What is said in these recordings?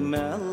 melech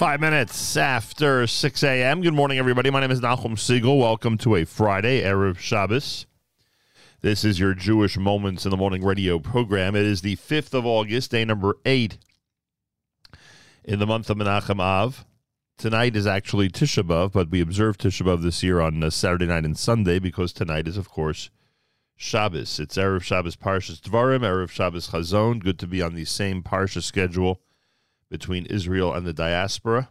Five minutes after 6 a.m. Good morning, everybody. My name is Nachum Siegel. Welcome to a Friday, Erev Shabbos. This is your Jewish Moments in the Morning radio program. It is the 5th of August, day number 8 in the month of Menachem Av. Tonight is actually Tisha B'Av, but we observe Tisha B'Av this year on uh, Saturday night and Sunday because tonight is, of course, Shabbos. It's Erev Shabbos Parshas Dvarim, Erev Shabbos Chazon. Good to be on the same Parsha schedule between Israel and the diaspora.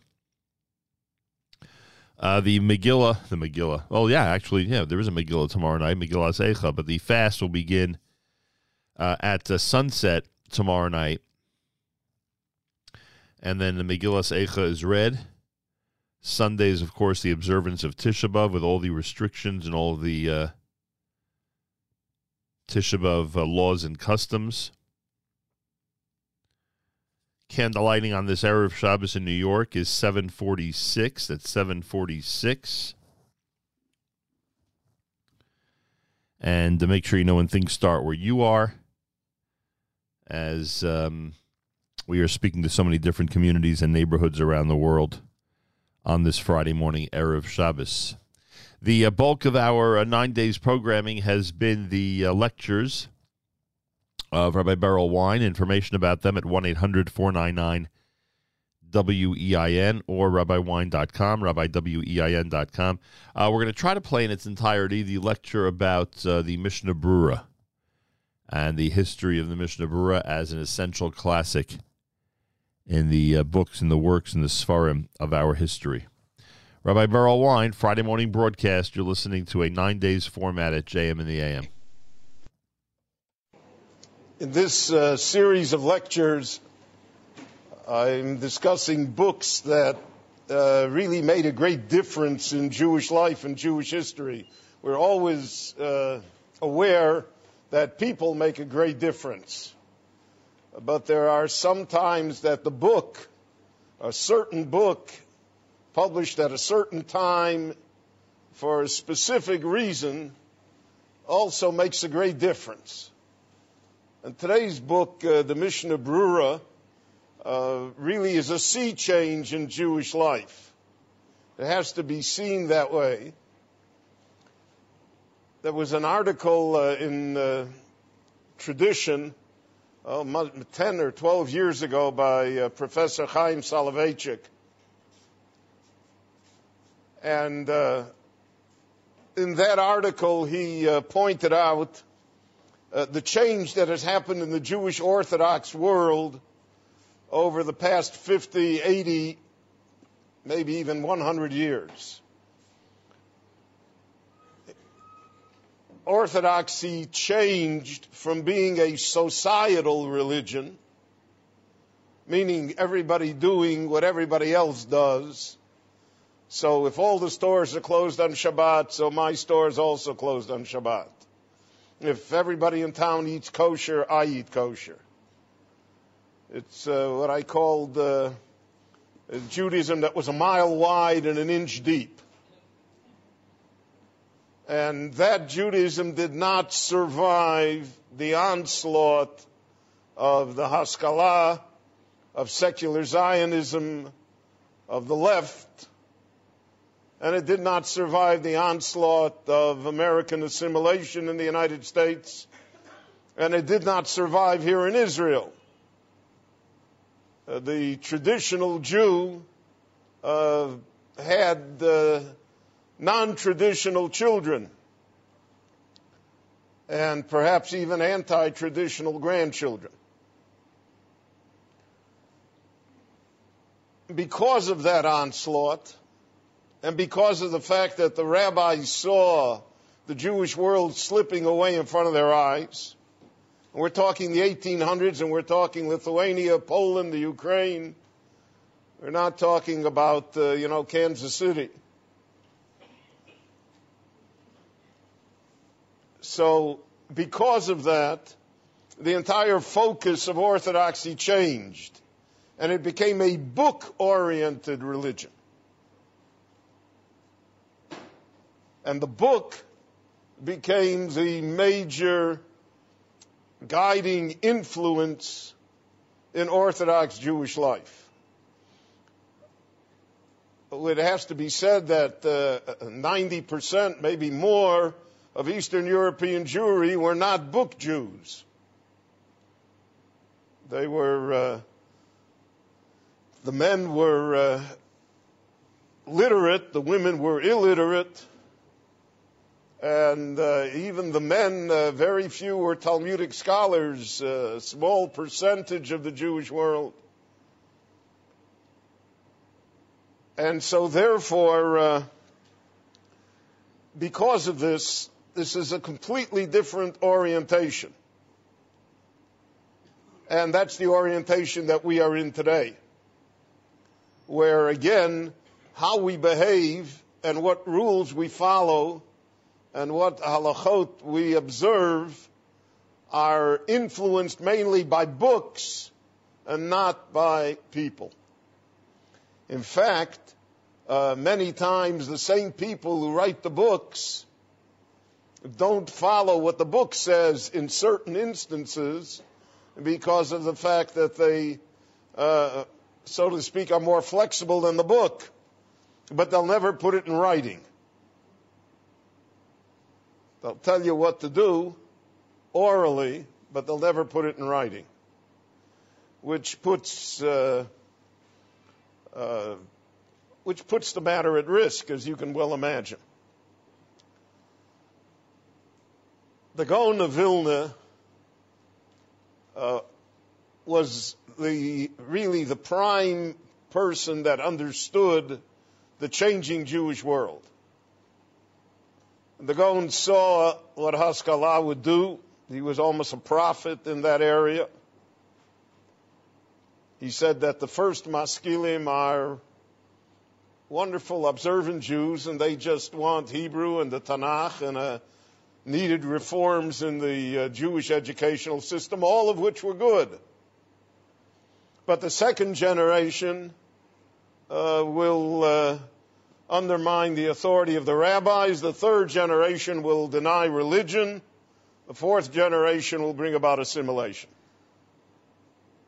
Uh, the Megillah, the Megillah. Oh yeah, actually, yeah, there is a Megillah tomorrow night, Megillah Eicha, but the fast will begin uh, at uh, sunset tomorrow night, and then the Megillah Eicha is read. Sunday is, of course, the observance of Tisha B'av with all the restrictions and all the uh, Tisha B'av uh, laws and customs. Candle lighting on this Erev Shabbos in New York is 746. That's 746. And to make sure you know when things start where you are, as um, we are speaking to so many different communities and neighborhoods around the world on this Friday morning, Erev Shabbos. The uh, bulk of our uh, nine days programming has been the uh, lectures of Rabbi Berel Wein. Information about them at 1 800 499 WEIN or rabbiwine.com, rabbiwein.com. Uh, we're going to try to play in its entirety the lecture about uh, the Mishnah Brura and the history of the Mishnah Brura as an essential classic in the uh, books and the works and the Sfarim of our history. Rabbi Berel Wein, Friday morning broadcast. You're listening to a nine days format at JM in the AM. In this uh, series of lectures, I'm discussing books that uh, really made a great difference in Jewish life and Jewish history. We're always uh, aware that people make a great difference. But there are some times that the book, a certain book, published at a certain time for a specific reason, also makes a great difference. And today's book, uh, the Mishnah Brura, uh, really is a sea change in Jewish life. It has to be seen that way. There was an article uh, in uh, Tradition oh, 10 or 12 years ago by uh, Professor Chaim Soloveitchik. And uh, in that article, he pointed out uh, the change that has happened in the Jewish Orthodox world over the past 50, 80, maybe even 100 years. Orthodoxy changed from being a societal religion, meaning everybody doing what everybody else does. So if all the stores are closed on Shabbat, so my store is also closed on Shabbat. If everybody in town eats kosher, I eat kosher. It's uh, what I called uh, Judaism that was a mile wide and an inch deep. And that Judaism did not survive the onslaught of the Haskalah, of secular Zionism, of the left, and it did not survive the onslaught of American assimilation in the United States, and it did not survive here in Israel. Uh, the traditional Jew uh, had uh, non traditional children, and perhaps even anti traditional grandchildren. Because of that onslaught, and because of the fact that the rabbis saw the Jewish world slipping away in front of their eyes, and we're talking the 1800s, and we're talking Lithuania, Poland, the Ukraine. We're not talking about, uh, you know, Kansas City. So, because of that, the entire focus of Orthodoxy changed, and it became a book oriented religion. And the book became the major guiding influence in Orthodox Jewish life. It has to be said that uh, 90%, maybe more, of Eastern European Jewry were not book Jews. They were, uh, the men were uh, literate, the women were illiterate, and uh, even the men, uh, very few were Talmudic scholars, uh, a small percentage of the Jewish world. And so, therefore, uh, because of this, this is a completely different orientation. And that's the orientation that we are in today. Where again, how we behave and what rules we follow and what halachot we observe are influenced mainly by books and not by people. In fact, uh, many times the same people who write the books don't follow what the book says in certain instances because of the fact that they, uh, so to speak, are more flexible than the book, but they'll never put it in writing. They'll tell you what to do orally, but they'll never put it in writing, which puts uh, uh, which puts the matter at risk, as you can well imagine. The Gaon of Vilna uh, was the really the prime person that understood the changing Jewish world. The Gaon saw what Haskalah would do. He was almost a prophet in that area. He said that the first maskilim are wonderful, observant Jews, and they just want Hebrew and the Tanakh and uh, needed reforms in the uh, Jewish educational system, all of which were good. But the second generation uh, will uh, undermine the authority of the rabbis. The third generation will deny religion. The fourth generation will bring about assimilation,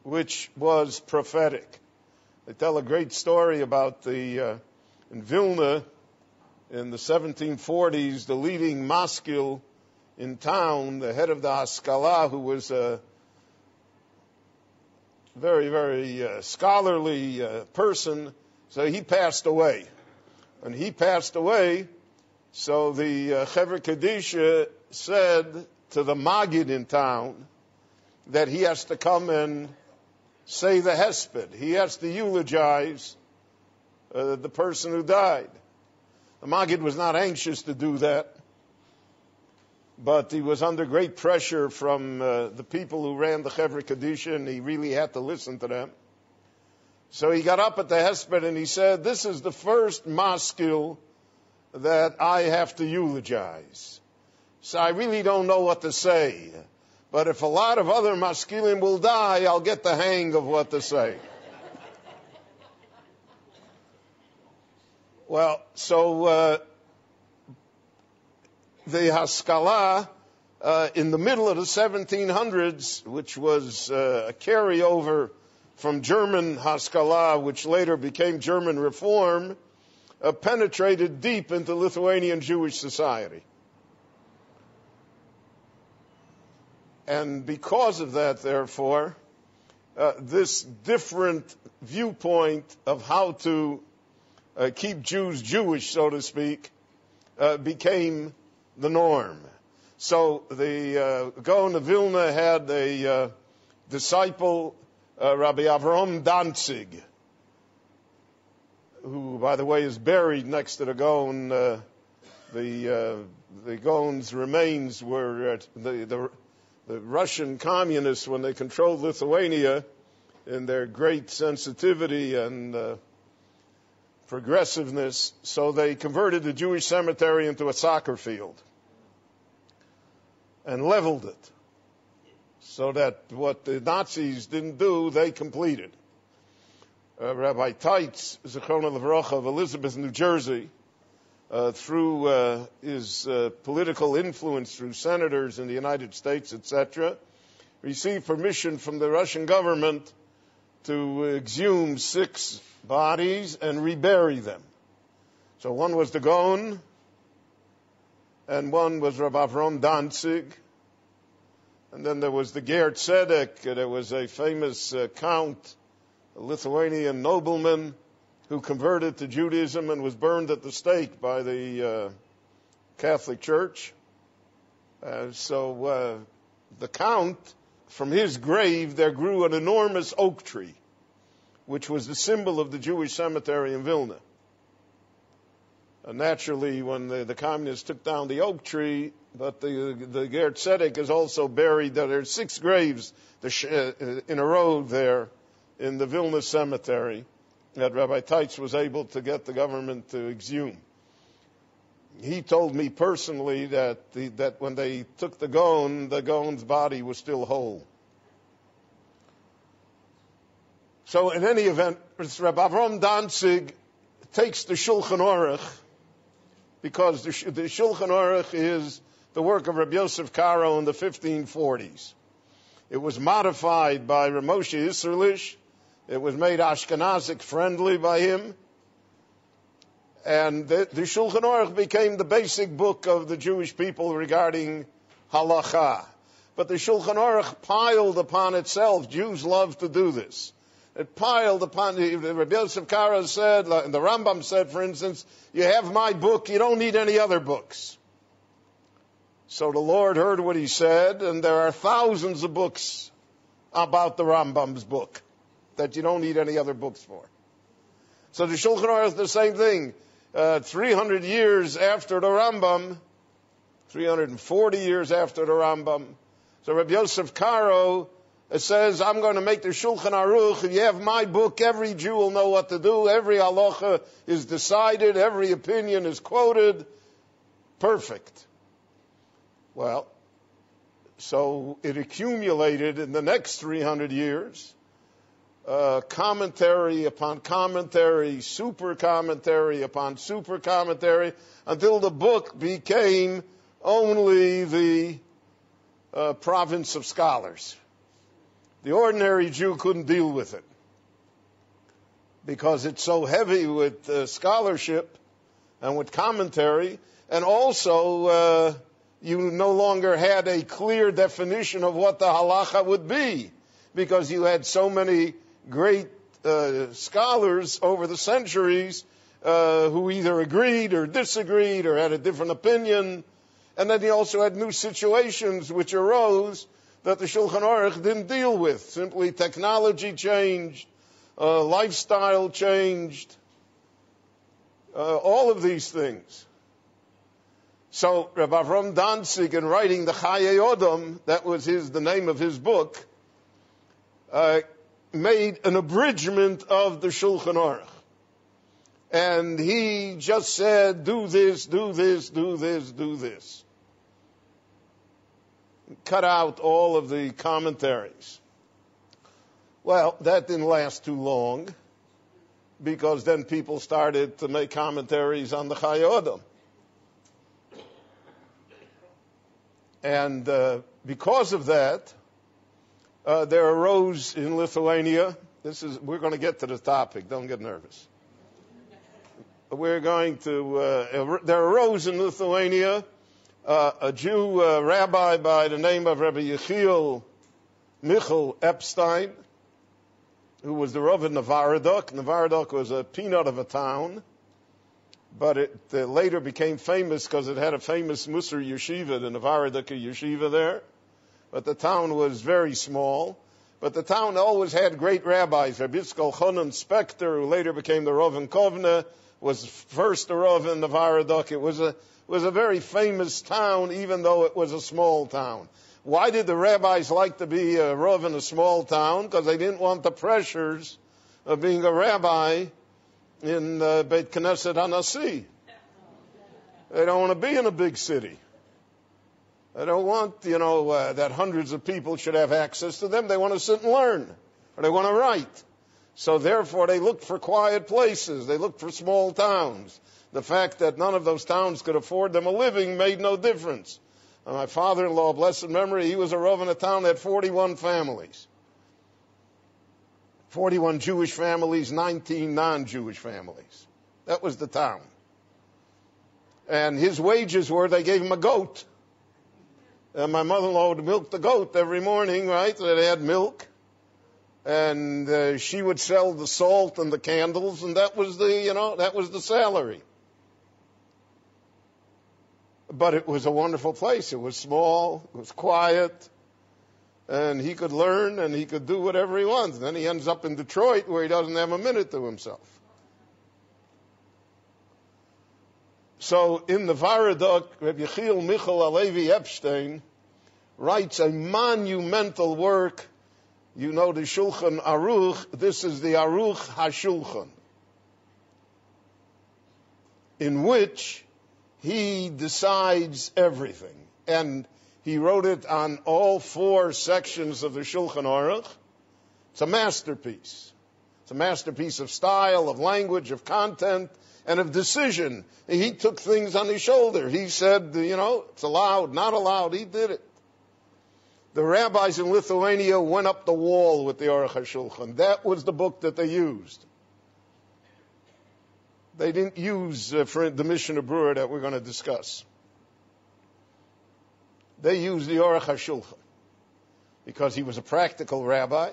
which was prophetic. They tell a great story about the uh, in Vilna in the 1740s, the leading maskil in town, the head of the Haskalah, who was a very, very uh, scholarly uh, person, so he passed away. When he passed away, so the uh, Chevra Kadisha said to the Magid in town that he has to come and say the Hesped. He has to eulogize uh, the person who died. The Maggid was not anxious to do that, but he was under great pressure from uh, the people who ran the Chevra Kadisha, and he really had to listen to them. So he got up at the Hesped and he said, This is the first maskil that I have to eulogize. So I really don't know what to say. But if a lot of other maskilim will die, I'll get the hang of what to say. Well, so uh, the Haskalah uh, in the middle of the 1700s, which was uh, a carryover from German Haskalah, which later became German Reform, uh, penetrated deep into Lithuanian Jewish society. And because of that, therefore, uh, this different viewpoint of how to uh, keep Jews Jewish, so to speak, uh, became the norm. So the uh, Gaon of Vilna had a uh, disciple, uh, Rabbi Avram Danzig, who, by the way, is buried next to the Gaon. Uh, the uh, the Gaon's remains were the, the the Russian communists when they controlled Lithuania in their great sensitivity and uh, progressiveness, so they converted the Jewish cemetery into a soccer field and leveled it so that what the Nazis didn't do, they completed. Uh, Rabbi Teitz, Zechron Levrocha of Elizabeth, New Jersey, uh, through uh, his uh, political influence through senators in the United States, etc., received permission from the Russian government to exhume six bodies and rebury them. So one was the Gaon, and one was Rav Avram Danzig, and then there was the Ger Tzedek. There was a famous uh, count, a Lithuanian nobleman, who converted to Judaism and was burned at the stake by the uh, Catholic Church. Uh, so uh, the count, from his grave, there grew an enormous oak tree, which was the symbol of the Jewish cemetery in Vilna. Uh, naturally, when the, the communists took down the oak tree, but the the Ger Tzedek is also buried. There are six graves uh, in a row there in the Vilna cemetery that Rabbi Teitz was able to get the government to exhume. He told me personally that the, that when they took the Gaon, the Gaon's body was still whole. So in any event, Rabbi Avram Danzig takes the Shulchan Aruch because the, the Shulchan Aruch is the work of Rabbi Yosef Karo in the 1540s. It was modified by Ramosha Isserlish. It was made Ashkenazic friendly by him. And the, the Shulchan Aruch became the basic book of the Jewish people regarding halacha. But the Shulchan Aruch piled upon itself. Jews love to do this. It piled upon, Rabbi Yosef Karo said, and the Rambam said, for instance, you have my book, you don't need any other books. So the Lord heard what he said, and there are thousands of books about the Rambam's book that you don't need any other books for. So the Shulchan Aruch, the same thing. Uh, 300 years after the Rambam, 340 years after the Rambam. So Rabbi Yosef Karo says, I'm going to make the Shulchan Aruch. If you have my book, every Jew will know what to do. Every halacha is decided. Every opinion is quoted. Perfect. Well, so it accumulated in the next 300 years, uh, commentary upon commentary, super commentary upon super commentary, until the book became only the uh, province of scholars. The ordinary Jew couldn't deal with it because it's so heavy with uh, scholarship and with commentary, and also uh, you no longer had a clear definition of what the halacha would be because you had so many great uh, scholars over the centuries uh, who either agreed or disagreed or had a different opinion. And then you also had new situations which arose that the Shulchan Aruch didn't deal with. Simply technology changed, uh, lifestyle changed, uh, all of these things. So Rabbi Avram Danzig, in writing the Chayei Odom, that was his, the name of his book, uh, made an abridgment of the Shulchan Aruch. And he just said, do this, do this, do this, do this cut out all of the commentaries. Well, that didn't last too long because then people started to make commentaries on the Chayei And uh, because of that, uh, there arose in Lithuania. This is we're going to get to the topic. Don't get nervous. We're going to. Uh, there arose in Lithuania uh, a Jew uh, rabbi by the name of Rabbi Yechiel Michal Epstein, who was the Rav of Novardok. Novardok was a peanut of a town, but it uh, later became famous because it had a famous Musar yeshiva, the Novardok yeshiva there. But the town was very small. But the town always had great rabbis. Rabbi Yitzchak Chonon Spektor, who later became the Rav in Kovna, was first the Rav in Novardok. It was a was a very famous town, even though it was a small town. Why did the rabbis like to be a rav in a small town? Because they didn't want the pressures of being a rabbi in uh, Beit Knesset Hanasi. They don't want to be in a big city. They don't want, you know, uh, that hundreds of people should have access to them. They want to sit and learn, or they want to write. So therefore, they looked for quiet places. They looked for small towns. The fact that none of those towns could afford them a living made no difference. And my father-in-law, blessed memory, he was a rav in a town that had 41 families. 41 Jewish families, 19 non-Jewish families. That was the town. And his wages were they gave him a goat. And my mother-in-law would milk the goat every morning, right? So they had milk. and uh, she would sell the salt and the candles, and that was the, you know, that was the salary. But it was a wonderful place. It was small, it was quiet, and he could learn and he could do whatever he wants. And then he ends up in Detroit where he doesn't have a minute to himself. So in the Varadok, Rabbi Yechiel Michal Alevi Epstein writes a monumental work. You know the Shulchan Aruch. This is the Aruch HaShulchan, in which he decides everything. And he wrote it on all four sections of the Shulchan Aruch. It's a masterpiece. It's a masterpiece of style, of language, of content, and of decision. He took things on his shoulder. He said, you know, it's allowed, not allowed. He did it. The rabbis in Lithuania went up the wall with the Aruch HaShulchan. That was the book that they used. They didn't use uh, for the Mishnah Berurah that we're going to discuss. They used the Aruch HaShulchan because he was a practical rabbi,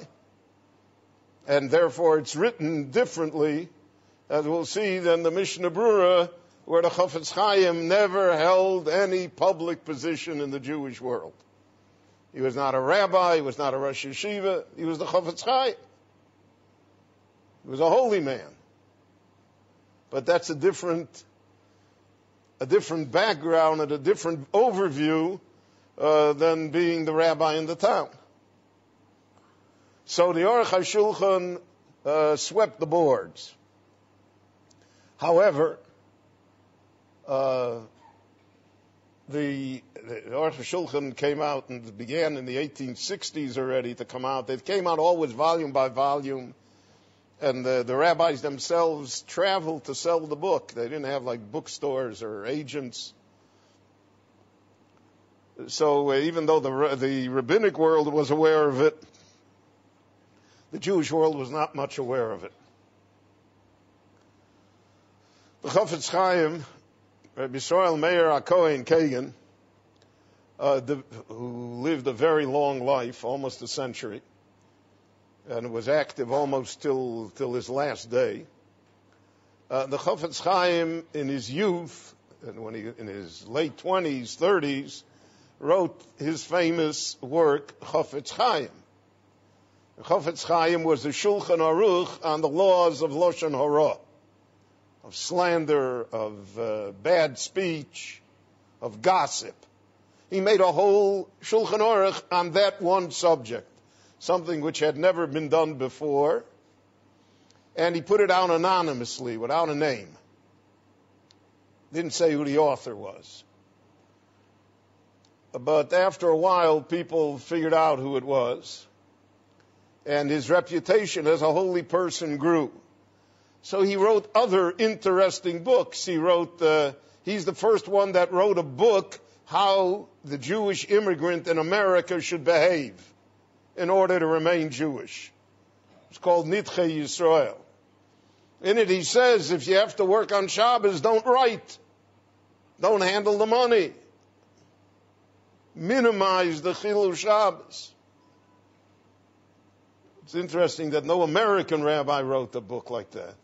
and therefore it's written differently, as we'll see, than the Mishnah Berurah, where the Chafetz Chaim never held any public position in the Jewish world. He was not a rabbi, he was not a Rosh Yeshiva, he was the Chafetz Chaim. He was a holy man. But that's a different, a different background and a different overview uh, than being the rabbi in the town. So the Aruch HaShulchan uh, swept the boards. However, uh, the, the Aruch HaShulchan came out and began in the 1860s already to come out. It came out always volume by volume, and the, the rabbis themselves traveled to sell the book. They didn't have like bookstores or agents. So uh, even though the the rabbinic world was aware of it, the Jewish world was not much aware of it. The Chafetz Chaim, Rabbi Yisrael Meir Akohen Kagan, uh, the, who lived a very long life, almost a century, and was active almost till till his last day. Uh, the Chafetz Chaim, in his youth, and when he in his late twenties, thirties, wrote his famous work Chafetz Chaim. Chafetz Chaim was the Shulchan Aruch on the laws of Lashon Hara, of slander, of uh, bad speech, of gossip. He made a whole Shulchan Aruch on that one subject, something which had never been done before, and he put it out anonymously without a name. Didn't say who the author was. But after a while, people figured out who it was, and his reputation as a holy person grew. So he wrote other interesting books. He wrote, uh, he's the first one that wrote a book how the Jewish immigrant in America should behave in order to remain Jewish. It's called Nidchei Yisrael. In it, he says, if you have to work on Shabbos, don't write. Don't handle the money minimize the Chilul Shabbos. It's interesting that no American rabbi wrote a book like that.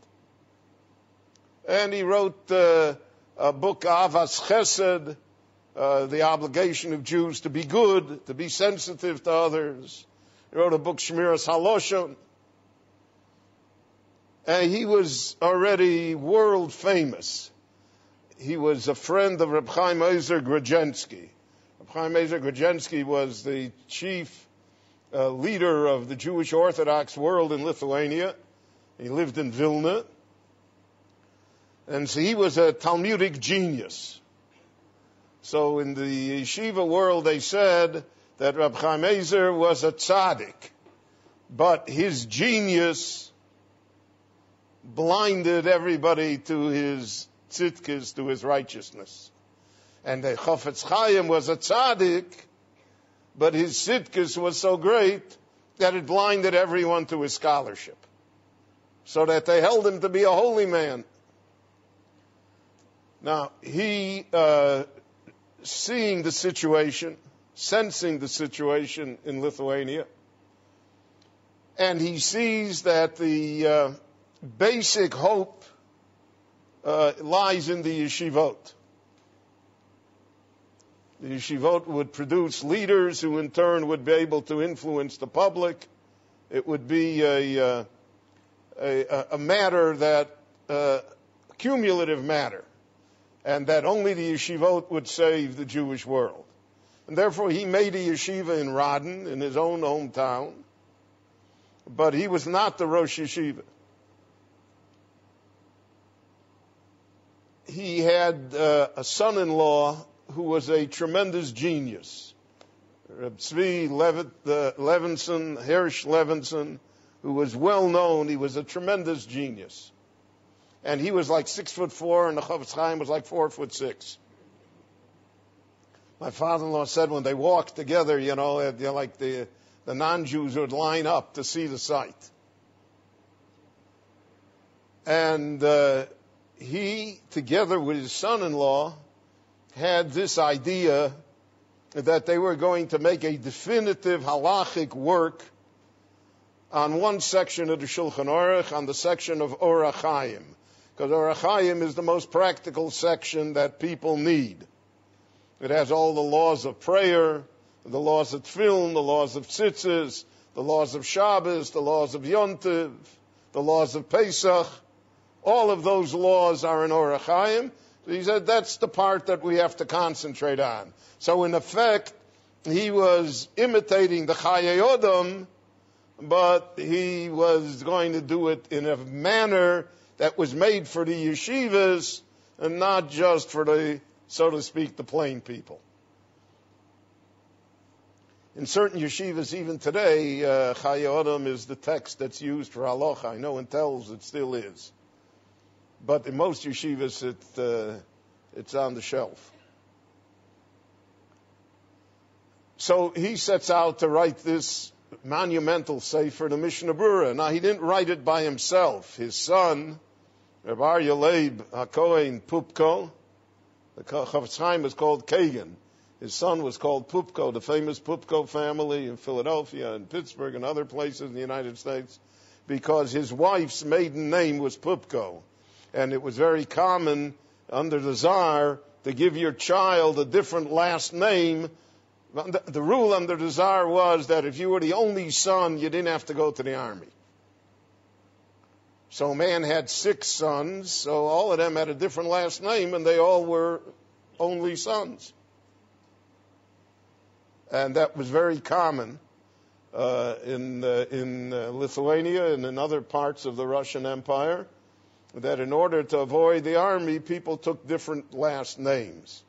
And he wrote uh, a book, Avas Chesed, uh, the obligation of Jews to be good, to be sensitive to others. He wrote a book, Shmiras Haloshon. And he was already world famous. He was a friend of Reb Chaim Ozer Grodzinski. Chaim Ozer Grodzinski was the chief uh, leader of the Jewish Orthodox world in Lithuania. He lived in Vilna. And so he was a Talmudic genius. So in the yeshiva world, they said that Rab Chaim Ozer was a tzaddik, but his genius blinded everybody to his tzidkis, to his righteousness. And the Chafetz Chaim was a tzaddik, but his tzidkis was so great that it blinded everyone to his scholarship. So that they held him to be a holy man. Now, he, uh, seeing the situation, sensing the situation in Lithuania, and he sees that the uh, basic hope uh, lies in the yeshivot. The yeshivot would produce leaders who, in turn, would be able to influence the public. It would be a, uh, a, a matter that, uh, cumulative matter, and that only the yeshivot would save the Jewish world. And therefore, he made a yeshiva in Radin, in his own hometown, but he was not the Rosh Yeshiva. He had uh, a son-in-law who was a tremendous genius. Reb Levitt, uh, Levinson, Hirsch Levinson, who was well known. He was a tremendous genius. And he was like six foot four, and the Chofetz Chaim was like four foot six. My father-in-law said when they walked together, you know, uh, like the, the non-Jews would line up to see the sight. And uh, he, together with his son-in-law, had this idea that they were going to make a definitive halachic work on one section of the Shulchan Aruch, on the section of Orach Chaim, because Orach Chaim is the most practical section that people need. It has all the laws of prayer, the laws of tefillin, the laws of tzitzis, the laws of Shabbos, the laws of Yontiv, the laws of Pesach. All of those laws are in Orach Chaim. So he said that's the part that we have to concentrate on. So in effect, he was imitating the Chayei Odom, but he was going to do it in a manner that was made for the yeshivas and not just for the, so to speak, the plain people. In certain yeshivas, even today, uh, Chayei Odom is the text that's used for halacha. I know in Telz it still is. But in most yeshivas, it, uh, it's on the shelf. So he sets out to write this monumental sefer, the Mishnah Brura. Now he didn't write it by himself. His son, Reb Aryeh Leib HaKohen Pupko, the Chofetz Chaim was called Kagan. His son was called Pupko, the famous Pupko family in Philadelphia and Pittsburgh and other places in the United States, because his wife's maiden name was Pupko. And it was very common under the Tsar to give your child a different last name. The rule under the Tsar was that if you were the only son, you didn't have to go to the army. So man had six sons, so all of them had a different last name, and they all were only sons. And that was very common uh, in, uh, in uh, Lithuania and in other parts of the Russian Empire that in order to avoid the army, people took different last names.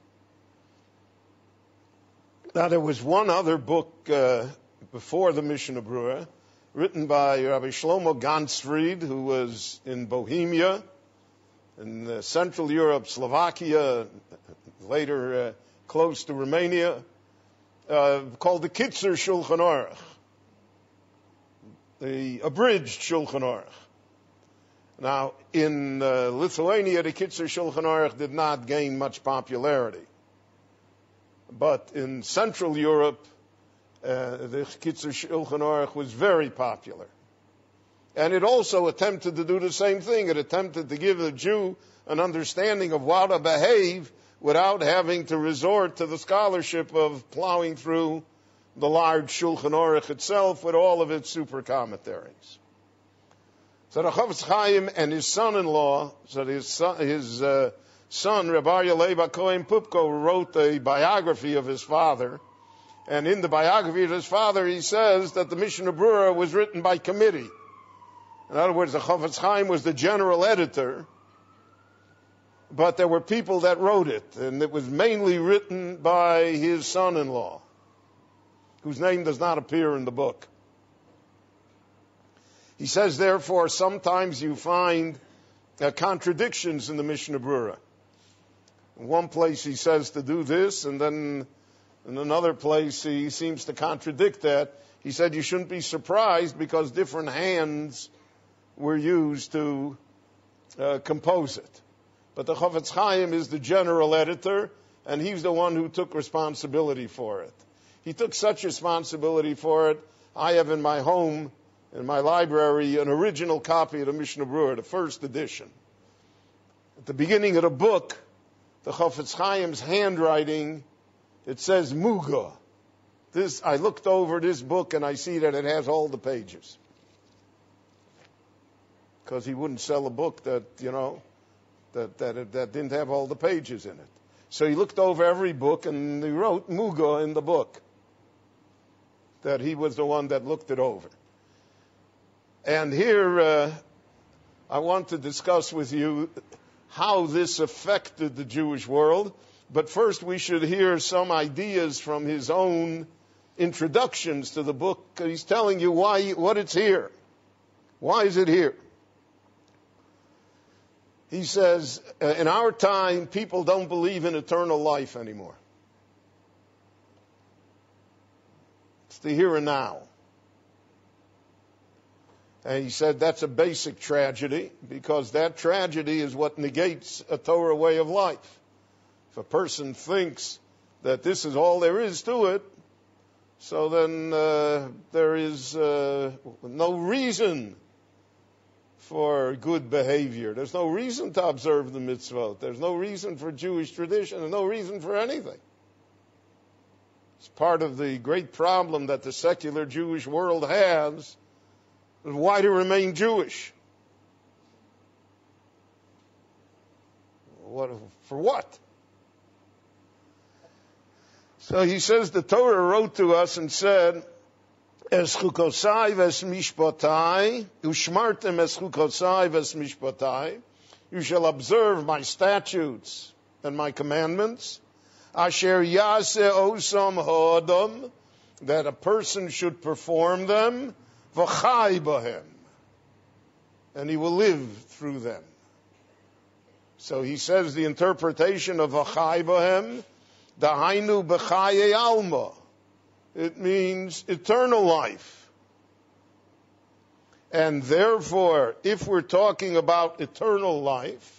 Now, there was one other book uh, before the Mishnah Brura, written by Rabbi Shlomo Ganzfried, who was in Bohemia, in uh, Central Europe, Slovakia, later uh, close to Romania, uh, called the Kitzer Shulchan Aruch, the abridged Shulchan Aruch. Now, in uh, Lithuania, the Kitzer Shulchan Aruch did not gain much popularity. But in Central Europe, uh, the Kitzer Shulchan Aruch was very popular. And it also attempted to do the same thing. It attempted to give the Jew an understanding of how to behave without having to resort to the scholarship of plowing through the large Shulchan Aruch itself with all of its super commentaries. So Chofetz Chaim and his son-in-law, so his son, his uh, son Aryeh Leib Kohen Pupko wrote a biography of his father, and in the biography of his father, he says that the Mishnah Brura was written by committee. In other words, the Chaim was the general editor, but there were people that wrote it, and it was mainly written by his son-in-law, whose name does not appear in the book. He says, therefore, sometimes you find uh, contradictions in the Mishnah Brura. In one place he says to do this, and then in another place he seems to contradict that. He said you shouldn't be surprised because different hands were used to uh, compose it. But the Chofetz Chaim is the general editor, and he's the one who took responsibility for it. He took such responsibility for it. I have in my home in my library an original copy of the Mishnah Berurah, the first edition. At the beginning of the book, the Chofetz Chaim's handwriting, it says Muga. This, I looked over this book and I see that it has all the pages. Because he wouldn't sell a book that, you know, that, that, that didn't have all the pages in it. So he looked over every book and he wrote Muga in the book. That he was the one that looked it over. And here uh, I want to discuss with you how this affected the Jewish world. But first, we should hear some ideas from his own introductions to the book. He's telling you why, what it's here. Why is it here? He says, uh, in our time, people don't believe in eternal life anymore. It's the here and now. And he said that's a basic tragedy because that tragedy is what negates a Torah way of life. If a person thinks that this is all there is to it, so then uh, there is uh, no reason for good behavior. There's no reason to observe the mitzvot. There's no reason for Jewish tradition. There's no reason for anything. It's part of the great problem that the secular Jewish world has why to remain Jewish? What, for what? So he says the Torah wrote to us and said, Es chukosai ves mishpotai, ushmartem es chukosai ves mishpotai. You shall observe my statutes and my commandments. Asher yase osam hodom, that a person should perform them v'chai bahem, and he will live through them. So he says the interpretation of v'chai bahem, dahainu b'chaye alma. It means eternal life. And therefore, if we're talking about eternal life,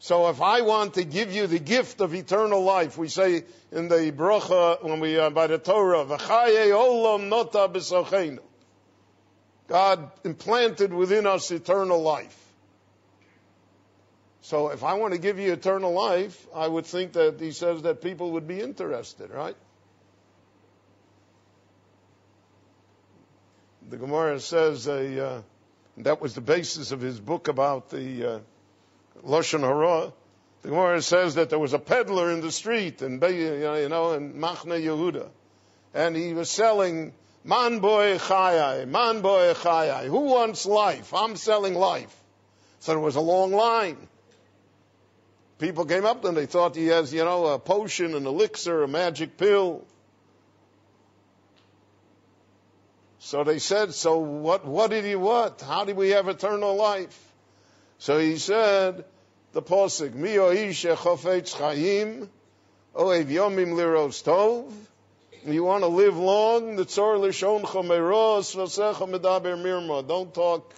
so if I want to give you the gift of eternal life, we say in the bracha when we uh, by the Torah, "V'chaye olam nota b'sochenu." God implanted within us eternal life. So if I want to give you eternal life, I would think that he says that people would be interested, right? The Gemara says uh, that was the basis of his book about the uh, Lashon Hara. The Gemara says that there was a peddler in the street in you know in Machne Yehuda, and he was selling Man boy chayai, man boy chayai. Who wants life? I'm selling life. So there was a long line. People came up and they thought he has, you know, a potion, an elixir, a magic pill. So they said, so what, what did he want? How do we have eternal life? So he said, the posik, mi oish chayim, oev yomim liros tov, you want to live long. Don't talk,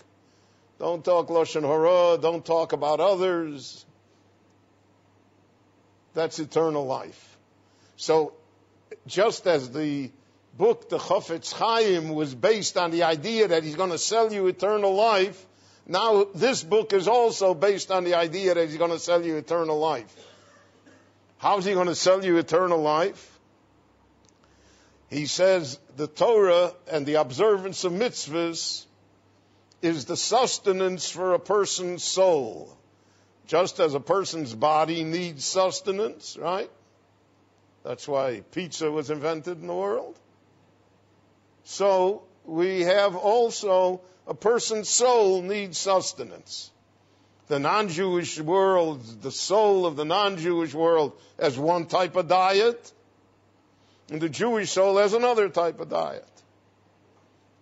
don't talk lashon hara. Don't talk about others. That's eternal life. So, just as the book, the Chofetz Chaim, was based on the idea that he's going to sell you eternal life, now this book is also based on the idea that he's going to sell you eternal life. How's he going to sell you eternal life? He says the Torah and the observance of mitzvahs is the sustenance for a person's soul. Just as a person's body needs sustenance, right? That's why pizza was invented in the world. So we have also a person's soul needs sustenance. The non-Jewish world, the soul of the non-Jewish world has one type of diet and the Jewish soul has another type of diet.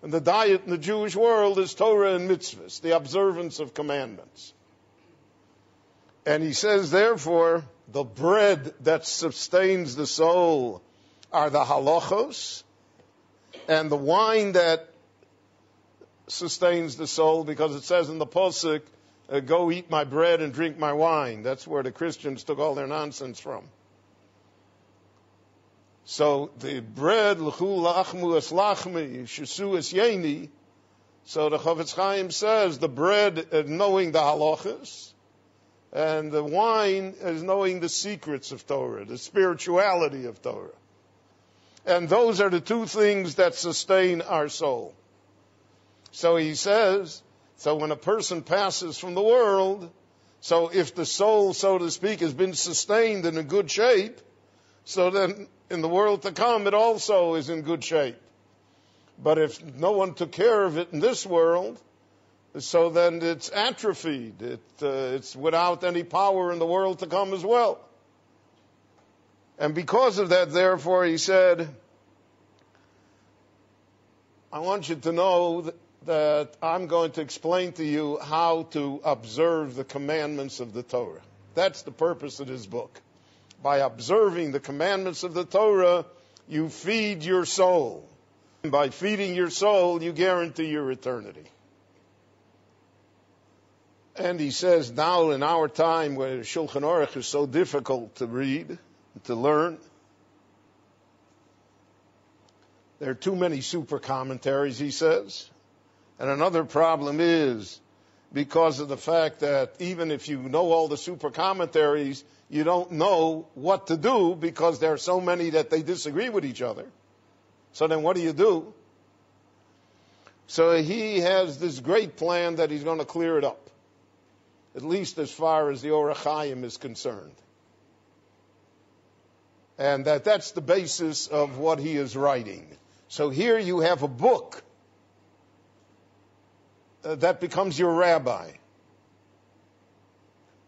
And the diet in the Jewish world is Torah and mitzvahs, the observance of commandments. And he says, therefore, the bread that sustains the soul are the halachos, and the wine that sustains the soul, because it says in the Pasuk, uh, go eat my bread and drink my wine. That's where the Christians took all their nonsense from. So the bread, l'chu lachmu es lachmi, shesu es yeni, So the Chofetz Chaim says the bread is knowing the halachas, and the wine is knowing the secrets of Torah, the spirituality of Torah. And those are the two things that sustain our soul. So he says, so when a person passes from the world, so if the soul, so to speak, has been sustained in a good shape, so then in the world to come it also is in good shape. But if no one took care of it in this world, so then it's atrophied. It, uh, it's without any power in the world to come as well. And because of that, therefore, he said, I want you to know that, I'm going to explain to you how to observe the commandments of the Torah. That's the purpose of this book. By observing the commandments of the Torah, you feed your soul. And by feeding your soul, you guarantee your eternity. And he says now in our time where Shulchan Aruch is so difficult to read, to learn, there are too many super commentaries, he says. And another problem is because of the fact that even if you know all the super commentaries, you don't know what to do because there are so many that they disagree with each other. So then what do you do? So he has this great plan that he's going to clear it up, at least as far as the Orach Chaim is concerned. And that that's the basis of what he is writing. So here you have a book Uh, that becomes your rabbi.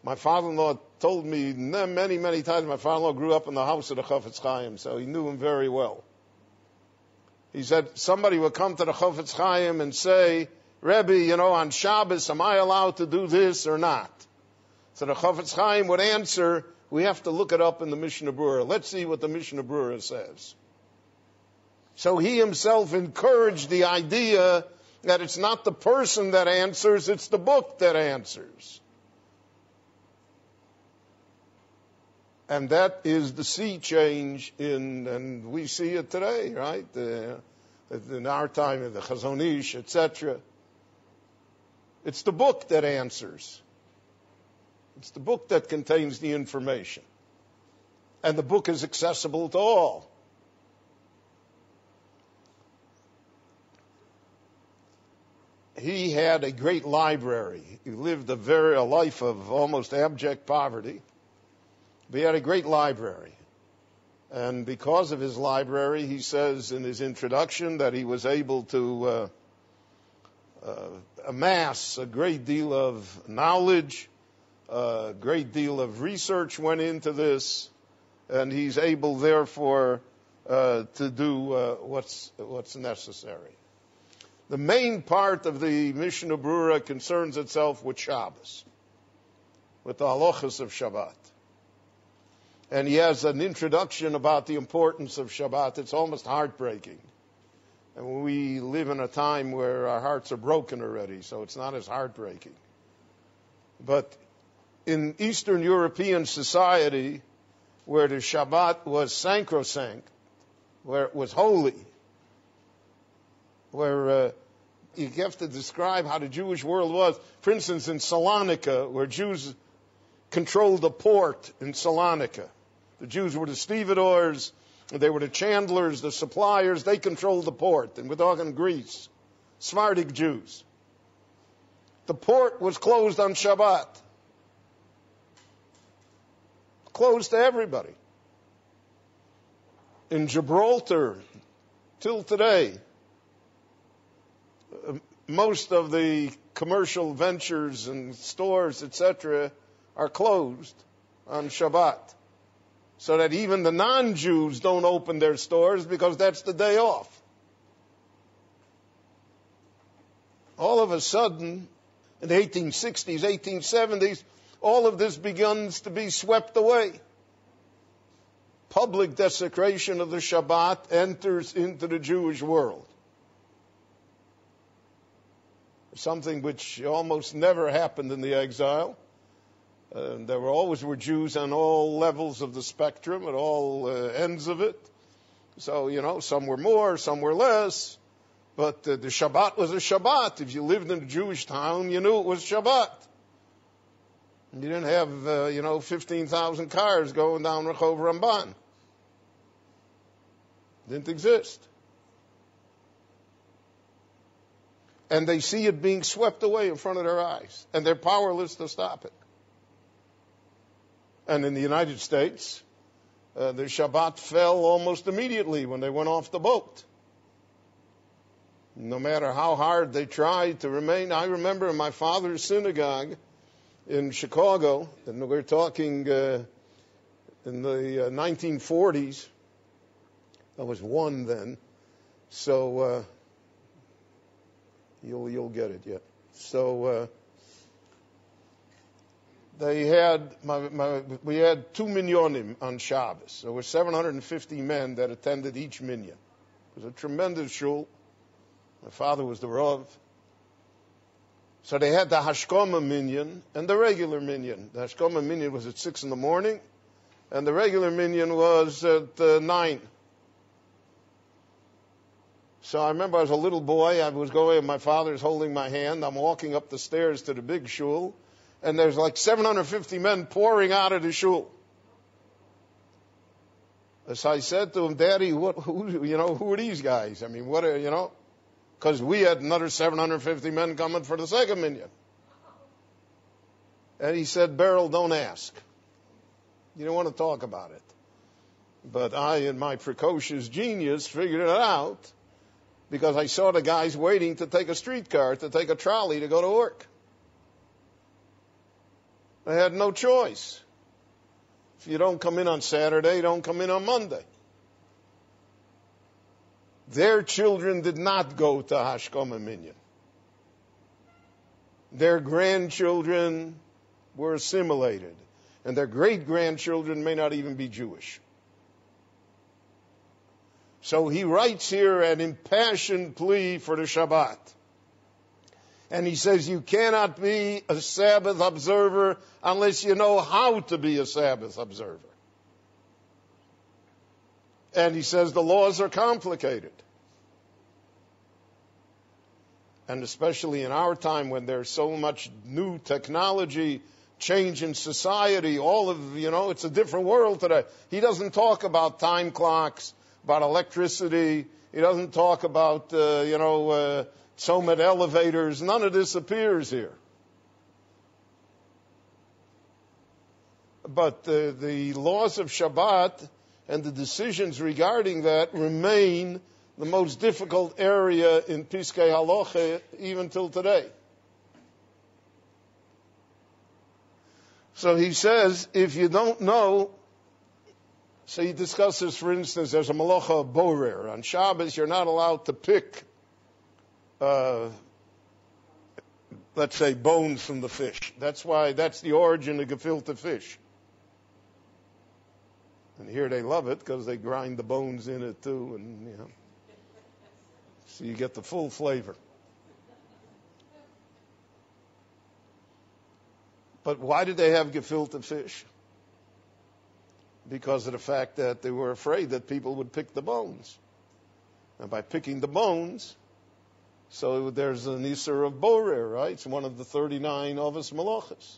My father-in-law told me many, many times. My father-in-law grew up in the house of the Chafetz Chaim, so he knew him very well. He said somebody would come to the Chofetz Chaim and say, Rebbe, you know, on Shabbos, am I allowed to do this or not? So the Chofetz Chaim would answer, we have to look it up in the Mishnah Berurah. Let's see what the Mishnah Berurah says. So he himself encouraged the idea that it's not the person that answers, it's the book that answers. And that is the sea change in, and we see it today, right? Uh, in our time, in the Chazon Ish, etc. It's the book that answers. It's the book that contains the information. And the book is accessible to all. He had a great library. He lived a very a life of almost abject poverty but he had a great library. And because of his library, he says in his introduction that he was able to uh, uh, amass a great deal of knowledge, a great deal of research went into this, and he's able, therefore, uh, to do uh, what's, what's necessary. The main part of the Mishnah Berurah concerns itself with Shabbos, with the halachas of Shabbat and he has an introduction about the importance of Shabbat. It's almost heartbreaking. And we live in a time where our hearts are broken already, so it's not as heartbreaking. But in Eastern European society, where the Shabbat was sacrosanct, where it was holy, where uh, you have to describe how the Jewish world was. For instance, in Salonika, where Jews controlled the port in Salonika, the Jews were the stevedores, they were the chandlers, the suppliers, they controlled the port. And we're talking Greece, Sephardic Jews. The port was closed on Shabbat. Closed to everybody. In Gibraltar, till today, most of the commercial ventures and stores, etc., are closed on Shabbat so that even the non-Jews don't open their stores because that's the day off. All of a sudden, in the 1860s, 1870s, all of this begins to be swept away. Public desecration of the Shabbat enters into the Jewish world. Something which almost never happened in the exile. Uh, there were always were Jews on all levels of the spectrum, at all uh, ends of it. So, you know, some were more, some were less. But uh, the Shabbat was a Shabbat. If you lived in a Jewish town, you knew it was Shabbat. You didn't have, uh, you know, 15,000 cars going down Rehov Ramban. Didn't exist. And they see it being swept away in front of their eyes, and they're powerless to stop it. And in the United States, uh, the Shabbat fell almost immediately when they went off the boat. No matter how hard they tried to remain, I remember in my father's synagogue in Chicago, and we're talking uh, in the uh, 1940s. I was one then, so uh, you'll you'll get it yet. So uh, they had my, my, we had two minyanim on Shabbos. There were 750 men that attended each minyan. It was a tremendous shul. My father was the rav. So they had the Hashkoma minyan and the regular minyan. The Hashkoma minyan was at six in the morning, and the regular minyan was at uh, nine. So I remember I was a little boy. I was going, my father's holding my hand. I'm walking up the stairs to the big shul, and there's like 750 men pouring out of the shul. So I said to him, Daddy, what, who, you know, who are these guys? I mean, what are, you know? Because we had another 750 men coming for the second minyan. And he said, Berel, don't ask. You don't want to talk about it. But I, in my precocious genius, figured it out because I saw the guys waiting to take a streetcar, to take a trolley to go to work. They had no choice. If you don't come in on Saturday, don't come in on Monday. Their children did not go to Hashkoma Minyan. Their grandchildren were assimilated, and their great grandchildren may not even be Jewish. So he writes here an impassioned plea for the Shabbat. And he says you cannot be a Sabbath observer unless you know how to be a Sabbath observer. And he says the laws are complicated. And especially in our time when there's so much new technology, change in society, all of, you know, it's a different world today. He doesn't talk about time clocks, about electricity. He doesn't talk about, uh, you know, uh, elevators. None of this appears here. But uh, the laws of Shabbat and the decisions regarding that remain the most difficult area in Piskei Halacha even till today. So he says, if you don't know, so he discusses, for instance, there's a malacha borer. On Shabbos, you're not allowed to pick, uh, let's say, bones from the fish. That's why, that's the origin of gefilte fish. And here they love it because they grind the bones in it too, and you know, so you get the full flavor. But why did they have gefilte fish? Because of the fact that they were afraid that people would pick the bones. And by picking the bones, so there's an Isser of Borer, right? It's one of the 39 Ovis Malachas.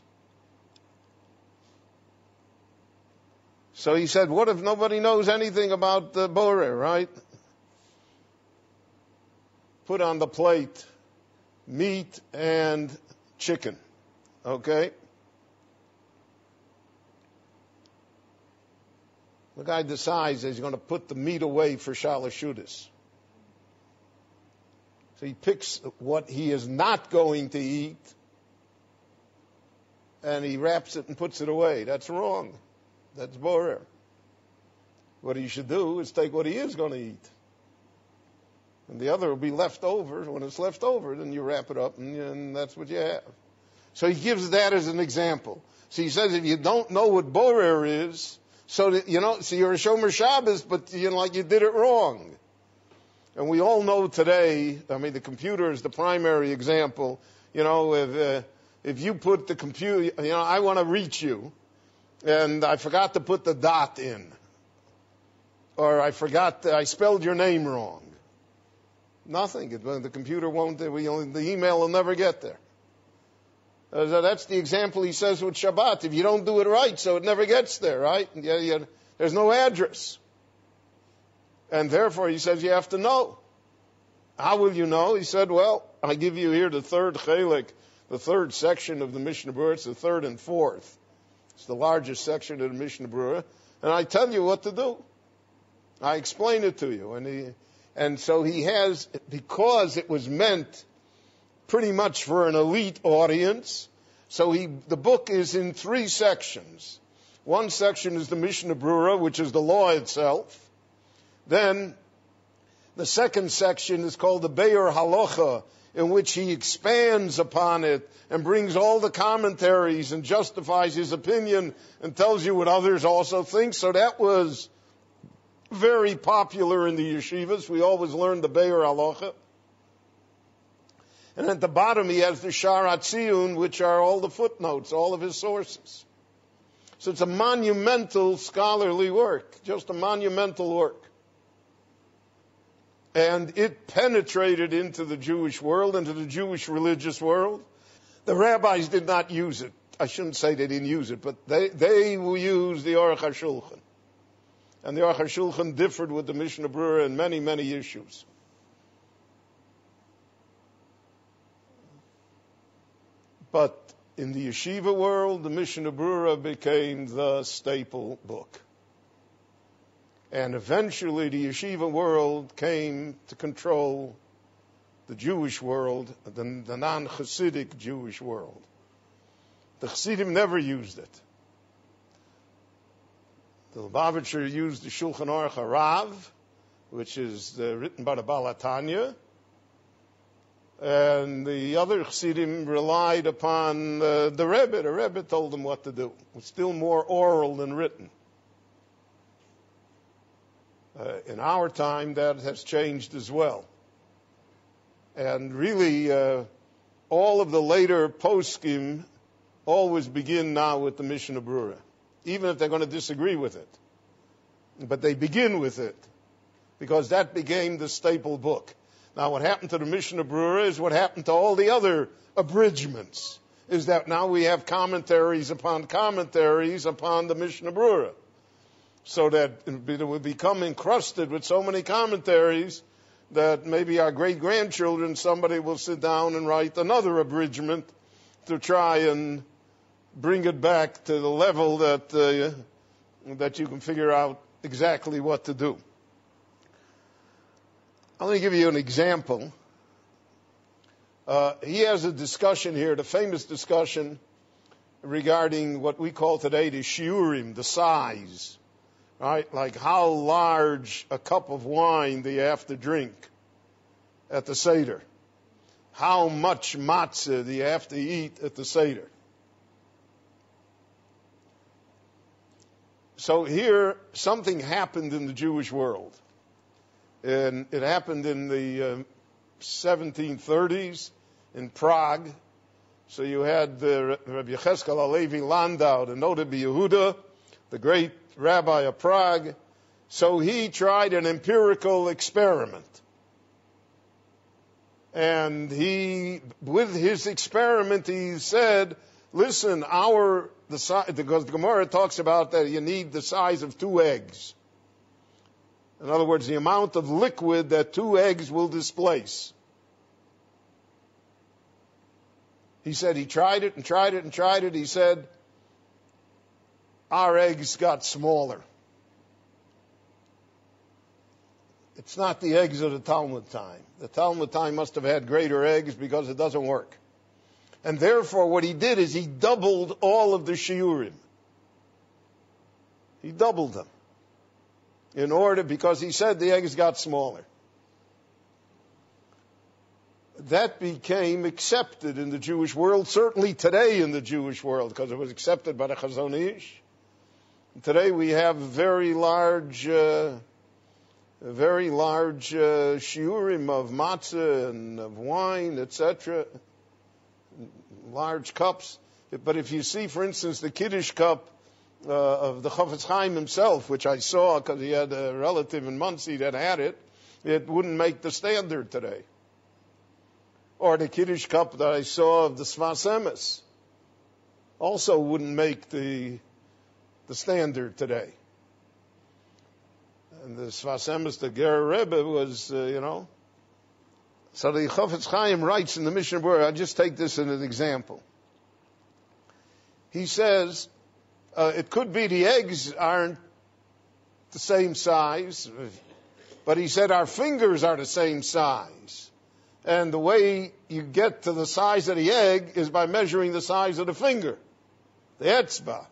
So he said, what if nobody knows anything about the Borer, right? Put on the plate meat and chicken. Okay? The guy decides that he's going to put the meat away for Shalashudas. So he picks what he is not going to eat and he wraps it and puts it away. That's wrong. That's borer. What he should do is take what he is going to eat. And the other will be left over. When it's left over, then you wrap it up and, and that's what you have. So he gives that as an example. So he says if you don't know what borer is, so that, you know, so you're a Shomer Shabbos, but you know, like you did it wrong. And we all know today, I mean, the computer is the primary example. You know, if, uh, if you put the computer, you know, I want to reach you, and I forgot to put the dot in. Or I forgot, I spelled your name wrong. Nothing. The computer won't. The email will never get there. Uh, that's the example he says with Shabbat. If you don't do it right, so it never gets there, right? Yeah, yeah, there's no address. And therefore, he says you have to know. How will you know? He said, well, I give you here the third chelik, the third section of the Mishnah Berurah. It's the third and fourth. It's the largest section of the Mishnah Berurah. And I tell you what to do. I explain it to you. And he, and so he has, because it was meant pretty much for an elite audience. So he, the book is in three sections. One section is the Mishnah Berurah, which is the law itself. Then the second section is called the Biur Halacha, in which he expands upon it and brings all the commentaries and justifies his opinion and tells you what others also think. So that was very popular in the yeshivas. We always learned the Biur Halacha. And at the bottom he has the Sha'ar HaTziyun, which are all the footnotes, all of his sources. So it's a monumental scholarly work, just a monumental work. And it penetrated into the Jewish world, into the Jewish religious world. The rabbis did not use it. I shouldn't say they didn't use it, but they, they will use the Aruch HaShulchan. And the Aruch HaShulchan differed with the Mishnah Berurah in many, many issues. But in the yeshiva world, the Mishnah Berurah became the staple book. And eventually the yeshiva world came to control the Jewish world, the, the non-Hasidic Jewish world. The Hasidim never used it. The Lubavitcher used the Shulchan Aruch Harav, which is uh, written by the Baal HaTanya, and the other Chassidim relied upon uh, the Rebbe. The Rebbe told them what to do. Was still more oral than written. Uh, in our time, that has changed as well. And really, uh, all of the later poskim always begin now with the Mishnah Berurah, even if they're going to disagree with it. But they begin with it because that became the staple book. Now, what happened to the Mishnah Berurah is what happened to all the other abridgments. Is that now we have commentaries upon commentaries upon the Mishnah Berurah, so that it would become encrusted with so many commentaries that maybe our great grandchildren somebody will sit down and write another abridgment to try and bring it back to the level that uh, that you can figure out exactly what to do. I'm going to give you an example. Uh, he has a discussion here, the famous discussion regarding what we call today the shiurim, the size, right? Like how large a cup of wine do you have to drink at the Seder? How much matzah do you have to eat at the Seder? So here, something happened in the Jewish world. And it happened in the uh, 1730s in Prague. So you had the Rabbi Yecheskel HaLevi Landau, the Noda Yehuda, the great rabbi of Prague. So he tried an empirical experiment. And he, with his experiment, he said, listen, our, the the Gemara talks about that you need the size of two eggs. In other words, the amount of liquid that two eggs will displace. He said he tried it and tried it and tried it. He said, our eggs got smaller. It's not the eggs of the Talmud time. The Talmud time must have had greater eggs because it doesn't work. And therefore, what he did is he doubled all of the shiurim. He doubled them in order, because he said the eggs got smaller. That became accepted in the Jewish world, certainly today in the Jewish world, because it was accepted by the Chazon Ish. Today we have very large, uh, very large uh, shiurim of matzah and of wine, etc. Large cups. But if you see, for instance, the Kiddush cup uh, of the Chofetz Chaim himself, which I saw because he had a relative in Monsey that had it. it wouldn't make the standard today. Or the Kiddush cup that I saw of the Sfas Emes also wouldn't make the, the standard today. And the Sfas Emes, the Ger Rebbe was, uh, you know. So the Chofetz Chaim writes in the Mishnah Berurah, I'll just take this as an example. He says, uh, it could be the eggs aren't the same size, but he said our fingers are the same size. And the way you get to the size of the egg is by measuring the size of the finger, the etzba.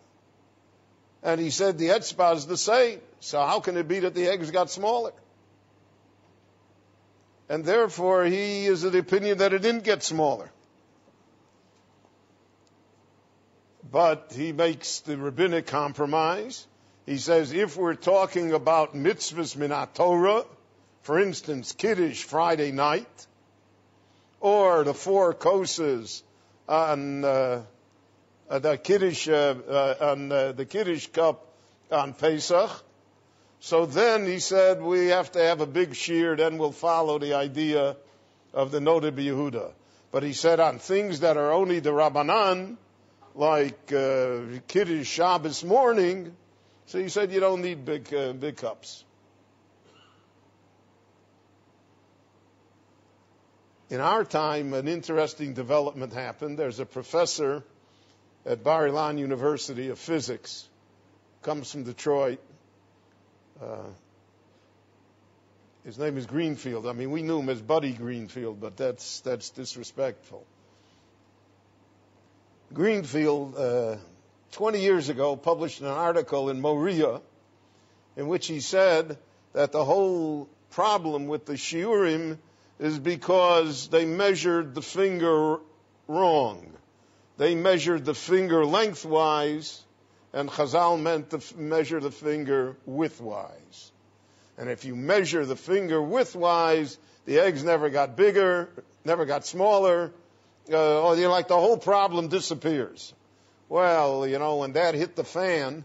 And he said the etzba is the same. So how can it be that the eggs got smaller? And therefore he is of the opinion that it didn't get smaller. But he makes the rabbinic compromise. He says if we're talking about mitzvahs minat Torah, for instance, Kiddush Friday night, or the four kosses on uh, uh, the Kiddush uh, uh, on uh, the Kiddush cup on Pesach. So then he said we have to have a big shiur, then we'll follow the idea of the Noda Yehuda. But he said on things that are only the Rabbanan, like uh, Kiddush Shabbos morning, so he said you don't need big uh, big cups. In our time, an interesting development happened. There's a professor at Bar Ilan University of physics, comes from Detroit. Uh, his name is Greenfield. I mean, we knew him as Buddy Greenfield, but that's that's disrespectful. Greenfield, uh, 20 years ago, published an article in Moria in which he said that the whole problem with the shiurim is because they measured the finger wrong. They measured the finger lengthwise, and Chazal meant to f- measure the finger widthwise. And if you measure the finger widthwise, the eggs never got bigger, never got smaller, uh, or you know, like the whole problem disappears. Well, you know, when that hit the fan,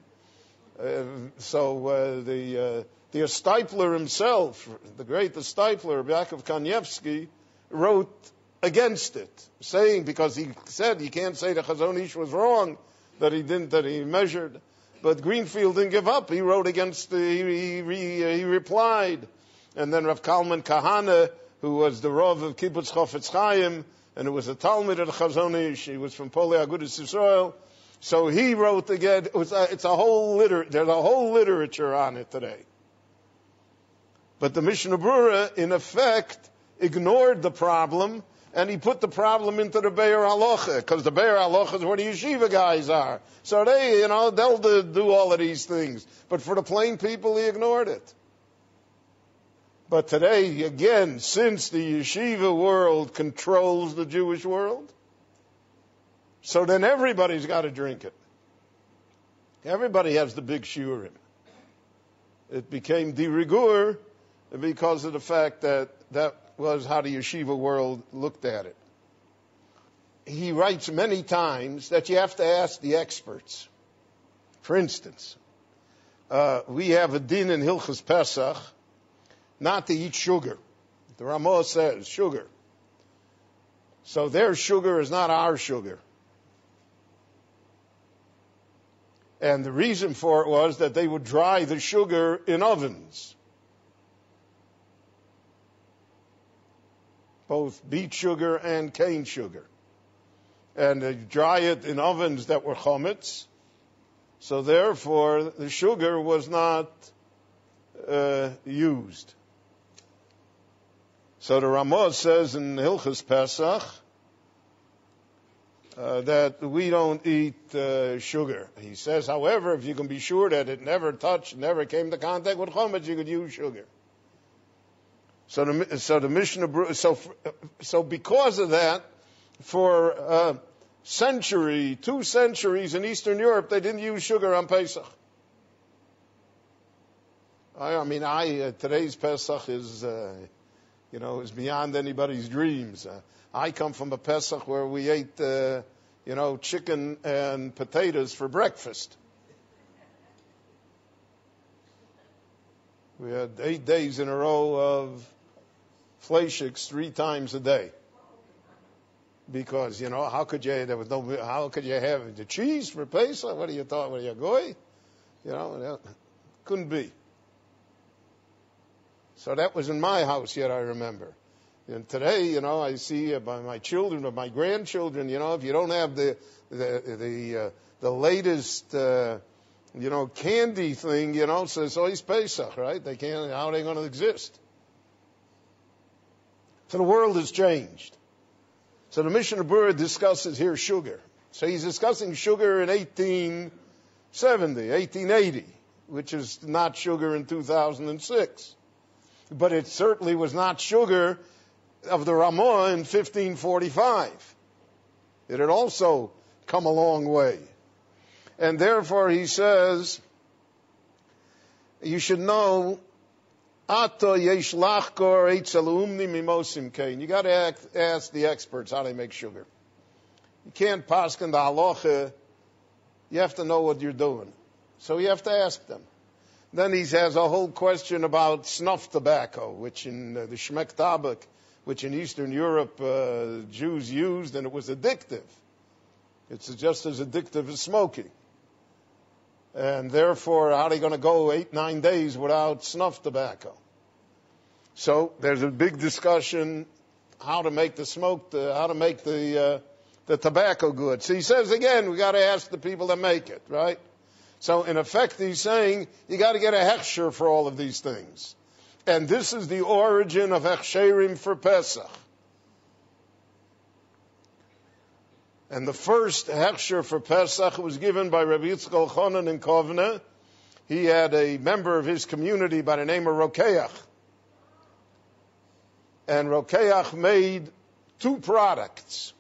uh, so uh, the uh, the Stipler himself, the great the Stipler, Yakov Kanievsky, wrote against it, saying because he said you can't say the Chazon Ish was wrong that he didn't that he measured, but Greenfield didn't give up. He wrote against the he he, he replied, and then Rav Kalman Kahana, who was the Rav of Kibbutz Chofetz Chaim, and it was a Talmud of. He was from Poalei Agudas Israel. So he wrote again. It was a, it's a whole liter. There's a whole literature on it today. But the Mishnah Berurah, in effect, ignored the problem and he put the problem into the Biur Halacha because the Biur Halacha is where the yeshiva guys are. So they, you know, they'll do all of these things. But for the plain people, he ignored it. But today, again, since the yeshiva world controls the Jewish world, so then everybody's got to drink it. Everybody has the big shiurim. It became de rigueur because of the fact that that was how the yeshiva world looked at it. He writes many times that you have to ask the experts. For instance, uh, we have a din in Hilchas Pesach not to eat sugar. The Ramah says sugar. So their sugar is not our sugar. And the reason for it was that they would dry the sugar in ovens. Both beet sugar and cane sugar. And they dry it in ovens that were chometz. So therefore, the sugar was not uh, used. So the Ramah says in Hilchas Pesach uh, that we don't eat uh, sugar. He says, however, if you can be sure that it never touched, never came to contact with chometz, you could use sugar. So the so the Mishnah so so because of that, for uh, century, two centuries in Eastern Europe, they didn't use sugar on Pesach. I, I mean, I uh, today's Pesach is. Uh, you know, is beyond anybody's dreams. Uh, I come from a Pesach where we ate, uh, you know, chicken and potatoes for breakfast. We had eight days in a row of fleischiks three times a day. Because you know how could you there was no how could you have the cheese for Pesach? What do you thought? What are you goy? You know couldn't be. So that was in my house yet I remember. And today, you know, I see uh, by my children or my grandchildren, you know, if you don't have the the the uh, the latest uh, you know candy thing, you know, so it's always Pesach, right? They can't. How are they going to exist? So the world has changed. So the Mishnah Berurah discusses here sugar. So he's discussing sugar in 1870, 1880, which is not sugar in 2006. But it certainly was not sugar of the Ramah in 1545. It had also come a long way. And therefore he says, you should know, Ato yesh lachkor mimosim kain. You got to ask the experts how they make sugar. You can't pass in the halacha. You have to know what you're doing. So you have to ask them. Then he has a whole question about snuff tobacco, which in uh, the Shmek Tabak, which in Eastern Europe uh, Jews used, and it was addictive. It's just as addictive as smoking. And therefore, how are they going to go eight, nine days without snuff tobacco? So there's a big discussion how to make the smoke, the, how to make the uh, the tobacco good. So he says again, we got to ask the people that make it, right? So in effect, he's saying you got to get a hechsher for all of these things. And this is the origin of hechsherim for Pesach. And the first hechsher for Pesach was given by Rabbi Yitzchak Elchonon in Kovna. He had a member of his community by the name of Rokeach. And Rokeach made two products.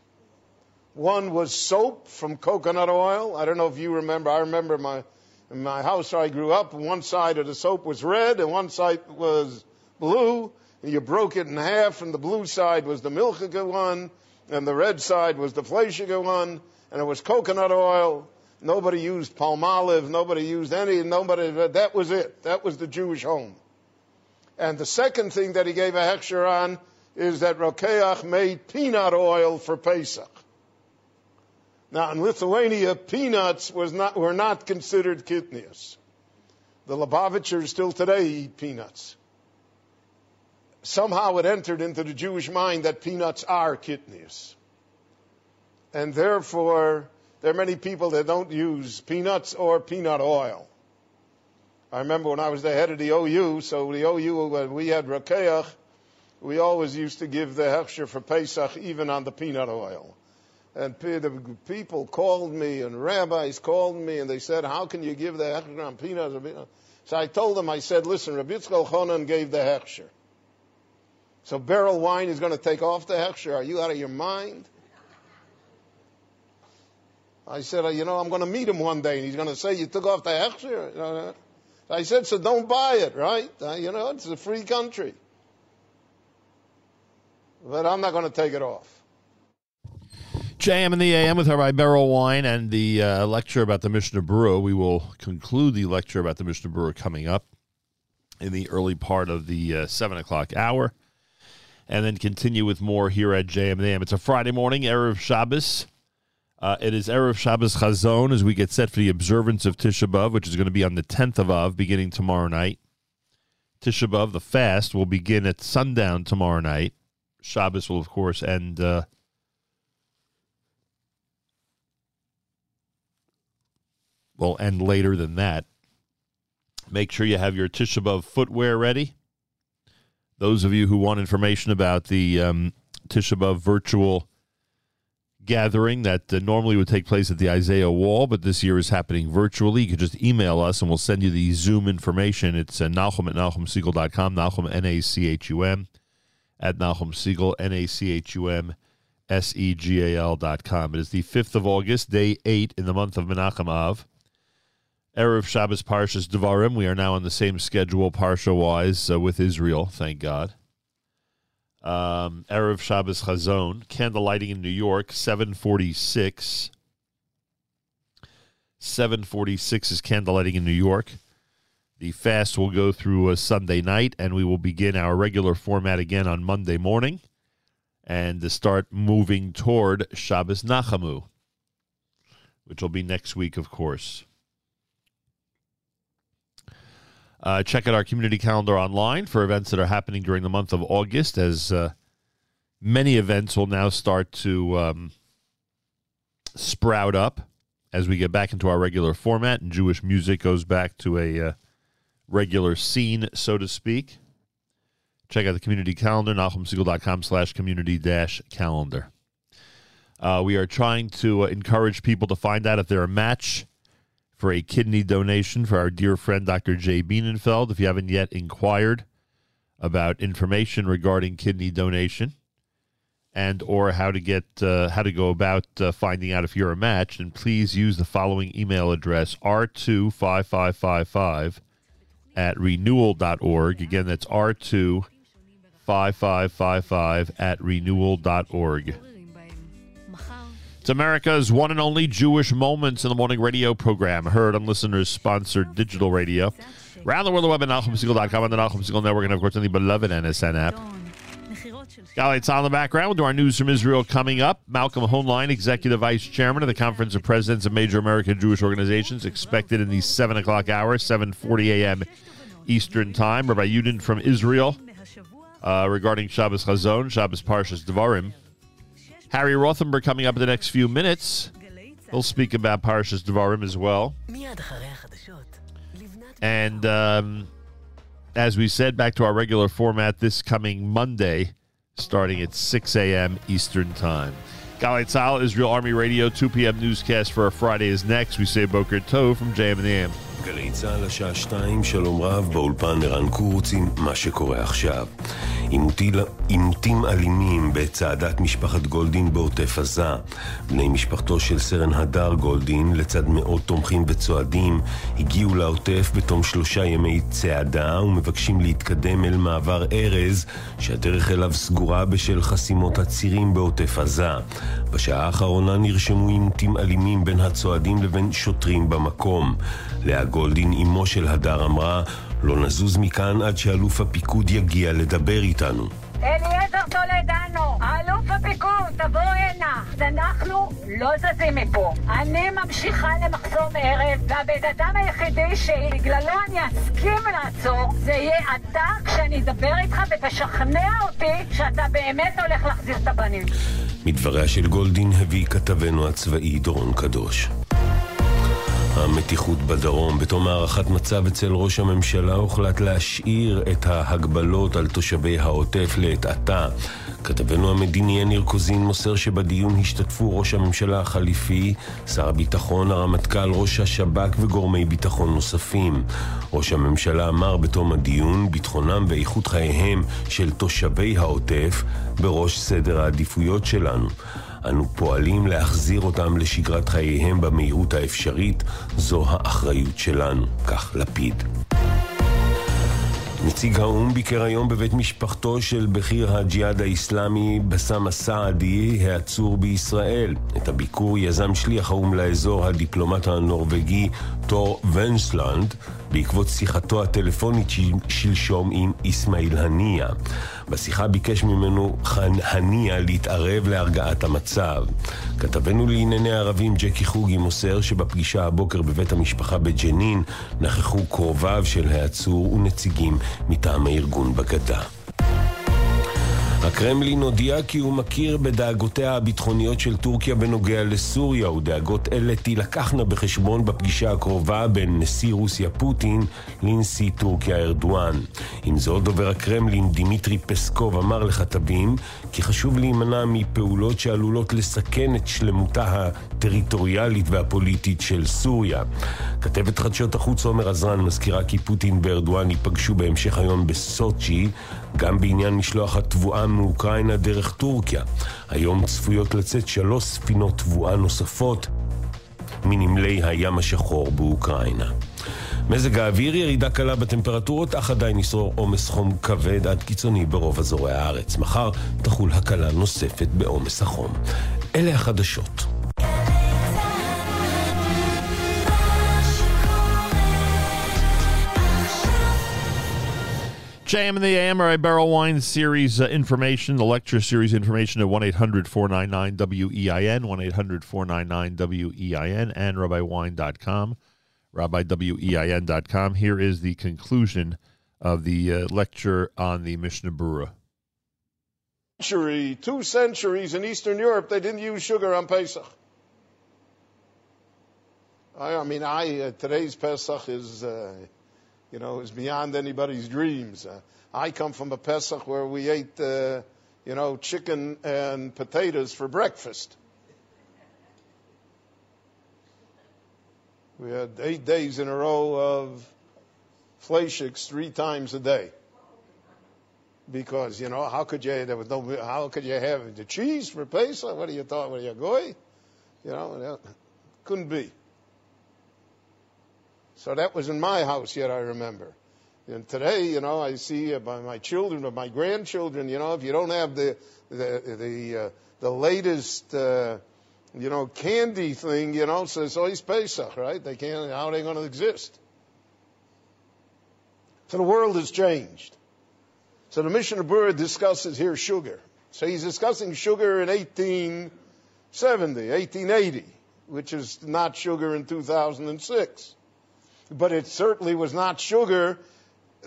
One was soap from coconut oil. I don't know if you remember. I remember my in my house where I grew up. One side of the soap was red and one side was blue. And you broke it in half, and the blue side was the milchika one, and the red side was the fleischiga one, and it was coconut oil. Nobody used palm olive. Nobody used any. Nobody. That was it. That was the Jewish home. And the second thing that he gave a hechsher on is that Rokeach made peanut oil for Pesach. Now, in Lithuania, peanuts not, were not considered kitnius. The Lubavitchers still today eat peanuts. Somehow it entered into the Jewish mind that peanuts are kitnius. And therefore, there are many people that don't use peanuts or peanut oil. I remember when I was the head of the OU, so the OU, when we had Rokeach, we always used to give the hechsher for Pesach even on the peanut oil. And people called me and rabbis called me and they said, how can you give the hechsher on peanuts? So I told them, I said, listen, Rabbi Yitzchak Elchonon gave the hechsher. So Berel Wein is going to take off the hechsher. Are you out of your mind? I said, you know, I'm going to meet him one day and he's going to say, you took off the hechsher? I said, so don't buy it, right? You know, it's a free country. But I'm not going to take it off. JM in the AM with Rabbi Berel Wein and the uh, lecture about the Mishnah Berurah. We will conclude the lecture about the Mishnah Berurah coming up in the early part of the uh, 7 o'clock hour and then continue with more here at JM the AM. It's a Friday morning, Erev Shabbos. Uh, it is Erev Shabbos Chazon as we get set for the observance of Tisha B'Av, which is going to be on the 10th of Av, beginning tomorrow night. Tisha B'Av, the fast, will begin at sundown tomorrow night. Shabbos will, of course, end uh, will end later than that. Make sure you have your Tisha B'Av footwear ready. Those of you who want information about the um, Tisha B'Av virtual gathering that uh, normally would take place at the Isaiah Wall, but this year is happening virtually, you can just email us and we'll send you the Zoom information. It's uh, Nachum at NachumSegal.com, Nachum, N-A-C-H-U-M, at Nachum Segal, N-A-C-H-U-M, S-E-G-A-L dot com. It is the 5th of August, day 8 in the month of Menachem Av. Erev Shabbos Parshas Devarim. We are now on the same schedule, Parsha wise, uh, with Israel. Thank God. Um, Erev Shabbos Chazon. Candle lighting in New York, seven forty six. Seven forty six is candle lighting in New York. The fast will go through a Sunday night, and we will begin our regular format again on Monday morning, and to start moving toward Shabbos Nachamu, which will be next week, of course. Uh, check out our community calendar online for events that are happening during the month of August, as uh, many events will now start to um, sprout up as we get back into our regular format and Jewish music goes back to a uh, regular scene, so to speak. Check out the community calendar, NachumSegal.com slash community dash calendar. Uh, we are trying to encourage people to find out if they're a match for a kidney donation for our dear friend Dr. Jay Bienenfeld. If you haven't yet inquired about information regarding kidney donation and or how to get uh, how to go about uh, finding out if you're a match, then please use the following email address r25555 at renewal.org. Again, that's r25555 at renewal.org. It's America's one and only Jewish Moments in the Morning radio program, heard on listeners sponsored digital radio. Around the world, the web at NachumSegal.com and the Nachum Segal Network, and of course on the beloved NSN app. Galei Tzal in the background. We'll do our news from Israel coming up. Malcolm Hoenlein, Executive Vice Chairman of the Conference of Presidents of Major American Jewish Organizations, expected in the 7 o'clock hour, 7.40 a.m. Eastern Time. Rabbi Yudin from Israel uh, regarding Shabbos Chazon, Shabbos Parshas Devarim. Harry Rothenberg coming up in the next few minutes. He'll speak about Parshas Devarim as well. And um, as we said, back to our regular format this coming Monday, starting at 6 a.m. Eastern Time. Galei Tzal, Israel Army Radio, 2 p.m. newscast for a Friday is next. We say Boker Tov from JM and the AM. גלי צה"ל השעה שתיים, שלום רב, באולפן ערן קורץ עם מה שקורה עכשיו. עימותים, עימותים אלימים בצעדת משפחת גולדין בעוטף עזה. בני משפחתו של סרן הדר גולדין, לצד מאות תומכים וצועדים, הגיעו לעוטף בתום שלושה ימי צעדה ומבקשים להתקדם אל מעבר ארז, שהדרך אליו סגורה בשל חסימות הצירים בעוטף עזה. בשעה האחרונה נרשמו עימותים אלימים בין הצועדים לבין שוטרים במקום. לאה גולדין, אמו של הדר, אמרה, לא נזוז מכאן עד שאלוף הפיקוד יגיע לדבר איתנו. אליעזר טולדנו, אלוף הפיקוד, תבוא הנה. אנחנו לא זזים מפה. אני ממשיכה למחסום ארז, והבן אדם היחידי שבגללו אני אסכים לעצור, זה יהיה אתה כשאני אדבר איתך ותשכנע אותי שאתה באמת הולך להחזיר את הבנים. מדבריה של גולדין הביא כתבנו הצבאי דורון קדוש. המתיחות בדרום. בתום הערכת מצב אצל ראש הממשלה הוחלט להשאיר את ההגבלות על תושבי העוטף לעת עתה. כתבנו המדיני יניר קוזין מוסר שבדיון השתתפו ראש הממשלה החליפי, שר הביטחון, הרמטכ"ל, ראש השב"כ וגורמי ביטחון נוספים. ראש הממשלה אמר בתום הדיון, ביטחונם ואיכות חייהם של תושבי העוטף בראש סדר העדיפויות שלנו. אנו פועלים להחזיר אותם לשגרת חייהם במהירות האפשרית, זו האחריות שלנו. כך לפיד. נציג האו"ם ביקר היום בבית משפחתו של בכיר הג'יהאד האיסלאמי בסאם א-סעדי, העצור בישראל. את הביקור יזם שליח האו"ם לאזור הדיפלומט הנורבגי תור ונסלנד, בעקבות שיחתו הטלפונית של- שלשום עם אסמאעיל הנייה. בשיחה ביקש ממנו הנייה להתערב להרגעת המצב. כתבנו לענייני ערבים ג'קי חוגי מוסר שבפגישה הבוקר בבית המשפחה בג'נין נכחו קרוביו של העצור ונציגים מטעם הארגון בגדה. הקרמלין הודיע כי הוא מכיר בדאגותיה הביטחוניות של טורקיה בנוגע לסוריה, ודאגות אלה תילקחנה בחשבון בפגישה הקרובה בין נשיא רוסיה פוטין לנשיא טורקיה ארדואן. עם זאת, דובר הקרמלין דימיטרי פסקוב אמר לכתבים כי חשוב להימנע מפעולות שעלולות לסכן את שלמותה הטריטוריאלית והפוליטית של סוריה. כתבת חדשות החוץ עומר עזרן מזכירה כי פוטין וארדואן ייפגשו בהמשך היום בסוצ'י, גם בעניין משלוח התבואה מאוקראינה דרך טורקיה. היום צפויות לצאת שלוש ספינות תבואה נוספות מנמלי הים השחור באוקראינה. מזג האוויר, ירידה קלה בטמפרטורות, אך עדיין ישרור עומס חום כבד עד קיצוני ברוב אזורי הארץ. מחר תחול הקלה נוספת בעומס החום. אלה החדשות. JM and the AM, Berel Wein series uh, information, the lecture series information at 1 800 499 WEIN, 1 800 499 WEIN, and RabbiWine.com, RabbiWEIN.com. Here is the conclusion of the uh, lecture on the Mishnah Berurah. Century, two centuries in Eastern Europe, they didn't use sugar on Pesach. I, I mean, I uh, today's Pesach is, uh, you know, is beyond anybody's dreams. Uh, I come from a Pesach where we ate, uh, you know, chicken and potatoes for breakfast. We had eight days in a row of fleischiks three times a day. Because you know how could you there was no how could you have the cheese for Pesach? What do you thought? What are you goy? You know couldn't be. So that was in my house yet I remember. And today, you know, I see uh, by my children or my grandchildren, you know, if you don't have the the the uh, the latest uh, you know candy thing, you know, so it's always Pesach, right? They can't how are they going to exist? So the world has changed. So the Mishnah Berurah discusses here sugar. So he's discussing sugar in 1870, 1880, which is not sugar in 2006. But it certainly was not sugar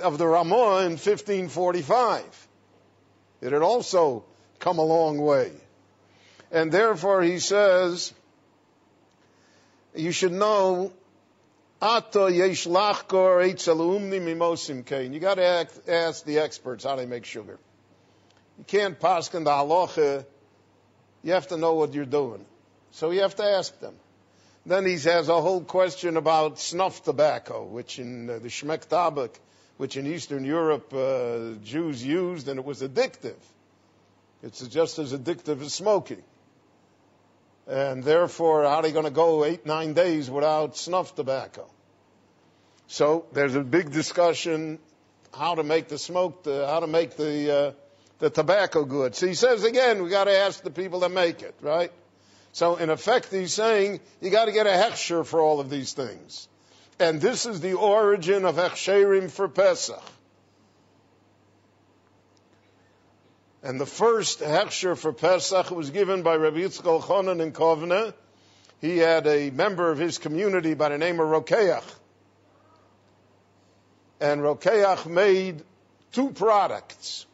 of the Ramah in 1545. It had also come a long way. And therefore he says, you should know Ato yesh lachkor mimosim kain. You got to ask the experts how they make sugar. You can't pass in the halacha. You have to know what you're doing. So you have to ask them. Then he has a whole question about snuff tobacco, which in uh, the Shmek Tabak, which in Eastern Europe uh, Jews used, and it was addictive. It's just as addictive as smoking. And therefore, how are they going to go eight, nine days without snuff tobacco? So there's a big discussion how to make the smoke, the, how to make the uh, the tobacco good. So he says again, we got to ask the people that make it, right? So in effect, he's saying you got to get a hechsher for all of these things, and this is the origin of hechsherim for Pesach. And the first hechsher for Pesach was given by Rabbi Yitzchak Chonan in Kovna. He had a member of his community by the name of Rokeach. And Rokeach made two products.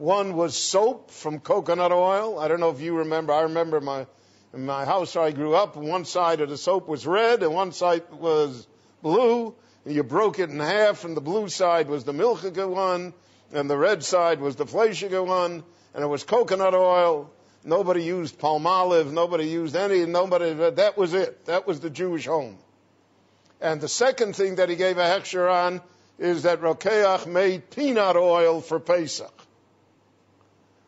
One was soap from coconut oil. I don't know if you remember. I remember my in my house I grew up. One side of the soap was red and one side was blue. And you broke it in half, and the blue side was the milchika one, and the red side was the fleischiga one, and it was coconut oil. Nobody used palm olive. Nobody used any. Nobody. That was it. That was the Jewish home. And the second thing that he gave a hechsher on is that Rokeach made peanut oil for Pesach.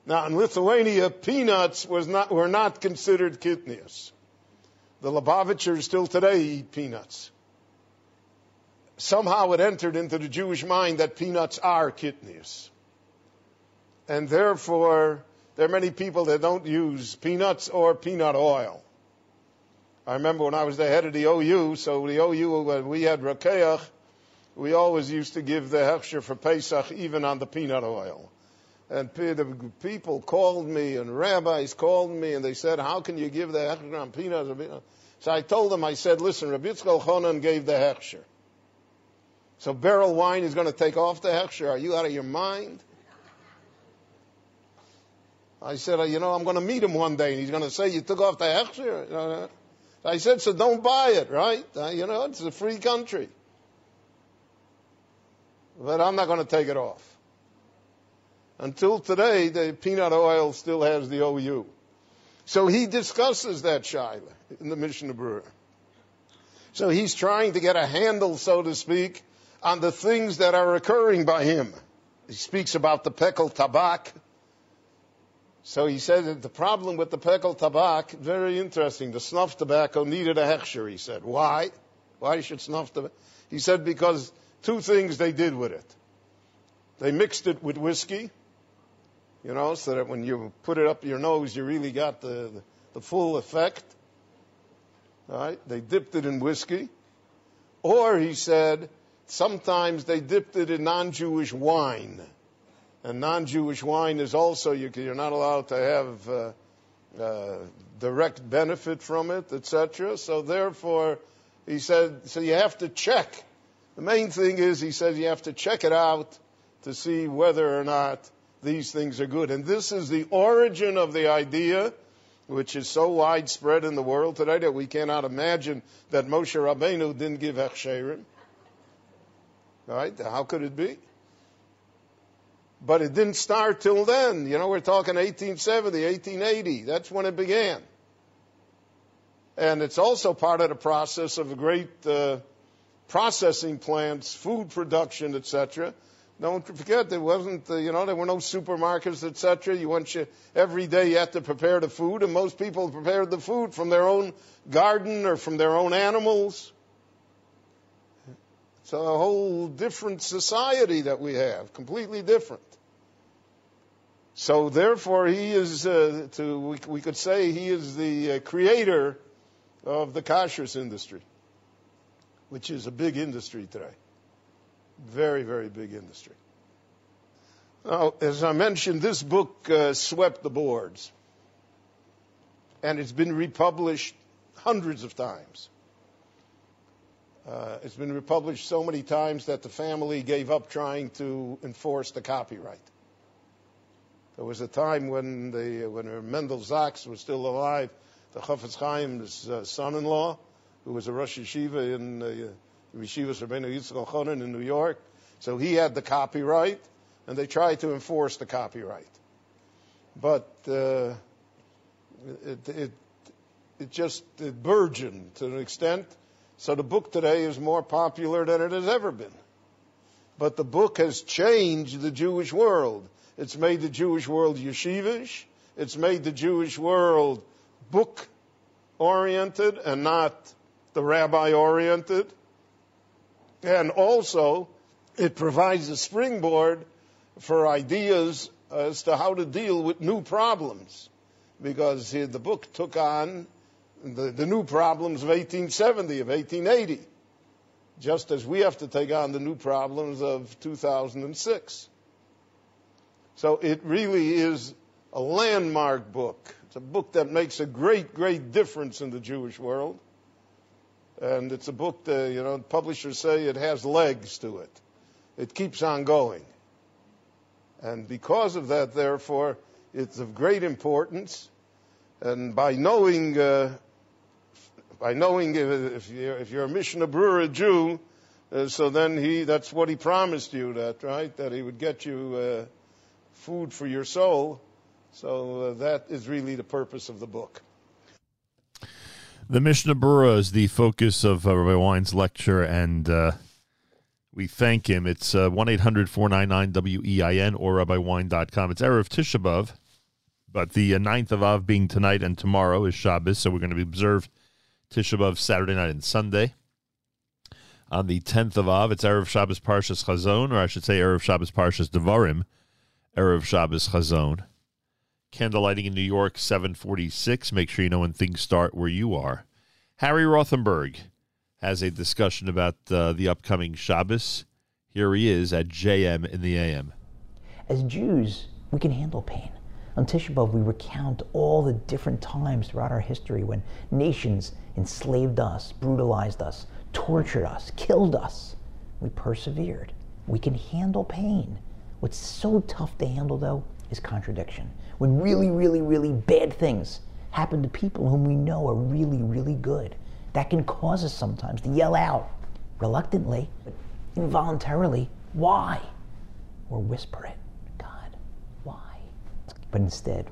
Now, in Lithuania, peanuts not, were not considered kitnius. The Lubavitchers still today eat peanuts. Somehow it entered into the Jewish mind that peanuts are kitnius. And therefore, there are many people that don't use peanuts or peanut oil. I remember when I was the head of the OU, so the OU, when we had Rokeach, we always used to give the hechsher for Pesach even on the peanut oil. And people called me and rabbis called me and they said, how can you give the hechsher on peanuts? So I told them, I said, listen, Rabbi Yitzchak Chonan gave the hechsher. So Berel Wein is going to take off the hechsher. Are you out of your mind? I said, you know, I'm going to meet him one day and he's going to say, you took off the hechsher? I said, so don't buy it, right? Uh, you know, it's a free country. But I'm not going to take it off. Until today, the peanut oil still has the OU. So he discusses that Shaila in the Mishnah Berurah. So he's trying to get a handle, so to speak, on the things that are occurring by him. He speaks about the pekel tabak. So he said that the problem with the pekel tabak, very interesting. The snuff tobacco needed a hechsher, he said. Why? Why should snuff tobacco? He said because two things they did with it. They mixed it with whiskey, you know, so that when you put it up your nose, you really got the, the, the full effect. All right? They dipped it in whiskey. Or, he said, sometimes they dipped it in non-Jewish wine, and non-Jewish wine is also you can, you're not allowed to have uh, uh, direct benefit from it, etc. So therefore, he said, so you have to check. The main thing is, he says, you have to check it out to see whether or not these things are good. And this is the origin of the idea, which is so widespread in the world today that we cannot imagine that Moshe Rabbeinu didn't give hechsherim. Right? How could it be? But it didn't start till then. You know, we're talking 1870, 1880. That's when it began. And it's also part of the process of great uh, processing plants, food production, etc. Don't forget there wasn't, uh, you know, there were no supermarkets, etc. You went you, every day you had to prepare the food, and most people prepared the food from their own garden or from their own animals. It's a whole different society that we have, completely different. So therefore, he is, uh, to we, we could say, he is the uh, creator of the kashrus industry, which is a big industry today. Very, very big industry. Now, as I mentioned, this book uh, swept the boards, and it's been republished hundreds of times. Uh, it's been republished so many times that the family gave up trying to enforce the copyright. There was a time when the when Mendel Zaks was still alive, the Chafetz Chaim's uh, son-in-law, who was a Rosh Yeshiva in uh, Yeshiva Rabbeinu Yitzchak Chonin in New York, so he had the copyright, and they tried to enforce the copyright, but uh, it, it it just it burgeoned to an extent. So the book today is more popular than it has ever been. But the book has changed the Jewish world. It's made the Jewish world yeshivish. It's made the Jewish world book oriented and not the rabbi oriented. And also, it provides a springboard for ideas as to how to deal with new problems. Because the book took on the, the new problems of 1870, of 1880, just as we have to take on the new problems of 2006. So it really is a landmark book. It's a book that makes a great, great difference in the Jewish world. And it's a book that, you know, publishers say it has legs to it. It keeps on going. And because of that, therefore, it's of great importance. And by knowing, uh, by knowing if you're, if you're a Mishnah Berurah Jew, uh, so then he, that's what he promised you, that, right? That he would get you uh, food for your soul. So uh, that is really the purpose of the book. The Mishnah Berurah is the focus of uh, Rabbi Wein's lecture, and uh, we thank him. It's uh, 1 800 499 WEIN or RabbiWein.com. It's Erev Tisha B'Av, but the uh, 9th of Av being tonight and tomorrow is Shabbos, so we're going to observe Tisha B'Av Saturday night and Sunday. On the 10th of Av, it's Erev Shabbos Parshas Chazon, or I should say Erev Shabbos Parshas Devarim, Erev Shabbos Chazon. Candlelighting in New York, 746. Make sure you know when things start where you are. Harry Rothenberg has a discussion about uh, the upcoming Shabbos. Here he is at JM in the AM. As Jews, we can handle pain. On Tisha B'Av, we recount all the different times throughout our history when nations enslaved us, brutalized us, tortured us, killed us. We persevered. We can handle pain. What's so tough to handle, though, is contradiction. When really, really, really bad things happen to people whom we know are really, really good, that can cause us sometimes to yell out, reluctantly, but involuntarily, why? Or whisper it, God, why? But instead,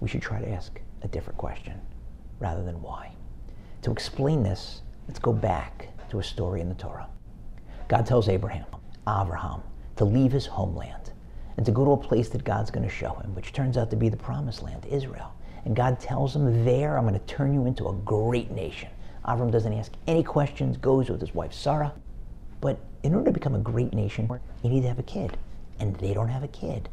we should try to ask a different question rather than why. To explain this, let's go back to a story in the Torah. God tells Abraham, Abraham, to leave his homeland and to go to a place that God's going to show him, which turns out to be the promised land, Israel. And God tells him, There, I'm going to turn you into a great nation. Avram doesn't ask any questions, goes with his wife Sarah. But in order to become a great nation, you need to have a kid. And they don't have a kid.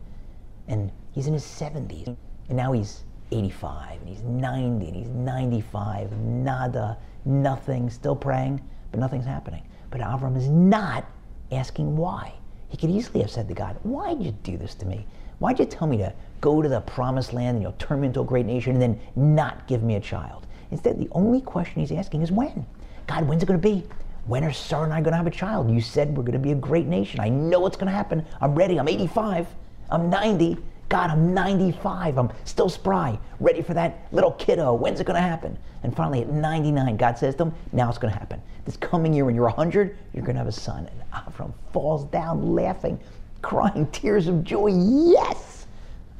And he's in his 70s. And now he's 85, and he's 90, and he's 95. Nada, nothing, still praying, but nothing's happening. But Avram is not asking why. He could easily have said to God, Why'd you do this to me? Why'd you tell me to go to the promised land and you'll turn me into a great nation and then not give me a child? Instead, the only question he's asking is when? God, when's it going to be? When are Sarah and I going to have a child? You said we're going to be a great nation. I know what's going to happen. I'm ready. I'm 85. I'm 90. God, I'm 95. I'm still spry, ready for that little kiddo. When's it going to happen? And finally, at 99, God says to him, Now it's going to happen. This coming year, when you're 100, you're going to have a son. And Avram falls down laughing, crying tears of joy. Yes!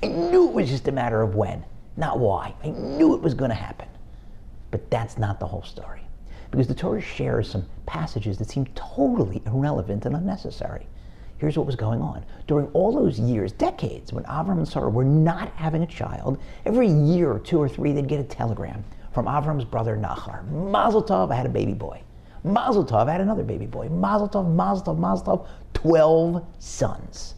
I knew it was just a matter of when, not why. I knew it was going to happen. But that's not the whole story. Because the Torah shares some passages that seem totally irrelevant and unnecessary. Here's what was going on. During all those years, decades, when Avram and Sarah were not having a child, every year or two or three, they'd get a telegram from Avram's brother Nachar. Mazel tov, I had a baby boy. Mazel tov, I had another baby boy. Mazel tov, mazel tov, mazel tov, 12 sons.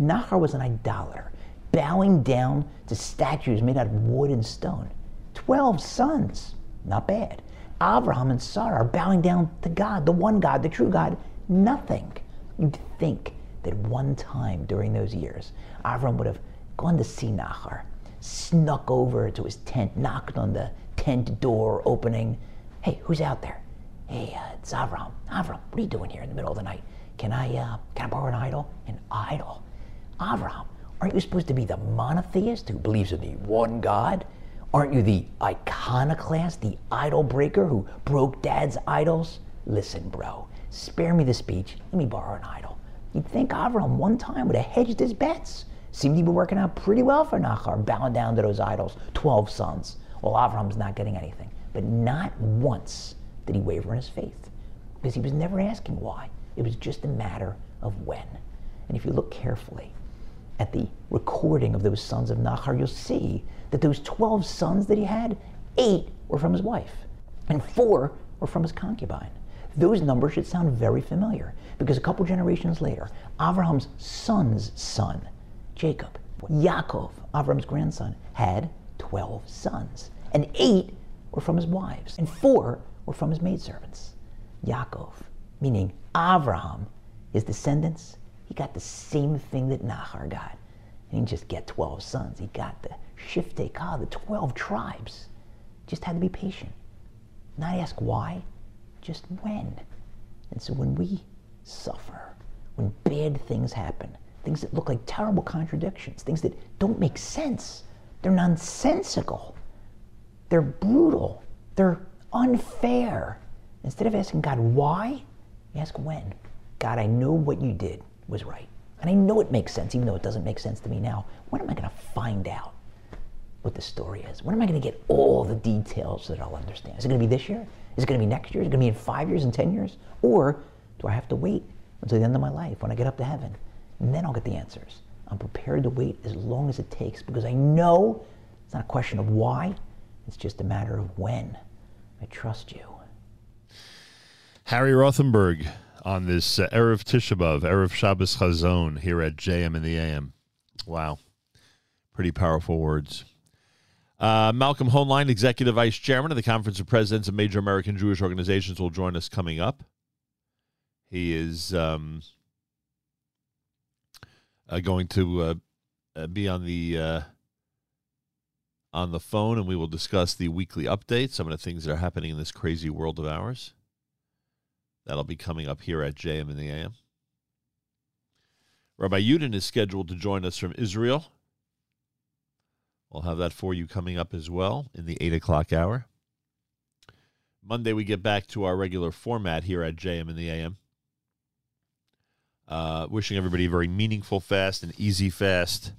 Nachar was an idolater, bowing down to statues made out of wood and stone. 12 sons, not bad. Abraham and Sarah are bowing down to God, the one God, the true God, nothing. You'd think that one time during those years, Avram would have gone to see Nachar, snuck over to his tent, knocked on the tent door opening. Hey, who's out there? Hey, uh, it's Avram. Avram, what are you doing here in the middle of the night? Can I, uh, can I borrow an idol? An idol? Avram, aren't you supposed to be the monotheist who believes in the one God? Aren't you the iconoclast, the idol breaker who broke dad's idols? Listen, bro, spare me the speech. Let me borrow an idol. You'd think Avram one time would have hedged his bets. Seemed to be working out pretty well for Nachar, bowing down to those idols. Twelve sons. Well, Avram's not getting anything. But not once did he waver in his faith. Because he was never asking why. It was just a matter of when. And if you look carefully at the recording of those sons of Nachar, you'll see that those 12 sons that he had, eight were from his wife, and four were from his concubine. Those numbers should sound very familiar because a couple generations later, Abraham's son's son, Jacob, Yaakov, Abraham's grandson, had 12 sons, and eight were from his wives, and four were from his maidservants. Yaakov, meaning Abraham, his descendants, he got the same thing that Nahar got. He didn't just get 12 sons, he got the Shivtei the 12 tribes. Just had to be patient. Not ask why, just when. And so when we suffer, when bad things happen, things that look like terrible contradictions, things that don't make sense, they're nonsensical, they're brutal, they're unfair. Instead of asking God why, ask when. God, I know what you did was right. And I know it makes sense, even though it doesn't make sense to me now. When am I going to find out what the story is? When am I going to get all the details that I'll understand? Is it going to be this year? Is it going to be next year? Is it going to be in five years and ten years? Or do I have to wait until the end of my life when I get up to heaven? And then I'll get the answers. I'm prepared to wait as long as it takes because I know it's not a question of why, it's just a matter of when. I trust you. Harry Rothenberg on this uh, Erev Tisha B'Av, Erev Shabbos Chazon here at JM in the AM. Wow. Pretty powerful words. Uh, Malcolm Hoenlein, Executive Vice Chairman of the Conference of Presidents of Major American Jewish Organizations, will join us coming up. He is um, uh, going to uh, uh, be on the uh, on the phone, and we will discuss the weekly updates, some of the things that are happening in this crazy world of ours. That'll be coming up here at JM in the AM. Rabbi Yudin is scheduled to join us from Israel. We'll have that for you coming up as well in the 8 o'clock hour. Monday, we get back to our regular format here at JM in the AM. Uh, wishing everybody a very meaningful fast and easy fast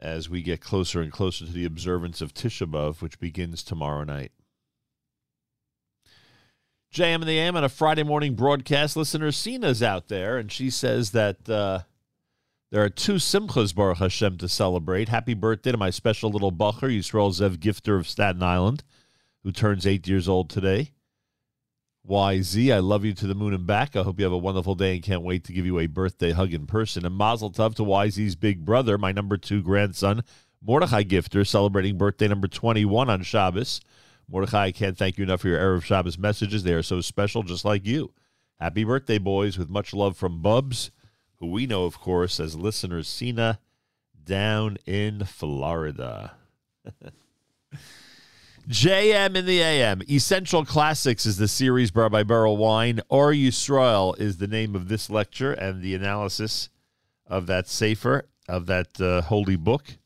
as we get closer and closer to the observance of Tisha B'Av, which begins tomorrow night. JM and the AM on a Friday morning broadcast. Listener Sina's out there, and she says that uh, there are two Simchas Baruch Hashem to celebrate. Happy birthday to my special little Bacher, Yisrael Zev Gifter of Staten Island, who turns eight years old today. YZ, I love you to the moon and back. I hope you have a wonderful day and can't wait to give you a birthday hug in person. And Mazel Tov to YZ's big brother, my number two grandson, Mordechai Gifter, celebrating birthday number 21 on Shabbos. Mordechai, I can't thank you enough for your Erev Shabbos messages. They are so special, just like you. Happy birthday, boys, with much love from Bubs, who we know, of course, as listener Cena down in Florida. JM in the AM. Essential Classics is the series brought by Berel Wein. Or Yisrael is the name of this lecture and the analysis of that sefer, of that uh, holy book.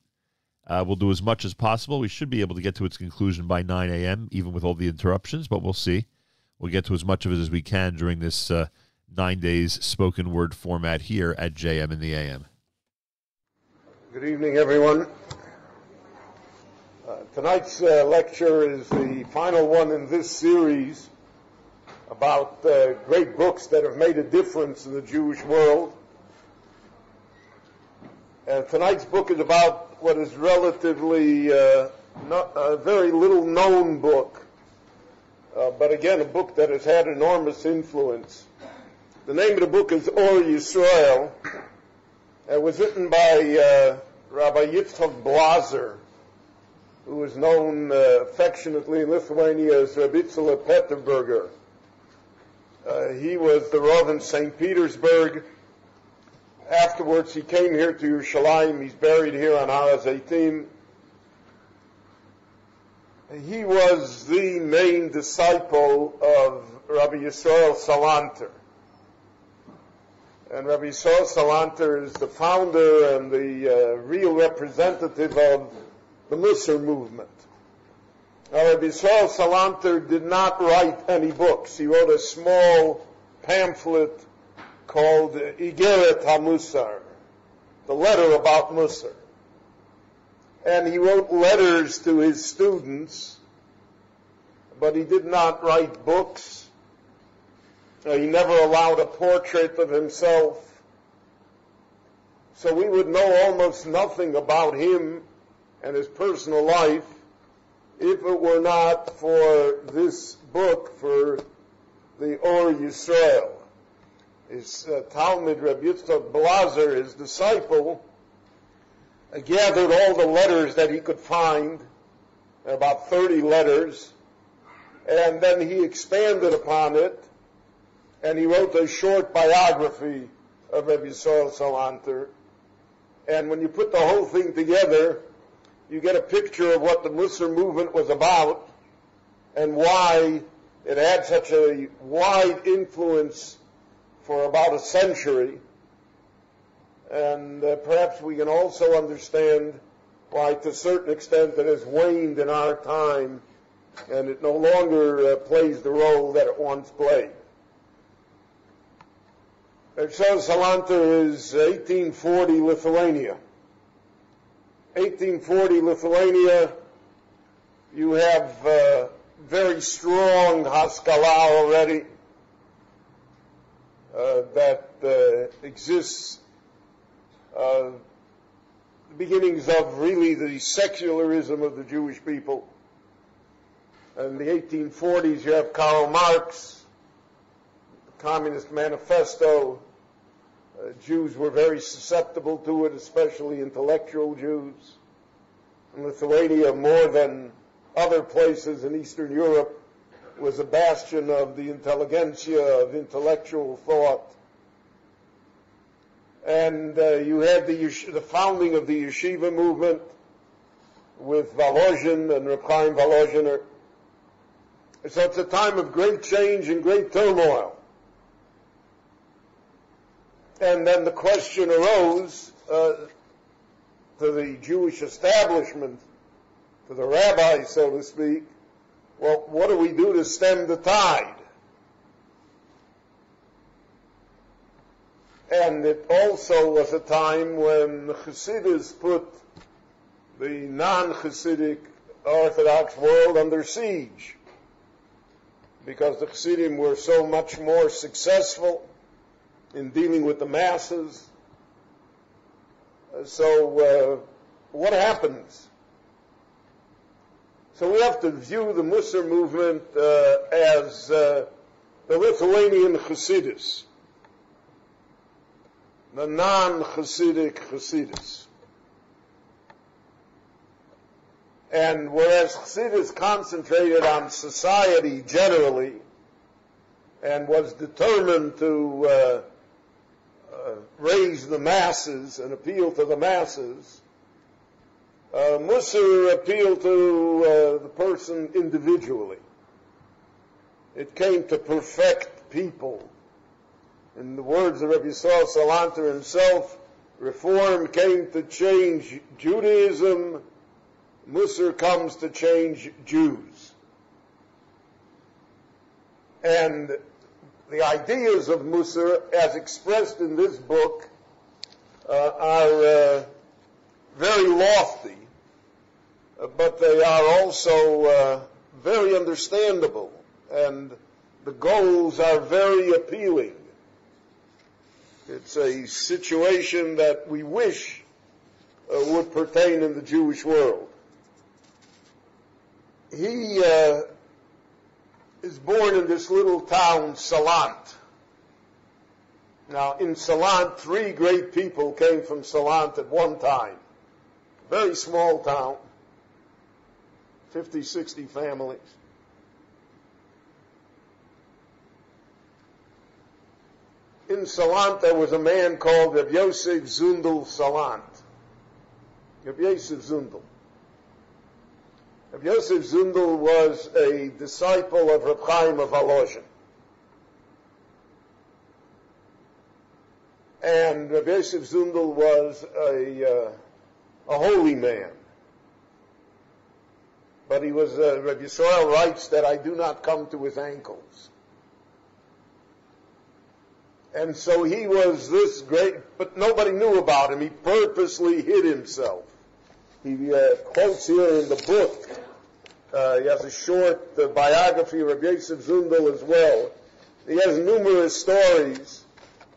Uh, we'll do as much as possible. We should be able to get to its conclusion by 9 a.m., even with all the interruptions, but we'll see. We'll get to as much of it as we can during this uh, nine days spoken word format here at JM in the AM. Good evening, everyone. Uh, tonight's uh, lecture is the final one in this series about uh, great books that have made a difference in the Jewish world. And tonight's book is about what is relatively uh, not, a very little known book, uh, but again, a book that has had enormous influence. The name of the book is Or Yisrael. It was written by uh, Rabbi Yitzchok Blazer, who is known uh, affectionately in Lithuania as Rabbi Itzela Peterburger. Uh, he was the Rav in St. Petersburg. Afterwards, he came here to Yerushalayim. He's buried here on Har HaZeitim. He was the main disciple of Rabbi Yisrael Salanter. And Rabbi Yisrael Salanter is the founder and the uh, real representative of the Musar movement. Now, Rabbi Yisrael Salanter did not write any books. He wrote a small pamphlet called Igeret HaMusar, the letter about Musar. And he wrote letters to his students, but he did not write books. Uh, he never allowed a portrait of himself. So we would know almost nothing about him and his personal life if it were not for this book, for the Or Yisrael. His uh, Talmud, Rabbi Yitzchak Blazer, his disciple, uh, gathered all the letters that he could find, about 30 letters, and then he expanded upon it, and he wrote a short biography of Rabbi Yisrael Salanter. And when you put the whole thing together, you get a picture of what the Musar movement was about and why it had such a wide influence for about a century. And uh, perhaps we can also understand why, to a certain extent, it has waned in our time and it no longer uh, plays the role that it once played. Ershel Salanter is 1840 Lithuania. 1840 Lithuania, you have uh, very strong Haskalah already uh, that uh, exists, uh, the beginnings of really the secularism of the Jewish people. In the 1840s, you have Karl Marx, Communist Manifesto. Uh, Jews were very susceptible to it, especially intellectual Jews. In Lithuania, more than other places in Eastern Europe, was a bastion of the intelligentsia, of intellectual thought. And uh, you had the, the founding of the yeshiva movement with Volozhin and Reb Chaim. So it's a time of great change and great turmoil. And then the question arose uh, to the Jewish establishment, to the rabbis, so to speak, well, what do we do to stem the tide? And it also was a time when the Hasidus put the non-Hasidic Orthodox world under siege because the Hasidim were so much more successful in dealing with the masses. Uh, So, uh, what happens? So we have to view the Musar movement uh, as uh, the Lithuanian Hasidus, the non-Hasidic Hasidus. And whereas Hasidus concentrated on society generally, and was determined to uh, raise the masses and appeal to the masses. Uh, Musser appealed to uh, the person individually. It came to perfect people. In the words of Rabbi Yisrael Salanter himself, reform came to change Judaism, Musser comes to change Jews. And the ideas of Musser, as expressed in this book, uh, are uh, very lofty, uh, but they are also uh, very understandable, and the goals are very appealing. It's a situation that we wish uh, would pertain in the Jewish world. He uh, is born in this little town, Salant. Now, in Salant, three great people came from Salant at one time. Very small town, 50, 60 families. In Salant, there was a man called Reb Yosef Zundel Salant. Reb Yosef Zundel. Reb Yosef Zundel was a disciple of Reb Chaim of Volozhin. And Reb Yosef Zundel was a, uh, a holy man. But he was, uh, Yisrael writes that I do not come to his ankles. And so he was this great, but nobody knew about him. He purposely hid himself. He uh, quotes here in the book, uh, he has a short uh, biography of Rabbi Yosef Zundel as well. He has numerous stories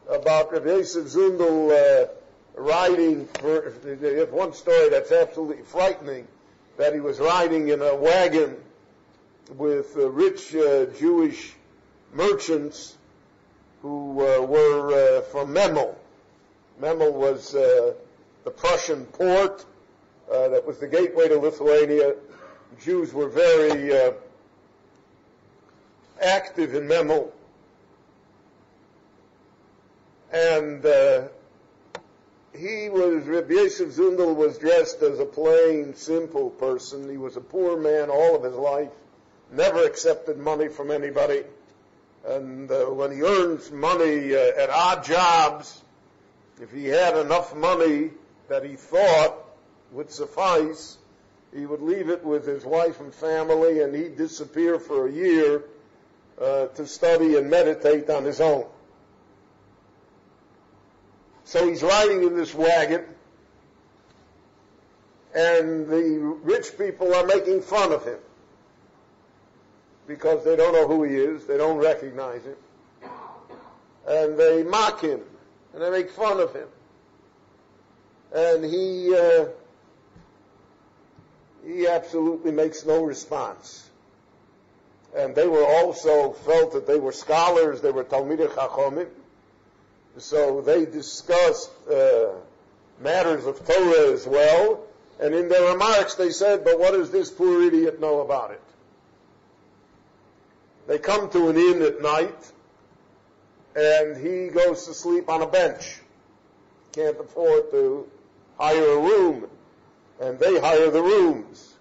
about Rabbi Yosef Zundel uh, riding, for, there's one story that's absolutely frightening, that he was riding in a wagon with uh, rich uh, Jewish merchants who were from Memel. Memel was the Prussian port uh, that was the gateway to Lithuania. Jews were very uh, active in Memel. And uh, he was, Rabbi Yosef Zundel was dressed as a plain, simple person. He was a poor man all of his life, never accepted money from anybody. And uh, when he earns money uh, at odd jobs, if he had enough money that he thought would suffice, he would leave it with his wife and family and he'd disappear for a year uh, to study and meditate on his own. So he's riding in this wagon and the rich people are making fun of him because they don't know who he is, they don't recognize him, and they mock him and they make fun of him, and he uh, he absolutely makes no response. And they were also felt that they were scholars, they were Talmidei Chachomim, so they discussed uh, matters of Torah as well. And in their remarks, they said, "But what does this poor idiot know about it?" They come to an inn at night, and he goes to sleep on a bench. Can't afford to hire a room, and they hire the rooms.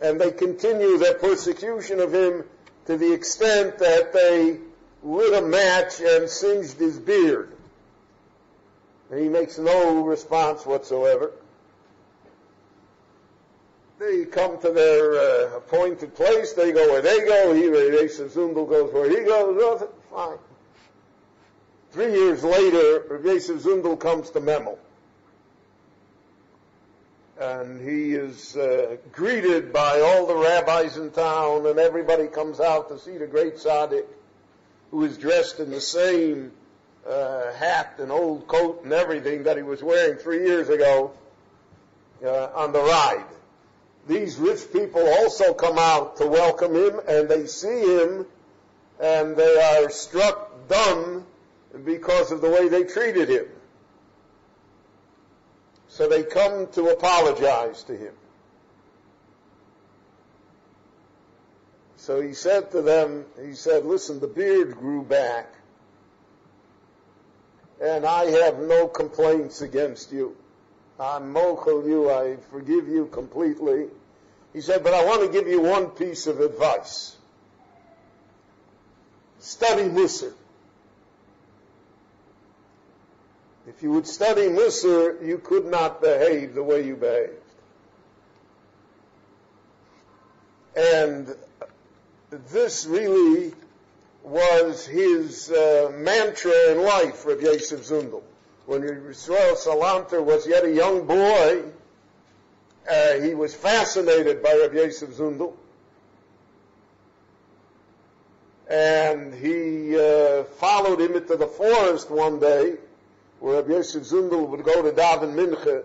And they continue their persecution of him to the extent that they lit a match and singed his beard. And he makes no response whatsoever. They come to their uh, appointed place. They go where they go. He, Zundel goes where he goes. Fine. Three years later, Yosef Zundel comes to Memel. And he is uh, greeted by all the rabbis in town, and everybody comes out to see the great tzaddik, who is dressed in the same uh, hat and old coat and everything that he was wearing three years ago uh, on the ride these rich people also come out to welcome him and they see him and they are struck dumb because of the way they treated him. So they come to apologize to him. So he said to them, he said, listen, the beard grew back, and I have no complaints against you. I'm mochel you, I forgive you completely. He said, but I want to give you one piece of advice. Study Musar. If you would study Musar, you could not behave the way you behaved. And this really was his uh, mantra in life, Rabbi Yosef Zundel. When Yisrael Salanter was yet a young boy, uh, he was fascinated by Rabbi Yosef Zundel. And he uh, followed him into the forest one day, where Rabbi Yosef Zundel would go to daven mincha.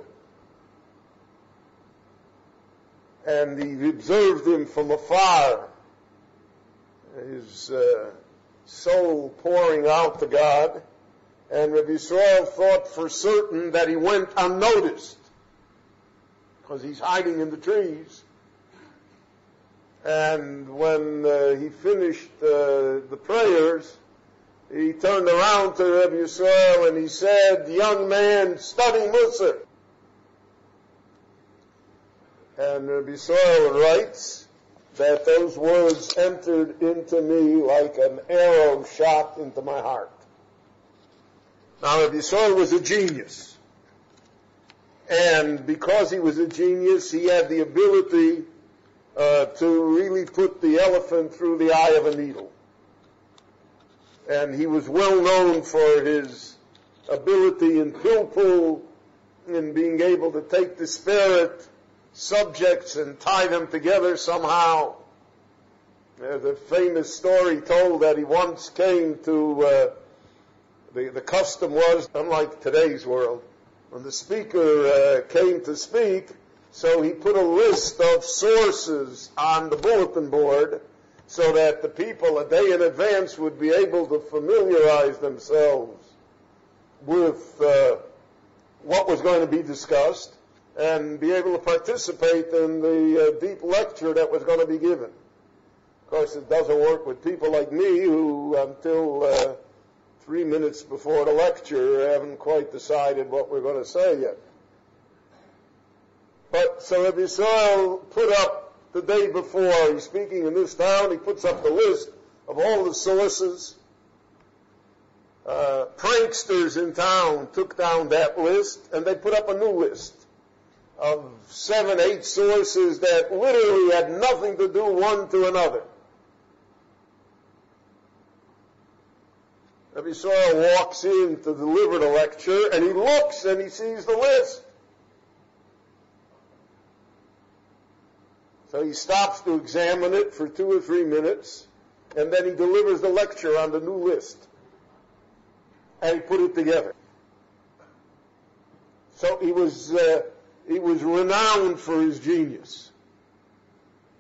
And he observed him from afar, his uh, soul pouring out to God. And Rabbi Yisrael thought for certain that he went unnoticed because he's hiding in the trees. And when uh, he finished uh, the prayers, he turned around to Rabbi Yisrael and he said, Young man, study Musar. And Rabbi Yisrael writes that those words entered into me like an arrow shot into my heart. Now, Rabbi Yisrael was a genius. And because he was a genius, he had the ability uh, to really put the elephant through the eye of a needle. And he was well known for his ability in pilpul, in being able to take disparate subjects and tie them together somehow. There's a famous story told that he once came to, uh, the, the custom was, unlike today's world, when the speaker uh, came to speak, so he put a list of sources on the bulletin board so that the people a day in advance would be able to familiarize themselves with uh, what was going to be discussed and be able to participate in the uh, deep lecture that was going to be given. Of course, it doesn't work with people like me who, until uh, three minutes before the lecture, haven't quite decided what we're going to say yet. But so Rabbi Yisrael put up the day before, he's speaking in this town, he puts up the list of all the sources. Uh, pranksters in town took down that list and they put up a new list of seven, eight sources that literally had nothing to do one to another. Rabbi Yisrael walks in to deliver the lecture and he looks and he sees the list. So he stops to examine it for two or three minutes and then he delivers the lecture on the new list. And he put it together. So he was, uh, he was renowned for his genius.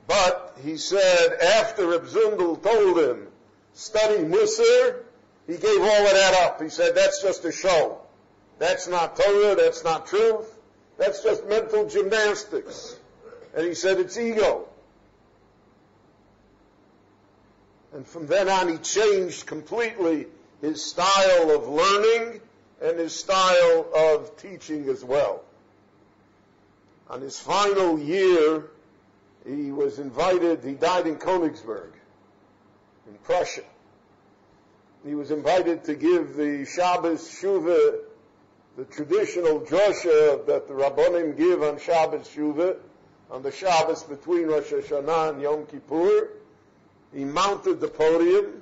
But he said after Reb Zundel told him, study Musar, he gave all of that up. He said, that's just a show. That's not Torah, that's not truth, that's just mental gymnastics. And he said, it's ego. And from then on he changed completely his style of learning and his style of teaching as well. On his final year, he was invited, he died in Königsberg, in Prussia. He was invited to give the Shabbos Shuvah, the traditional drosha that the Rabbonim give on Shabbos Shuvah, on the Shabbos between Rosh Hashanah and Yom Kippur. He mounted the podium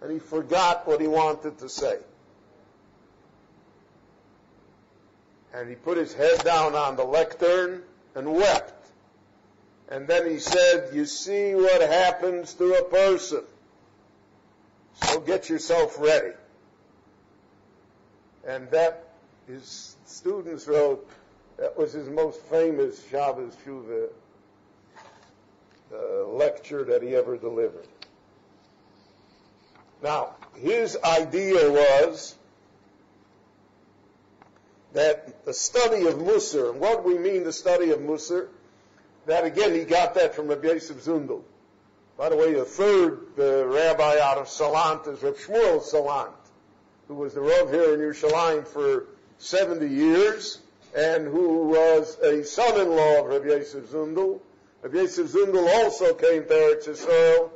and he forgot what he wanted to say. And he put his head down on the lectern and wept. And then he said, you see what happens to a person. So get yourself ready. And that, his students wrote, that was his most famous Shabbos Shuvah uh, lecture that he ever delivered. Now, his idea was that the study of Musar, and what we mean the study of Musar, that again he got that from Rabbi Yosef Zundel. By the way, the third uh, rabbi out of Salant is Reb Shmuel Salant, who was the Rav here in Yerushalayim for 70 years, and who was a son-in-law of Reb Yosef Zundel. Reb Yosef Zundel also came there to Eretz Yisrael,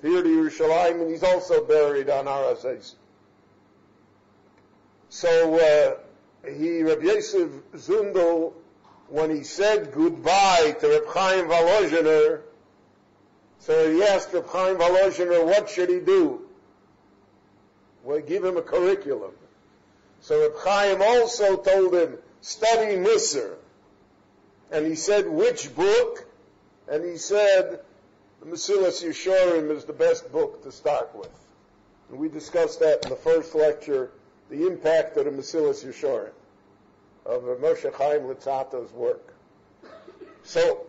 here to Yerushalayim, and he's also buried on Har So uh, he, Reb Yosef Zundel, when he said goodbye to Reb Chaim Volozhiner, so he asked Reb Chaim Volozhiner, what should he do? Well, give him a curriculum. So Reb Chaim also told him, study Musar. And he said, which book? And he said, the Mesilas Yesharim is the best book to start with. And we discussed that in the first lecture, the impact of the Mesilas Yesharim, of Moshe Chaim Luzzatto's work. So,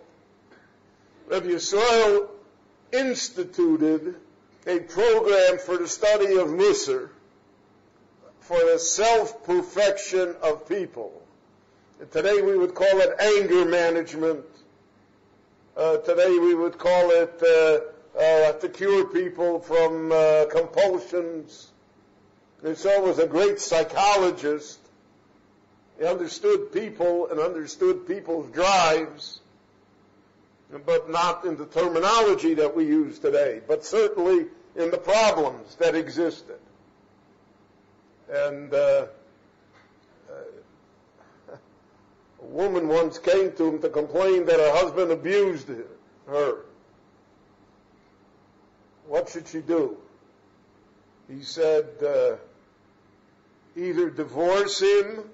Rabbi Yisrael instituted a program for the study of Musar for the self-perfection of people. Today we would call it anger management. Uh, today we would call it uh, uh, to cure people from uh, compulsions. Rousseau was a great psychologist. He understood people and understood people's drives, but not in the terminology that we use today, but certainly in the problems that existed. And uh, a woman once came to him to complain that her husband abused her. What should she do? He said, uh, either divorce him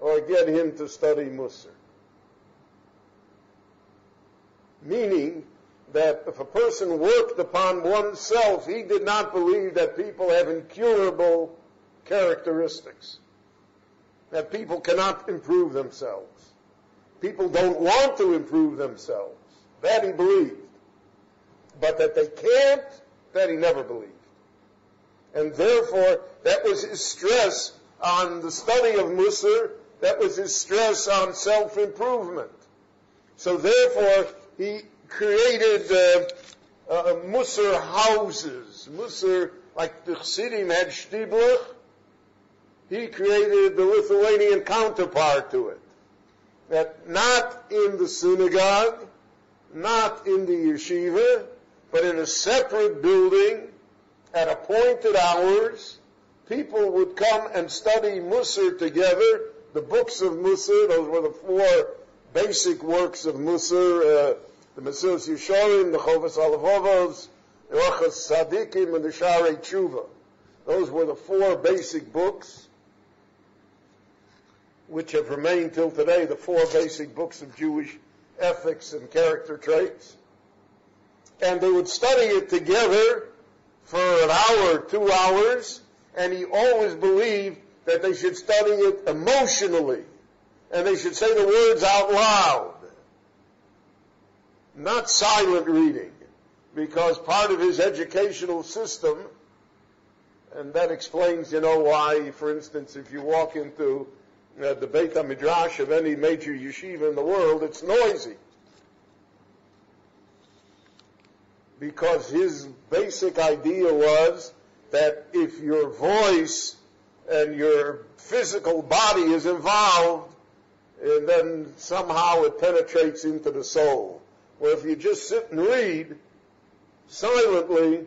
or get him to study Musar. Meaning that if a person worked upon oneself, he did not believe that people have incurable characteristics. That people cannot improve themselves. People don't want to improve themselves. That he believed. But that they can't, that he never believed. And therefore, that was his stress on the study of Musar, that was his stress on self-improvement. So therefore, he created uh, uh, Musar houses. Musar, like the Chassidim had Shtiblach, he created the Lithuanian counterpart to it. That not in the synagogue, not in the yeshiva, but in a separate building, at appointed hours, people would come and study Musar together, the books of Musar, those were the four basic works of Musar, uh, the Mesilas Yesharim, the Chovas Halevavos, the Orchos Tzadikim, and the Sha'arei Teshuva. Those were the four basic books which have remained till today, the four basic books of Jewish ethics and character traits. And they would study it together for an hour, two hours, and he always believed that they should study it emotionally, and they should say the words out loud, not silent reading, because part of his educational system, and that explains, you know, why, for instance, if you walk into uh, the Beit HaMidrash of any major yeshiva in the world, it's noisy. because his basic idea was that if your voice and your physical body is involved, and then somehow it penetrates into the soul. Where if you just sit and read silently,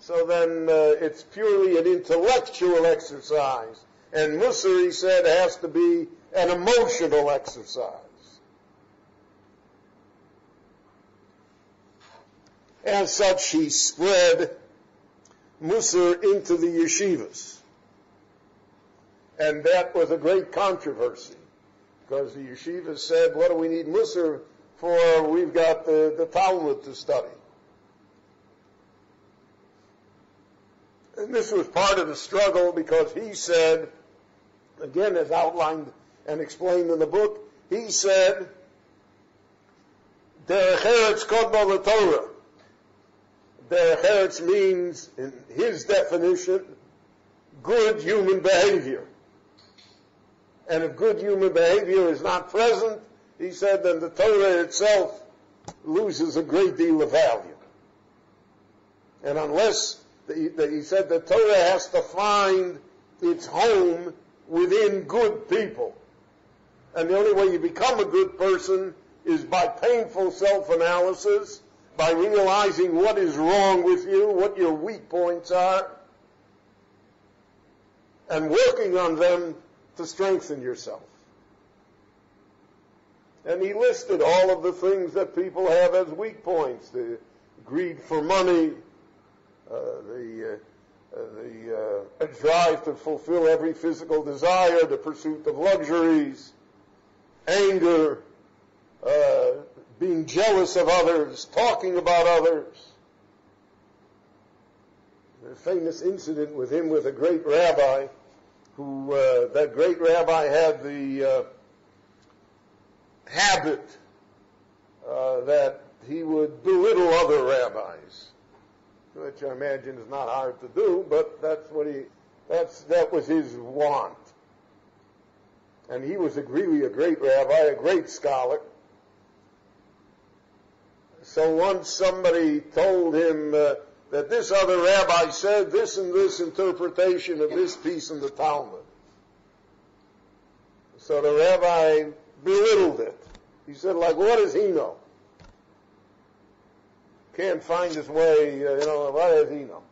so then uh, it's purely an intellectual exercise. And Musar, he said, has to be an emotional exercise. As such, he spread Musar into the yeshivas. And that was a great controversy because the yeshivas said, what do we need Musar for? We've got the, the Talmud to study. And this was part of the struggle because he said, again as outlined and explained in the book, he said, Derech Eretz Kodma Torah. Derech Eretz means, in his definition, good human behavior. And if good human behavior is not present, he said, then the Torah itself loses a great deal of value. And unless, the, the, he said the Torah has to find its home within good people. And the only way you become a good person is by painful self-analysis, by realizing what is wrong with you, what your weak points are, and working on them to strengthen yourself. And he listed all of the things that people have as weak points the greed for money, uh, the, uh, the uh, drive to fulfill every physical desire, the pursuit of luxuries, anger, uh, being jealous of others, talking about others. The famous incident with him with a great rabbi, who uh, that great rabbi had the habit uh, that he would belittle other rabbis, which I imagine is not hard to do, but that's what he, that's, that was his want. And he was a, really a great rabbi, a great scholar. So once somebody told him uh, that this other rabbi said this and this interpretation of this piece in the Talmud. So the rabbi belittled it. He said, like, what does he know? Can't find his way, uh, you know, what does he know?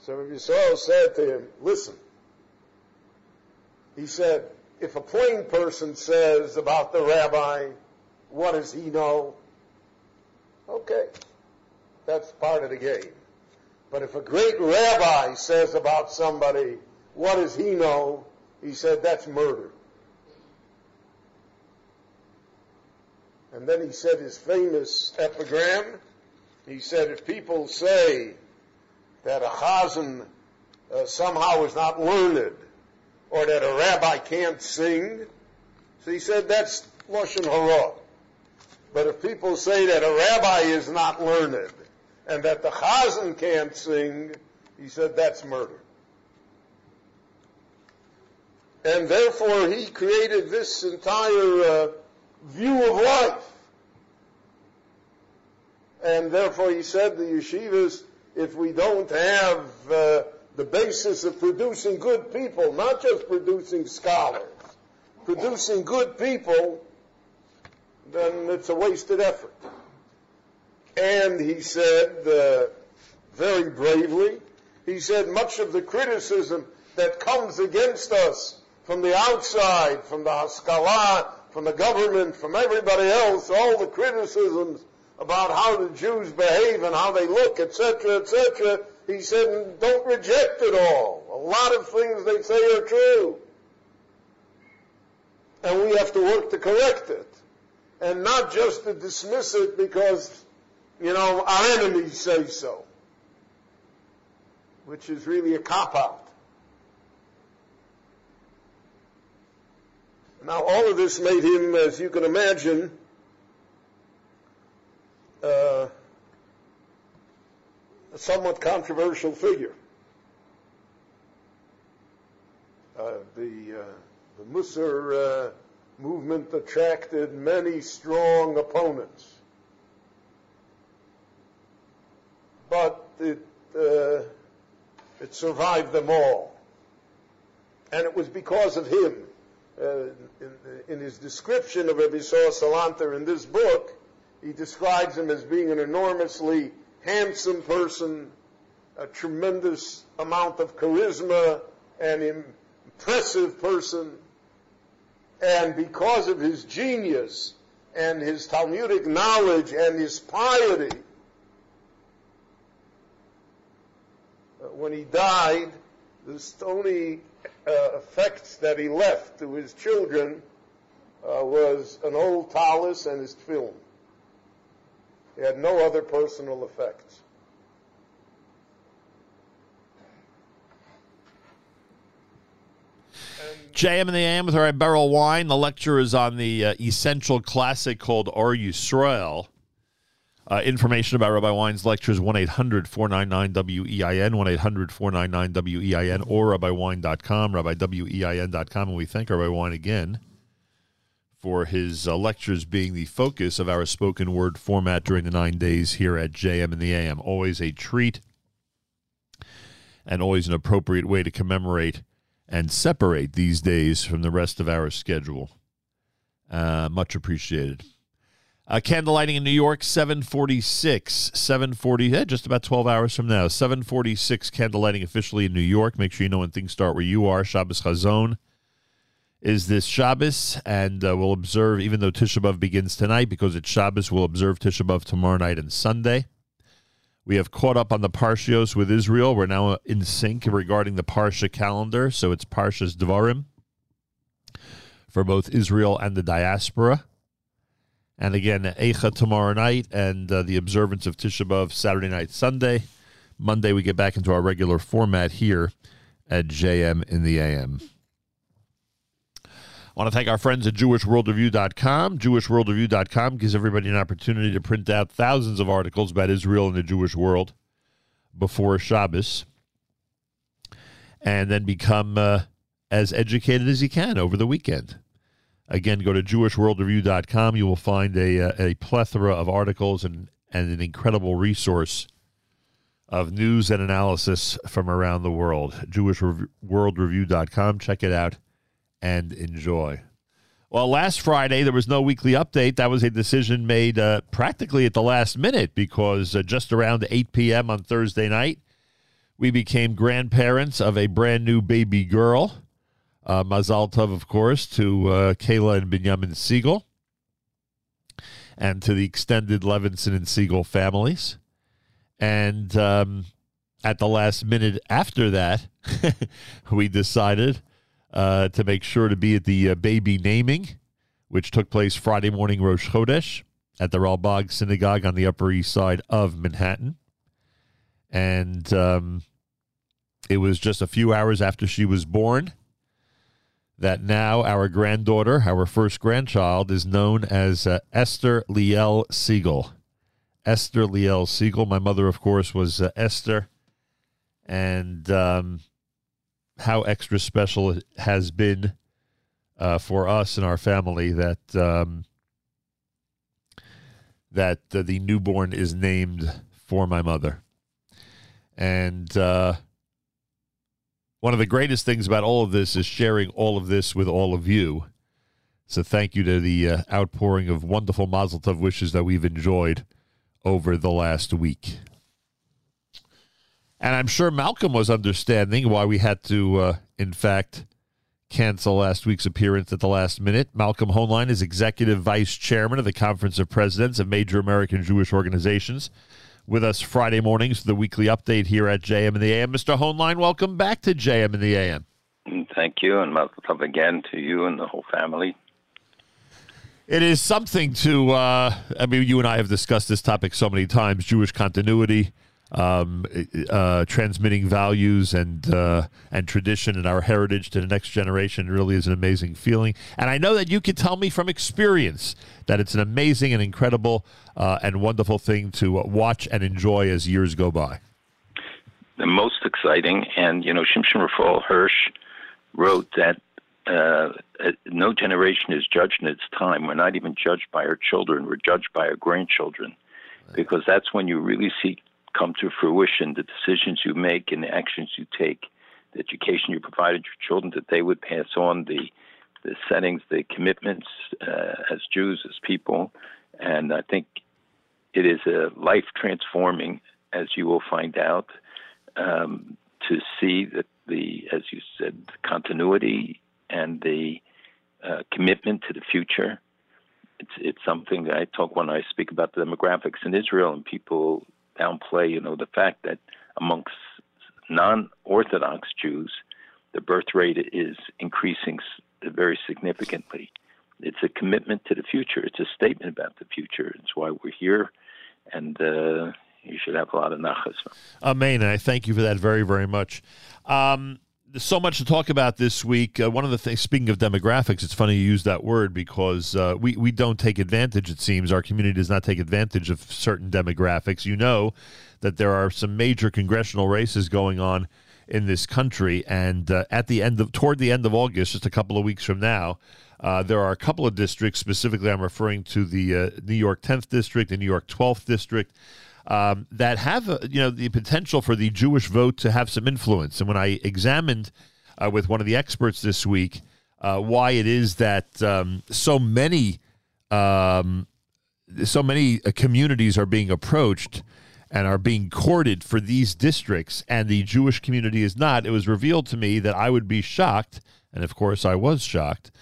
So Rabbi Yisrael said to him, listen. He said, if a plain person says about the rabbi, what does he know? Okay. That's part of the game. But if a great rabbi says about somebody, what does he know? He said, that's murder. And then he said his famous epigram. He said, if people say that a chazan uh, somehow is not learned, or that a rabbi can't sing, so he said that's lashon hara. But if people say that a rabbi is not learned, and that the chazan can't sing, he said that's murder. And therefore he created this entire uh, view of life. And therefore he said the yeshivas, if we don't have uh, the basis of producing good people, not just producing scholars, producing good people, then it's a wasted effort. And he said, uh, very bravely, he said much of the criticism that comes against us from the outside, from the Haskalah, from the government, from everybody else, all the criticisms about how the Jews behave and how they look, etc., etc., he said, don't reject it all. A lot of things they say are true. And we have to work to correct it. And not just to dismiss it because, you know, our enemies say so. Which is really a cop-out. Now, all of this made him, as you can imagine, a somewhat controversial figure. Uh, the, uh, Musar uh, movement attracted many strong opponents. But it, uh, it survived them all. And it was because of him. Uh, in, in, his description of Rabbi Saul Salanter in this book, he describes him as being an enormously handsome person, a tremendous amount of charisma, an impressive person. And because of his genius and his Talmudic knowledge and his piety, uh, when he died, the only uh, effects that he left to his children uh, was an old tallis and his tefillin. He had no other personal effects. JM in the AM with our Berel Wein. The lecture is on the uh, essential classic called Or Yisrael. Uh, information about Rabbi Wein's lectures 1 800 499 WEIN, 1 800 499 WEIN, or RabbiWine.com, RabbiWEIN.com. And we thank Rabbi Wine again for his uh, lectures being the focus of our spoken word format during the nine days here at JM and the AM. Always a treat and always an appropriate way to commemorate and separate these days from the rest of our schedule. Uh, much appreciated. Uh, candle lighting in New York, 746. 740, eh, just about 12 hours from now. 746 candle lighting officially in New York. Make sure you know when things start where you are. Shabbos Chazon is this Shabbos, and uh, we'll observe, even though Tisha B'Av begins tonight, because it's Shabbos, we'll observe Tisha B'Av tomorrow night and Sunday. We have caught up on the Parshios with Israel. We're now in sync regarding the Parsha calendar, so it's Parshas Devarim for both Israel and the diaspora. And again, Eicha tomorrow night and uh, the observance of Tisha B'Av Saturday night, Sunday. Monday, we get back into our regular format here at JM in the AM. I want to thank our friends at JewishWorldReview.com. JewishWorldReview.com gives everybody an opportunity to print out thousands of articles about Israel and the Jewish world before Shabbos and then become uh, as educated as you can over the weekend. Again, go to JewishWorldReview.com. You will find a, uh, a plethora of articles and, and an incredible resource of news and analysis from around the world. JewishWorldReview.com. Check it out and enjoy. Well, last Friday there was no weekly update. That was a decision made uh, practically at the last minute because uh, just around 8 p.m. on Thursday night, we became grandparents of a brand new baby girl. Uh, Mazal Tov, of course, to uh, Kayla and Binyamin Siegel and to the extended Levinson and Siegel families. And um, at the last minute after that, we decided uh, to make sure to be at the uh, baby naming, which took place Friday morning, Rosh Chodesh, at the Ralbag Synagogue on the Upper East Side of Manhattan. And um, it was just a few hours after she was born that now our granddaughter, our first grandchild, is known as uh, Esther Liel Siegel. Esther Liel Siegel. My mother, of course, was uh, Esther. And um, how extra special it has been uh, for us and our family that um, that uh, the newborn is named for my mother. And uh, one of the greatest things about all of this is sharing all of this with all of you. So thank you to the uh, outpouring of wonderful Mazel Tov wishes that we've enjoyed over the last week. And I'm sure Malcolm was understanding why we had to, uh, in fact, cancel last week's appearance at the last minute. Malcolm Hoenlein is executive vice chairman of the Conference of Presidents of Major American Jewish Organizations. With us Friday mornings, the weekly update here at JM in the AM. Mr. Hoenlein, welcome back to JM in the AM. Thank you, and welcome again to you and the whole family. It is something to, uh, I mean, you and I have discussed this topic so many times Jewish continuity, um, uh, transmitting values and uh, and tradition and our heritage to the next generation really is an amazing feeling. And I know that you can tell me from experience that it's an amazing and incredible uh, and wonderful thing to watch and enjoy as years go by. The most exciting, and you know, Shimshon Raphael Hirsch wrote that uh, no generation is judged in its time. We're not even judged by our children; we're judged by our grandchildren, because that's when you really see come to fruition the decisions you make and the actions you take, the education you provided your children, that they would pass on the the settings, the commitments uh, as Jews, as people, and I think it is a life transforming, as you will find out, um, to see that the, as you said, continuity and the uh, commitment to the future. It's it's something I talk when I speak about the demographics in Israel, and people downplay, you know, the fact that amongst non-Orthodox Jews, the birth rate is increasing very significantly. It's a commitment to the future. It's a statement about the future. It's why we're here, and uh, you should have a lot of nachas. Amen. And I thank you for that very, very much. Um, there's so much to talk about this week. Uh, one of the things, speaking of demographics, it's funny you use that word because uh, we, we don't take advantage, it seems. Our community does not take advantage of certain demographics. You know that there are some major congressional races going on in this country. And uh, at the end of toward the end of August, just a couple of weeks from now, uh, there are a couple of districts. Specifically, I'm referring to the uh, New York 10th district, the New York 12th district. Um, that have uh, you know the potential for the Jewish vote to have some influence, and when I examined uh, with one of the experts this week uh, why it is that um, so many um, so many uh, communities are being approached and are being courted for these districts, and the Jewish community is not. It was revealed to me that I would be shocked, and of course I was shocked,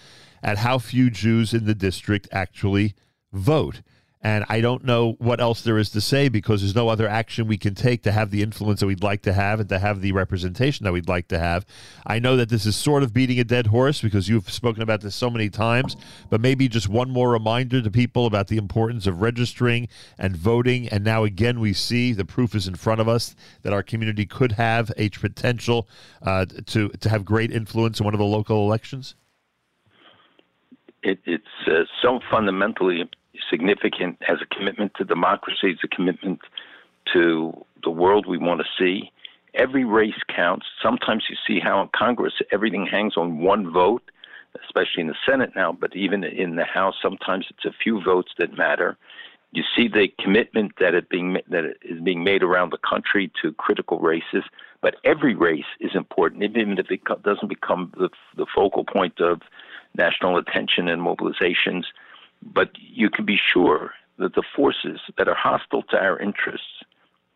at how few Jews in the district actually vote. And I don't know what else there is to say because there's no other action we can take to have the influence that we'd like to have and to have the representation that we'd like to have. I know that this is sort of beating a dead horse because you've spoken about this so many times, but maybe just one more reminder to people about the importance of registering and voting. And now again, we see the proof is in front of us that our community could have a potential uh, to to have great influence in one of the local elections. It, it's uh, so fundamentally significant as a commitment to democracy, as a commitment to the world we want to see. Every race counts. Sometimes you see how in Congress everything hangs on one vote, especially in the Senate now, but even in the House, sometimes it's a few votes that matter. You see the commitment that it being that it is being made around the country to critical races, but every race is important, even if it doesn't become the the focal point of national attention and mobilizations. But you can be sure that the forces that are hostile to our interests,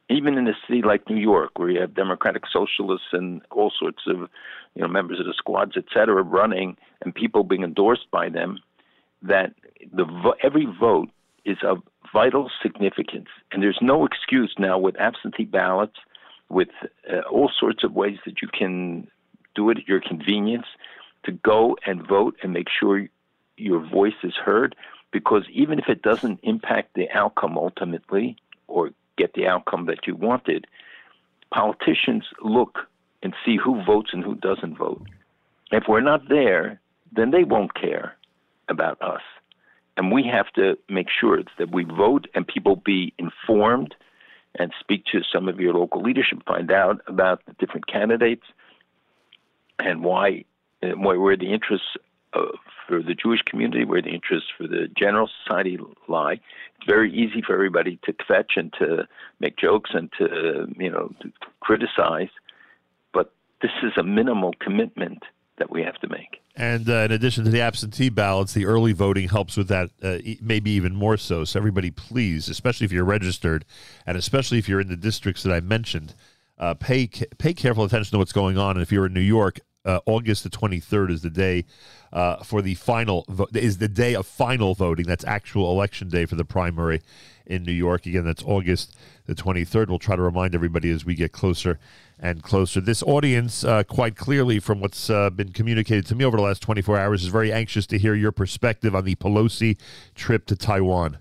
even in a city like New York, where you have democratic socialists and all sorts of you know members of the squads, et cetera, running and people being endorsed by them, that the every vote is of vital significance, and there's no excuse now with absentee ballots, with uh, all sorts of ways that you can do it at your convenience to go and vote and make sure your voice is heard because even if it doesn't impact the outcome ultimately or get the outcome that you wanted, politicians look and see who votes and who doesn't vote. If we're not there, then they won't care about us. And we have to make sure that we vote and people be informed and speak to some of your local leadership, find out about the different candidates and why, where the interests uh, for the Jewish community, where the interests for the general society lie. It's very easy for everybody to fetch and to make jokes and to you know to criticize, but this is a minimal commitment that we have to make. And uh, in addition to the absentee ballots, the early voting helps with that, uh, maybe even more so. So, everybody, please, especially if you're registered, and especially if you're in the districts that I mentioned, uh, pay pay careful attention to what's going on. And if you're in New York, uh, August the 23rd is the day uh, for the final vo- is the day of final voting. That's actual election day for the primary in New York. Again, that's August the 23rd. We'll try to remind everybody as we get closer and closer. This audience, uh, quite clearly, from what's uh, been communicated to me over the last 24 hours, is very anxious to hear your perspective on the Pelosi trip to Taiwan.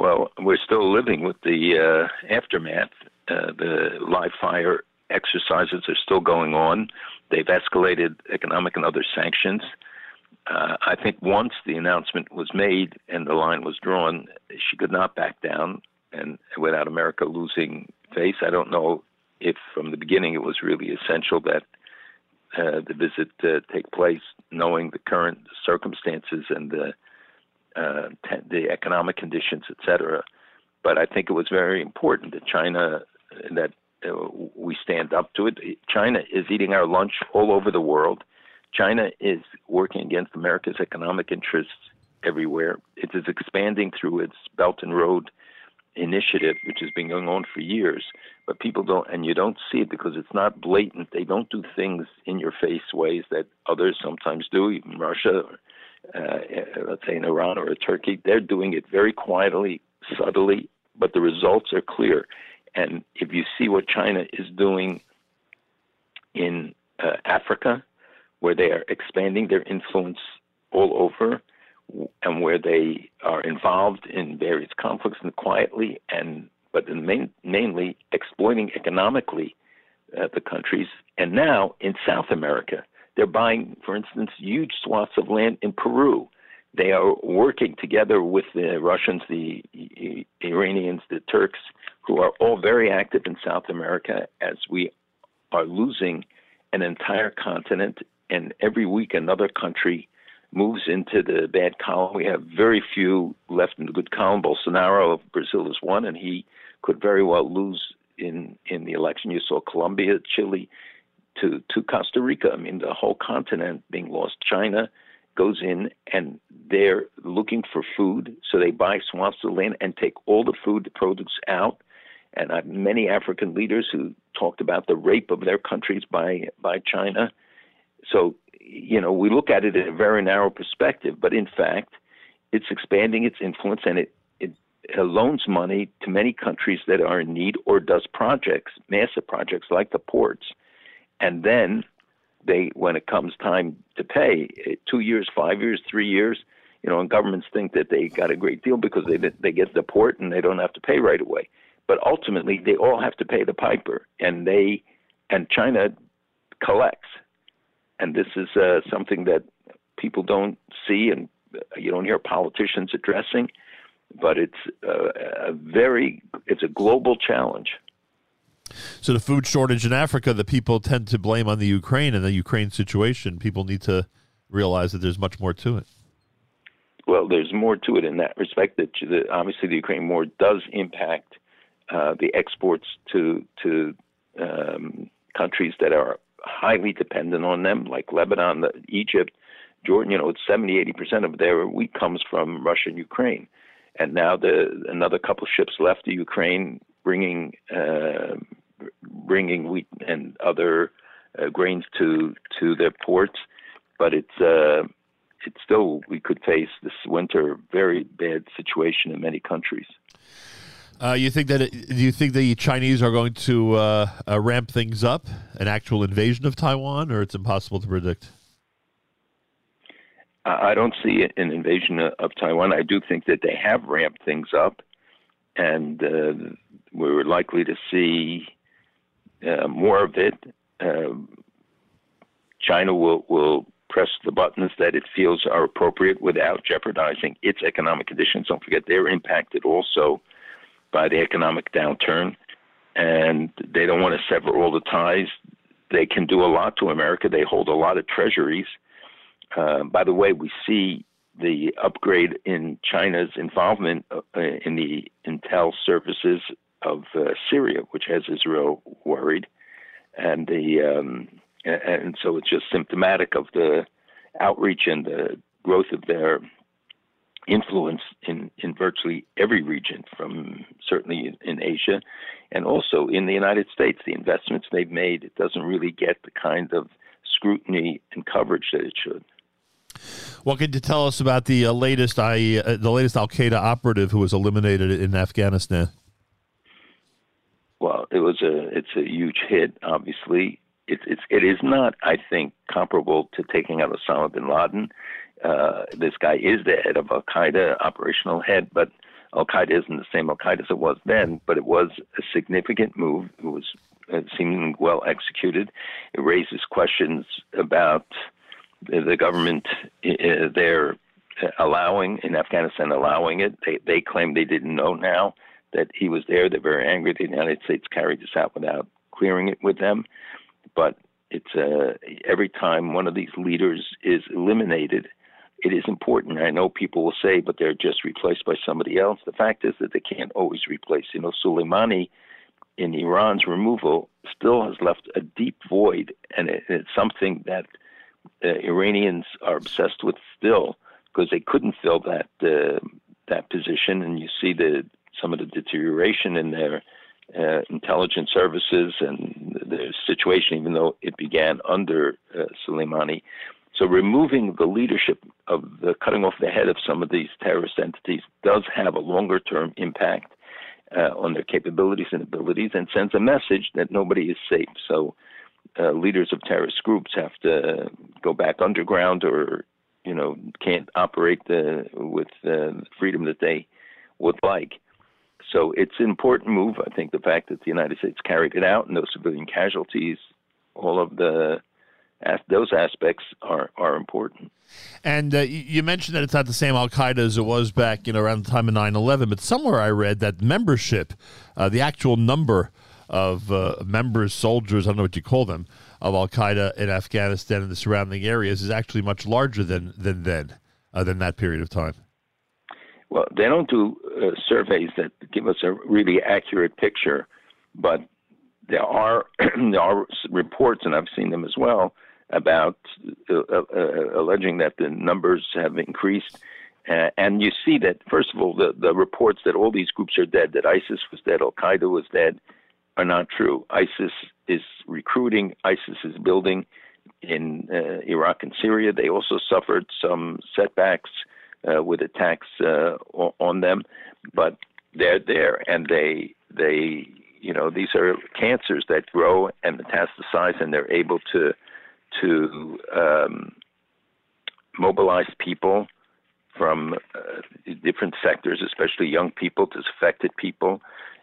Well, we're still living with the uh, aftermath. Uh, the live fire exercises are still going on. They've escalated economic and other sanctions. Uh, I think once the announcement was made and the line was drawn, she could not back down. And without America losing face, I don't know if from the beginning it was really essential that uh, the visit uh, take place, knowing the current circumstances and the uh, the economic conditions, et cetera. But I think it was very important that China that we stand up to it. China is eating our lunch all over the world. China is working against America's economic interests everywhere. It is expanding through its Belt and Road initiative, which has been going on for years. But people don't, and you don't see it because it's not blatant. They don't do things in your face ways that others sometimes do, even Russia, or, uh, let's say in Iran or Turkey. They're doing it very quietly, subtly, but the results are clear. And if you see what China is doing in uh, Africa, where they are expanding their influence all over, and where they are involved in various conflicts and quietly, and but main, mainly exploiting economically uh, the countries. And now in South America, they're buying, for instance, huge swaths of land in Peru. They are working together with the Russians, the Iranians, the Turks, who are all very active in South America as we are losing an entire continent, and every week another country moves into the bad column. We have very few left in the good column. Bolsonaro of Brazil is one, and he could very well lose in in the election. You saw Colombia, Chile, to to Costa Rica. I mean, the whole continent being lost. China goes in and they're looking for food, so they buy swaths of land and take all the food, the produce out. And I've many African leaders who talked about the rape of their countries by by China. So you know, we look at it in a very narrow perspective, but in fact, it's expanding its influence and it it loans money to many countries that are in need or does projects, massive projects like the ports, and then they when it comes time to pay, eh, two years, five years, three years, you know, and governments think that they got a great deal because they they get the port and they don't have to pay right away. But ultimately, they all have to pay the piper, and they and China collects, and this is uh, something that people don't see and uh, you don't hear politicians addressing. But it's uh, a very it's a global challenge. So the food shortage in Africa that people tend to blame on the Ukraine and the Ukraine situation, people need to realize that there's much more to it. Well, there's more to it in that respect. That the, obviously the Ukraine war does impact uh, the exports to to um, countries that are highly dependent on them, like Lebanon, the, Egypt, Jordan. You know, it's 70, 80 percent of their wheat comes from Russia and Ukraine, and now the another couple ships left the Ukraine, bringing uh, bringing wheat and other uh, grains to to their ports, but it's. Uh, it's still we could face this winter very bad situation in many countries. Uh, you think that it, do you think the Chinese are going to uh, uh, ramp things up, an actual invasion of Taiwan, or it's impossible to predict? I don't see an invasion of Taiwan. I do think that they have ramped things up, and uh, we're likely to see uh, more of it. Uh, China will will press the buttons that it feels are appropriate without jeopardizing its economic conditions. Don't forget they're impacted also by the economic downturn, and they don't want to sever all the ties. They can do a lot to America. They hold a lot of treasuries. Uh, by the way, we see the upgrade in China's involvement uh, in the intel services of uh, Syria, which has Israel worried, and the um, and so it's just symptomatic of the outreach and the growth of their influence in, in virtually every region, from certainly in Asia and also in the United States. The investments they've made, it doesn't really get the kind of scrutiny and coverage that it should. What can you tell us about the uh, latest I, uh, the latest Al Qaeda operative who was eliminated in Afghanistan? Well, it was a it's a huge hit. Obviously, it's it's it is not, I think, comparable to taking out Osama bin Laden. Uh, this guy is the head of Al Qaeda, operational head, but Al Qaeda isn't the same Al Qaeda as it was then. But it was a significant move. It was it seemed well executed. It raises questions about the, the government uh, there allowing in Afghanistan allowing it. They they claim they didn't know now that he was there. They're very angry. That the United States carried this out without clearing it with them. But it's uh, every time one of these leaders is eliminated, it is important. I know people will say, but they're just replaced by somebody else. The fact is that they can't always replace. You know, Soleimani in Iran's removal still has left a deep void, and it, it's something that uh, Iranians are obsessed with still because they couldn't fill that uh, that position. And you see the some of the deterioration in their uh, intelligence services and the situation, even though it began under uh, Soleimani. So removing the leadership of the cutting off the head of some of these terrorist entities does have a longer term impact uh, on their capabilities and abilities and sends a message that nobody is safe. So uh, leaders of terrorist groups have to go back underground or you know can't operate the, with the freedom that they would like. So it's an important move. I think the fact that the United States carried it out, no civilian casualties, all of the those aspects are are important. And uh, you you mentioned that it's not the same Al Qaeda as it was back, you know, around the time of 9/11. But somewhere I read that membership, uh, the actual number of uh, members, soldiers, I don't know what you call them, of Al Qaeda in Afghanistan and the surrounding areas is actually much larger than than then, uh, than that period of time. Well, they don't do uh, surveys that give us a really accurate picture, but there are there are reports, and I've seen them as well, about uh, uh, uh, alleging that the numbers have increased. Uh, and you see that, first of all, the, the reports that all these groups are dead, that ISIS was dead, Al Qaeda was dead, are not true. ISIS is recruiting, ISIS is building in uh, Iraq and Syria. They also suffered some setbacks with attacks on them, but they're there, and they they you know these are cancers that grow and metastasize, and they're able to to um, mobilize people from uh, different sectors, especially young people, disaffected people,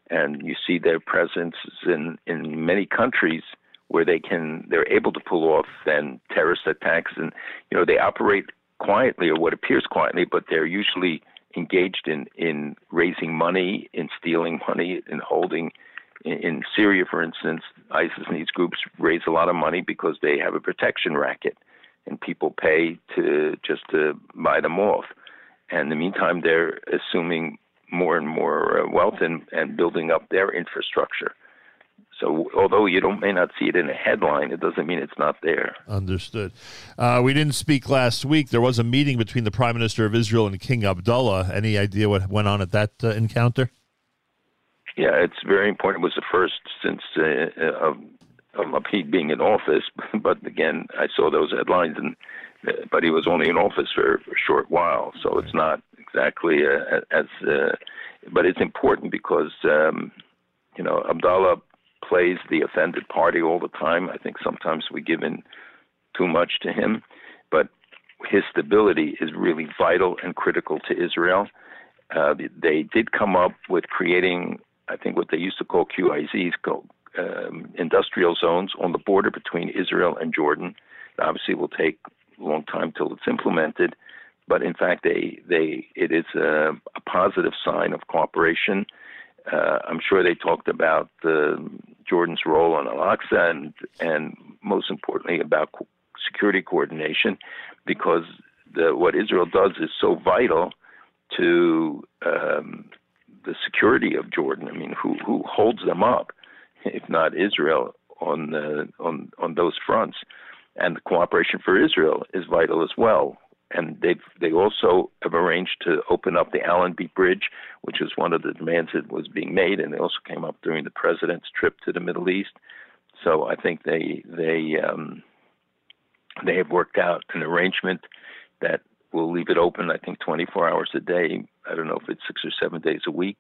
and you see their presence in in many countries where they can they're able to pull off then terrorist attacks, and you know they operate quietly or what appears quietly, but they're usually engaged in in raising money, in stealing money, in holding. In, in Syria, for instance, ISIS and these groups raise a lot of money because they have a protection racket, and people pay to just to buy them off. And in the meantime, they're assuming more and more uh, wealth and, and building up their infrastructure. So although you don't may not see it in a headline, it doesn't mean it's not there. Understood. Uh, we didn't speak last week. There was a meeting between the Prime Minister of Israel and King Abdullah. Any idea what went on at that uh, encounter? Yeah, it's very important. It was the first since uh, of, of Lapid being in office. But again, I saw those headlines, and uh, but he was only in office for, for a short while, so it's not exactly uh, as. Uh, but it's important because um, you know Abdullah plays the offended party all the time. I think sometimes we give in too much to him, but his stability is really vital and critical to Israel. Uh, they did come up with creating, I think, what they used to call QIZs, called um, industrial zones on the border between Israel and Jordan. Obviously, it obviously, will take a long time till it's implemented, but in fact, they they it is a, a positive sign of cooperation. Uh, I'm sure they talked about uh, Jordan's role on Al-Aqsa and and most importantly about security coordination, because the, what Israel does is so vital to um, the security of Jordan. I mean, who who holds them up, if not Israel, on the, on on those fronts, and the cooperation for Israel is vital as well and they've they also have arranged to open up the Allenby Bridge, which is one of the demands that was being made, and they also came up during the president's trip to the Middle East. So I think they they um, they have worked out an arrangement that will leave it open. I think 24 hours a day. I don't know if it's six or seven days a week,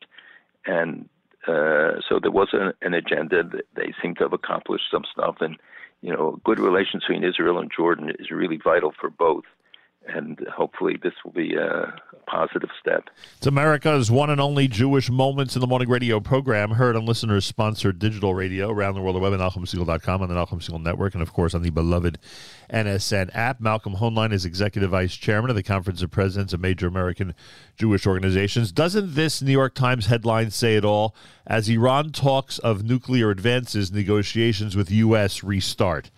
and uh, so there was an, an agenda. They seem to have accomplished some stuff, and you know, good relations between Israel and Jordan is really vital for both and hopefully this will be a positive step. It's America's one and only Jewish Moments in the Morning radio program, heard on listeners sponsored digital radio around the world, the web at NachumSegal.com, on the Nachum Segal Network, and of course on the beloved NSN app. Malcolm Hoenlein is Executive Vice Chairman of the Conference of Presidents of Major American Jewish Organizations. Doesn't this New York Times headline say it all? As Iran talks of nuclear advances, negotiations with U.S. restart.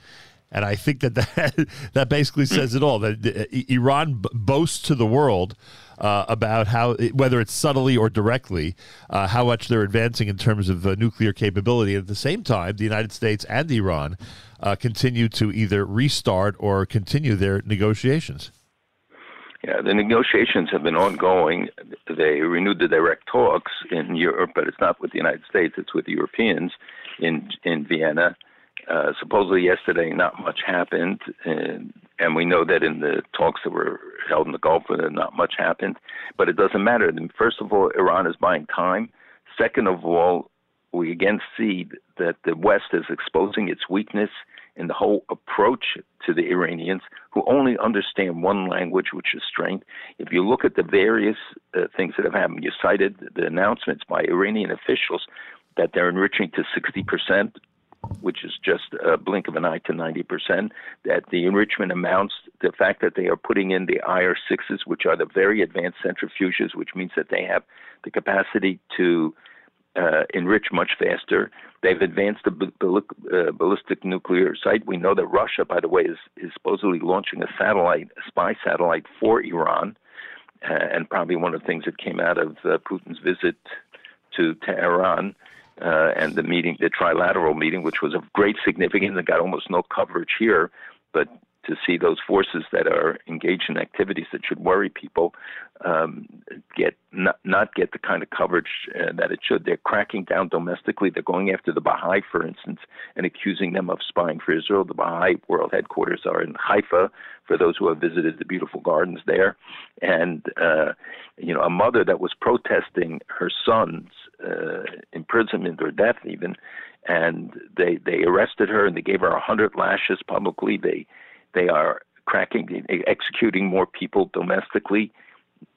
And I think that that, that basically says it all. That Iran boasts to the world uh, about how, whether it's subtly or directly, uh, how much they're advancing in terms of uh, nuclear capability. At the same time, the United States and Iran uh, continue to either restart or continue their negotiations. Yeah, the negotiations have been ongoing. They renewed the direct talks in Europe, but it's not with the United States; it's with the Europeans in in Vienna. Uh, supposedly yesterday, not much happened, and, and we know that in the talks that were held in the Gulf, uh, not much happened. But it doesn't matter. First of all, Iran is buying time. Second of all, we again see that the West is exposing its weakness in the whole approach to the Iranians, who only understand one language, which is strength. If you look at the various uh, things that have happened, you cited the announcements by Iranian officials that they're enriching to 60% which is just a blink of an eye to 90%. That the enrichment amounts, the fact that they are putting in the IR6s, which are the very advanced centrifuges, which means that they have the capacity to uh, enrich much faster. They've advanced the uh, ballistic nuclear site. We know that Russia, by the way, is, is supposedly launching a satellite, a spy satellite for Iran. Uh, and probably one of the things that came out of uh, Putin's visit to Tehran uh, and the meeting, the trilateral meeting, which was of great significance and got almost no coverage here, but to see those forces that are engaged in activities that should worry people um, get not, not get the kind of coverage uh, that it should. They're cracking down domestically. They're going after the Baha'i, for instance, and accusing them of spying for Israel. The Baha'i world headquarters are in Haifa. For those who have visited the beautiful gardens there, and uh, you know, a mother that was protesting her son's uh, imprisonment or death, even, and they they arrested her and they gave her a hundred lashes publicly. They they are cracking, executing more people domestically.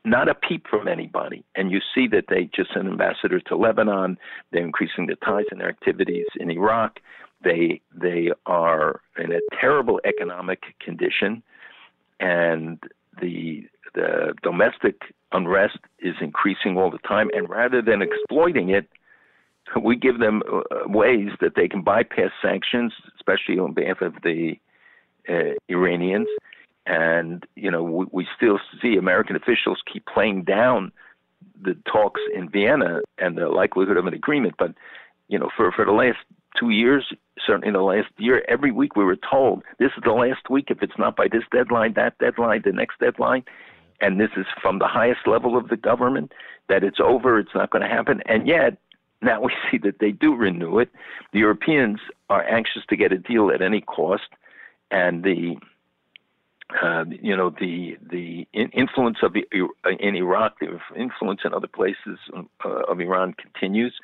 Not a peep from anybody. And you see that they just sent ambassador to Lebanon. They're increasing the ties and their activities in Iraq. They they are in a terrible economic condition, and the the domestic unrest is increasing all the time. And rather than exploiting it, we give them uh, ways that they can bypass sanctions, especially on behalf of the uh, Iranians. And, you know, we, we still see American officials keep playing down the talks in Vienna and the likelihood of an agreement. But, you know, for, for the last two years, certainly in the last year, every week we were told this is the last week. If it's not by this deadline, that deadline, the next deadline, and this is from the highest level of the government, that it's over, it's not going to happen. And yet, now we see that they do renew it. The Europeans are anxious to get a deal at any cost and the uh, you know the the influence of in Iraq, the influence in other places uh, of Iran continues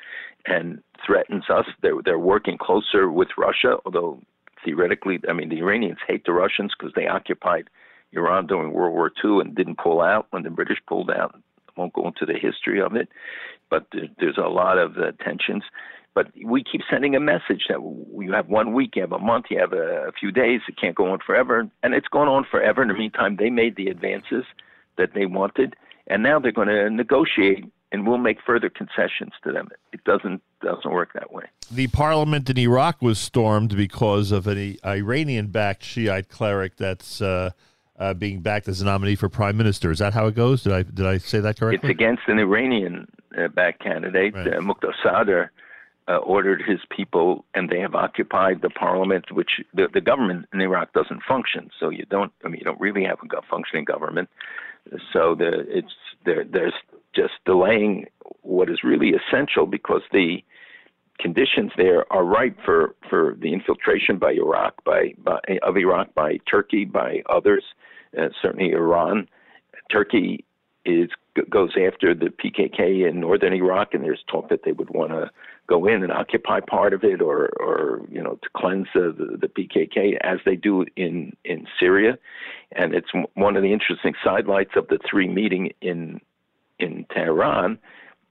and threatens us. They're they're working closer with Russia, although theoretically, I mean the Iranians hate the Russians because they occupied Iran during World War II and didn't pull out when the British pulled out. I won't go into the history of it, but there's a lot of uh, tensions. But we keep sending a message that you have one week, you have a month, you have a, a few days. It can't go on forever, and it's going on forever. In the meantime, they made the advances that they wanted, and now they're going to negotiate, and we'll make further concessions to them. It doesn't doesn't work that way. The parliament in Iraq was stormed because of an Iranian-backed Shiite cleric that's. Uh, uh, being backed as a nominee for prime minister. Is that how it goes? Did I did I say that correctly? It's against an Iranian uh, backed candidate, right. uh, Muqtada Sadr, uh, ordered his people, and they have occupied the parliament, which the, the government in Iraq doesn't function. So you don't, I mean, you don't really have a functioning government. So the, it's there, there's just delaying what is really essential because the conditions there are ripe for, for the infiltration by Iraq, by, by of Iraq by Turkey, by others, uh, certainly Iran. Turkey is goes after the PKK in northern Iraq, and there's talk that they would want to go in and occupy part of it, or, or you know, to cleanse the, the, PKK as they do in in Syria. And it's one of the interesting sidelights of the three meeting in in Tehran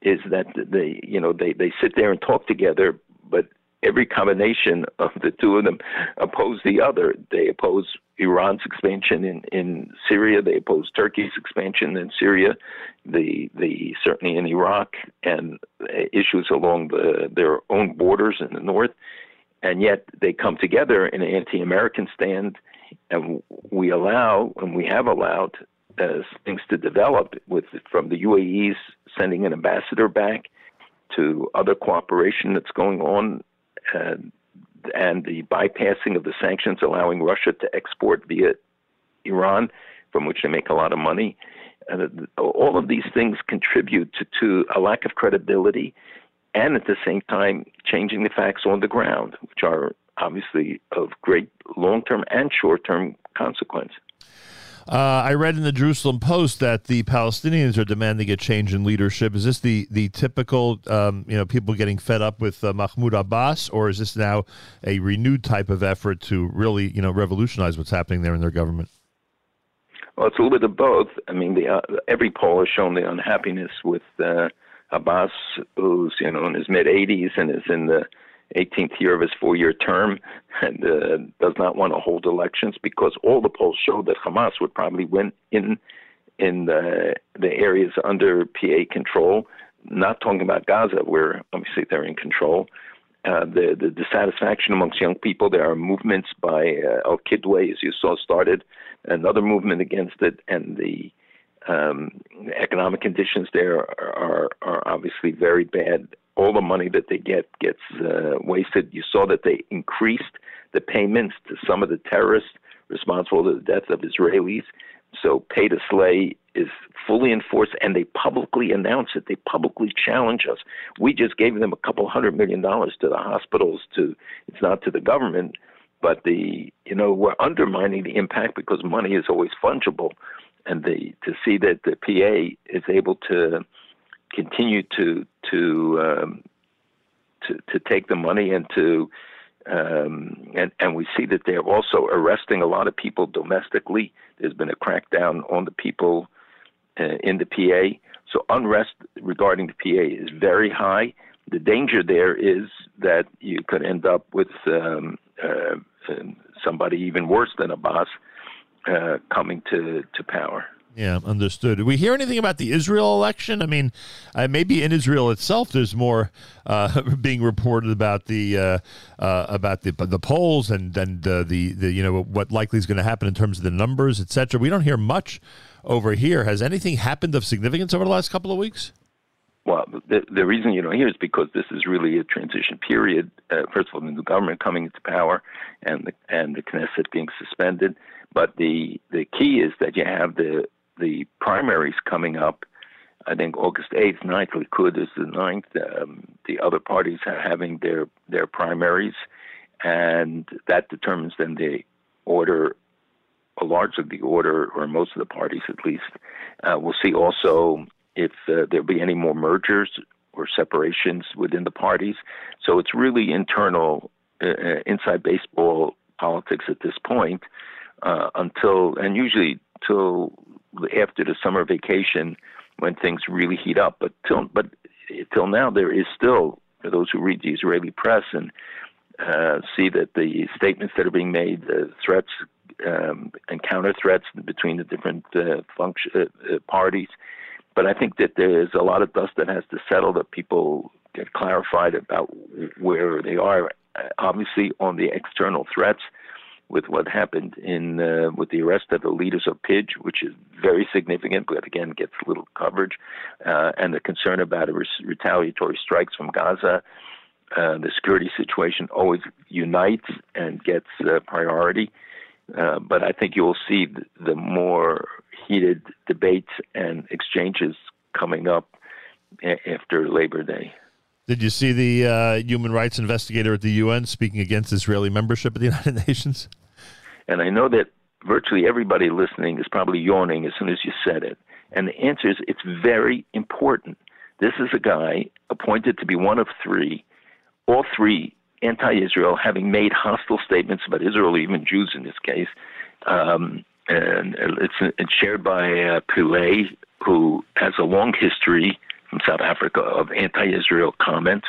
is that they you know they they sit there and talk together, but every combination of the two of them oppose the other. They oppose Iran's expansion in, in Syria. They oppose Turkey's expansion in Syria. The the certainly in Iraq and issues along the, their own borders in the north, and yet they come together in an anti-American stand, and we allow and we have allowed uh, things to develop with from the UAE's sending an ambassador back to other cooperation that's going on and, and the bypassing of the sanctions, allowing Russia to export via Iran, from which they make a lot of money. Uh, all of these things contribute to, to a lack of credibility and at the same time changing the facts on the ground, which are obviously of great long term and short term consequence. Uh, I read in the Jerusalem Post that the Palestinians are demanding a change in leadership. Is this the the typical, um, you know, people getting fed up with uh, Mahmoud Abbas, or is this now a renewed type of effort to really, you know, revolutionize what's happening there in their government? Well, it's a little bit of both. I mean, the, uh, every poll has shown the unhappiness with uh, Abbas, who's you know in his mid 80s and is in the 18th year of his four-year term and uh, does not want to hold elections because all the polls show that Hamas would probably win in in the the areas under PA control. Not talking about Gaza, where obviously they're in control. Uh, the, the dissatisfaction amongst young people. There are movements by uh, Al Kidway, as you saw, started another movement against it, and the um, economic conditions there are, are, are obviously very bad. All the money that they get gets uh, wasted. You saw that they increased the payments to some of the terrorists responsible for the death of Israelis. So pay to slay is fully enforced, and they publicly announce it. They publicly challenge us. We just gave them a couple hundred million dollars to the hospitals. To it's not to the government, but the you know we're undermining the impact because money is always fungible, and the to see that the PA is able to continue to to um, to to take the money and to um, and and we see that they're also arresting a lot of people domestically. There's been a crackdown on the people uh, in the PA. So unrest regarding the PA is very high. The danger there is that you could end up with um, uh, somebody even worse than Abbas uh, coming to, to power. Yeah, understood. Did we hear anything about the Israel election? I mean, uh, maybe in Israel itself, there's more uh, being reported about the uh, uh, about the the polls and and uh, the the you know what likely is going to happen in terms of the numbers, etc. We don't hear much over here. Has anything happened of significance over the last couple of weeks? Well, the, the reason you don't hear is because this is really a transition period. Uh, first of all, the new government coming into power, and the and the Knesset being suspended. But the the key is that you have the the primaries coming up. I think August 8th, 9th, Likud is the 9th. Um, the other parties are having their, their primaries, and that determines then the order, a large of the order, or most of the parties at least. Uh, we'll see also if uh, there'll be any more mergers or separations within the parties. So it's really internal, uh, uh inside baseball politics at this point. Uh, until and usually till after the summer vacation when things really heat up. But till but till now, there is still for those who read the Israeli press and uh, see that the statements that are being made, the threats um, and counter threats between the different uh, function, uh, uh, parties. But I think that there is a lot of dust that has to settle that people get clarified about where they are. Obviously, on the external threats, with what happened in uh, with the arrest of the leaders of PIJ, which is very significant, but again gets little coverage, uh, and the concern about res- retaliatory strikes from Gaza. Uh, the security situation always unites and gets uh, priority, uh, but I think you'll see the, the more heated debates and exchanges coming up a- after Labor Day. Did you see the uh, human rights investigator at the UN speaking against Israeli membership of the United Nations? And I know that virtually everybody listening is probably yawning as soon as you said it. And the answer is it's very important. This is a guy appointed to be one of three, all three anti Israel, having made hostile statements about Israel, even Jews in this case. Um, and it's, it's shared by uh, Pillay, who has a long history from South Africa of anti Israel comments.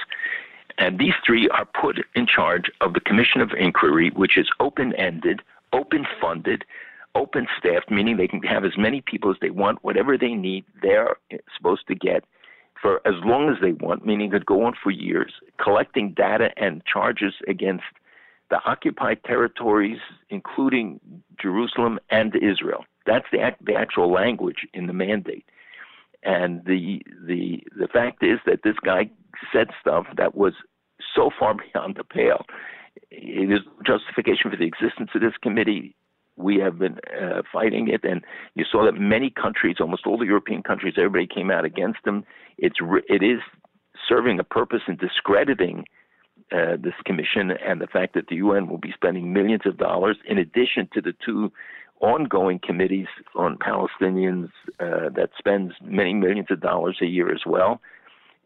And these three are put in charge of the Commission of Inquiry, which is open ended, open funded, open staffed, meaning they can have as many people as they want, whatever they need, they're supposed to get for as long as they want, meaning it could go on for years, collecting data and charges against the occupied territories, including Jerusalem and Israel. That's the, the actual language in the mandate. And the the the fact is that this guy said stuff that was so far beyond the pale it is justification for the existence of this committee. We have been uh, fighting it, and you saw that many countries, almost all the European countries, everybody came out against them. It's it is serving a purpose in discrediting uh, this commission and the fact that the UN will be spending millions of dollars in addition to the two ongoing committees on Palestinians uh, that spends many millions of dollars a year as well.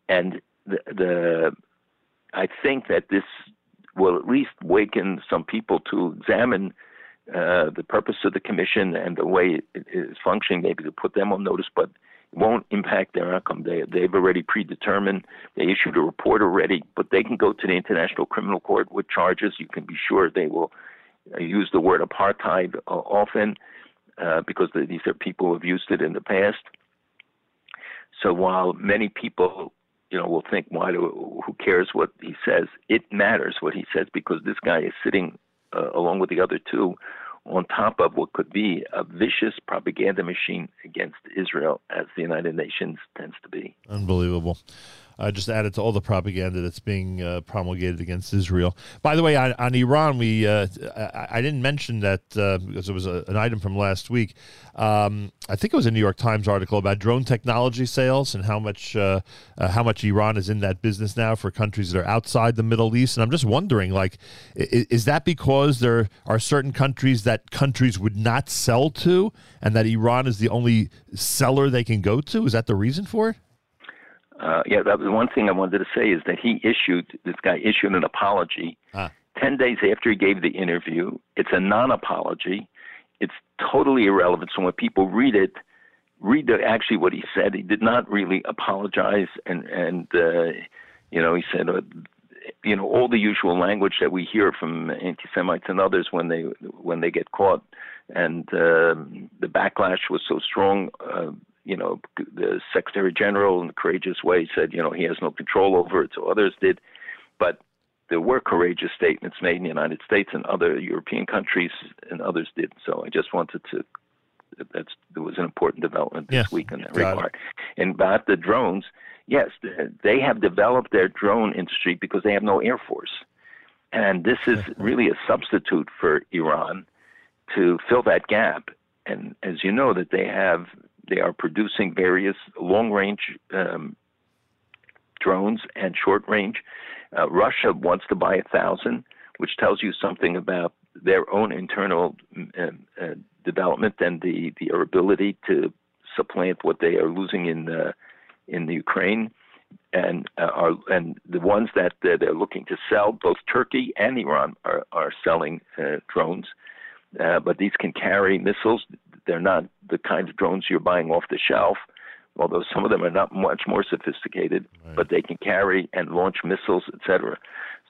And the, the I think that this will at least waken some people to examine uh, the purpose of the commission and the way it is functioning, maybe to put them on notice. But it won't impact their outcome. They they've already predetermined. They issued a report already, but they can go to the International Criminal Court with charges. You can be sure they will uh, use the word apartheid uh, often uh, because these are people who have used it in the past. So while many people, you know, will think, why do who cares what he says? It matters what he says because this guy is sitting uh, along with the other two on top of what could be a vicious propaganda machine against Israel, as the United Nations tends to be. Unbelievable. Uh, just added to all the propaganda that's being uh, promulgated against Israel. By the way, on, on Iran, we uh, I, I, didn't mention that uh, because it was a, an item from last week. Um, I think it was a New York Times article about drone technology sales and how much uh, how much Iran is in that business now for countries that are outside the Middle East. And I'm just wondering, like, is, is that because there are certain countries that countries would not sell to, and that Iran is the only seller they can go to? Is that the reason for it? Uh, yeah, that was one thing I wanted to say is that he issued this guy issued an apology Ah. ten days after he gave the interview. It's a non-apology. It's totally irrelevant. So when people read it, read the, actually what he said. He did not really apologize, and and uh, you know he said. Uh, you know all the usual language that we hear from anti-Semites and others when they when they get caught, and um, the backlash was so strong. You know, the Secretary General in a courageous way said, you know, he has no control over it, so others did. But there were courageous statements made in the United States and other European countries, and others did. So I just wanted to. That's there was an important development this Yeah, week in that it. regard. And about the drones, yes, they have developed their drone industry because they have no air force, and this is really a substitute for Iran to fill that gap. And as you know, that they have they are producing various long range um, drones and short range. Uh, Russia wants to buy a thousand, which tells you something about their own internal um, uh, development and the their ability to supplant what they are losing in the in the Ukraine. And uh, are and the ones that uh, they're looking to sell, both Turkey and Iran are are selling uh, drones, uh, but these can carry missiles. They're not the kinds of drones you're buying off the shelf, although some of them are not much more sophisticated, but they can carry and launch missiles, etc.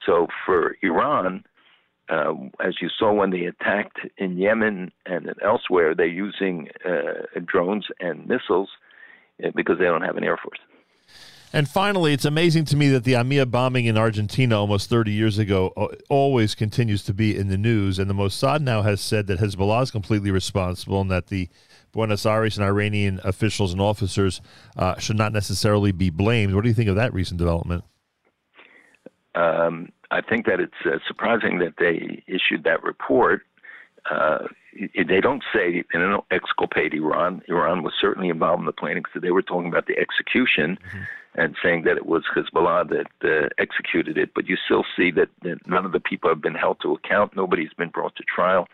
So for Iran, uh, as you saw when they attacked in Yemen and elsewhere, they're using uh, drones and missiles uh, because they don't have an air force. And finally, it's amazing to me that the AMIA bombing in Argentina almost 30 years ago uh, always continues to be in the news. And the Mossad now has said that Hezbollah is completely responsible and that the Buenos Aires and Iranian officials and officers uh, should not necessarily be blamed. What do you think of that recent development? Um, I think that it's uh, surprising that they issued that report. Uh, they don't say they don't exculpate Iran. Iran was certainly involved in the planning, so they were talking about the execution and saying that it was Hezbollah that uh, executed it. But you still see that, that none of the people have been held to account. Nobody's been brought to trial.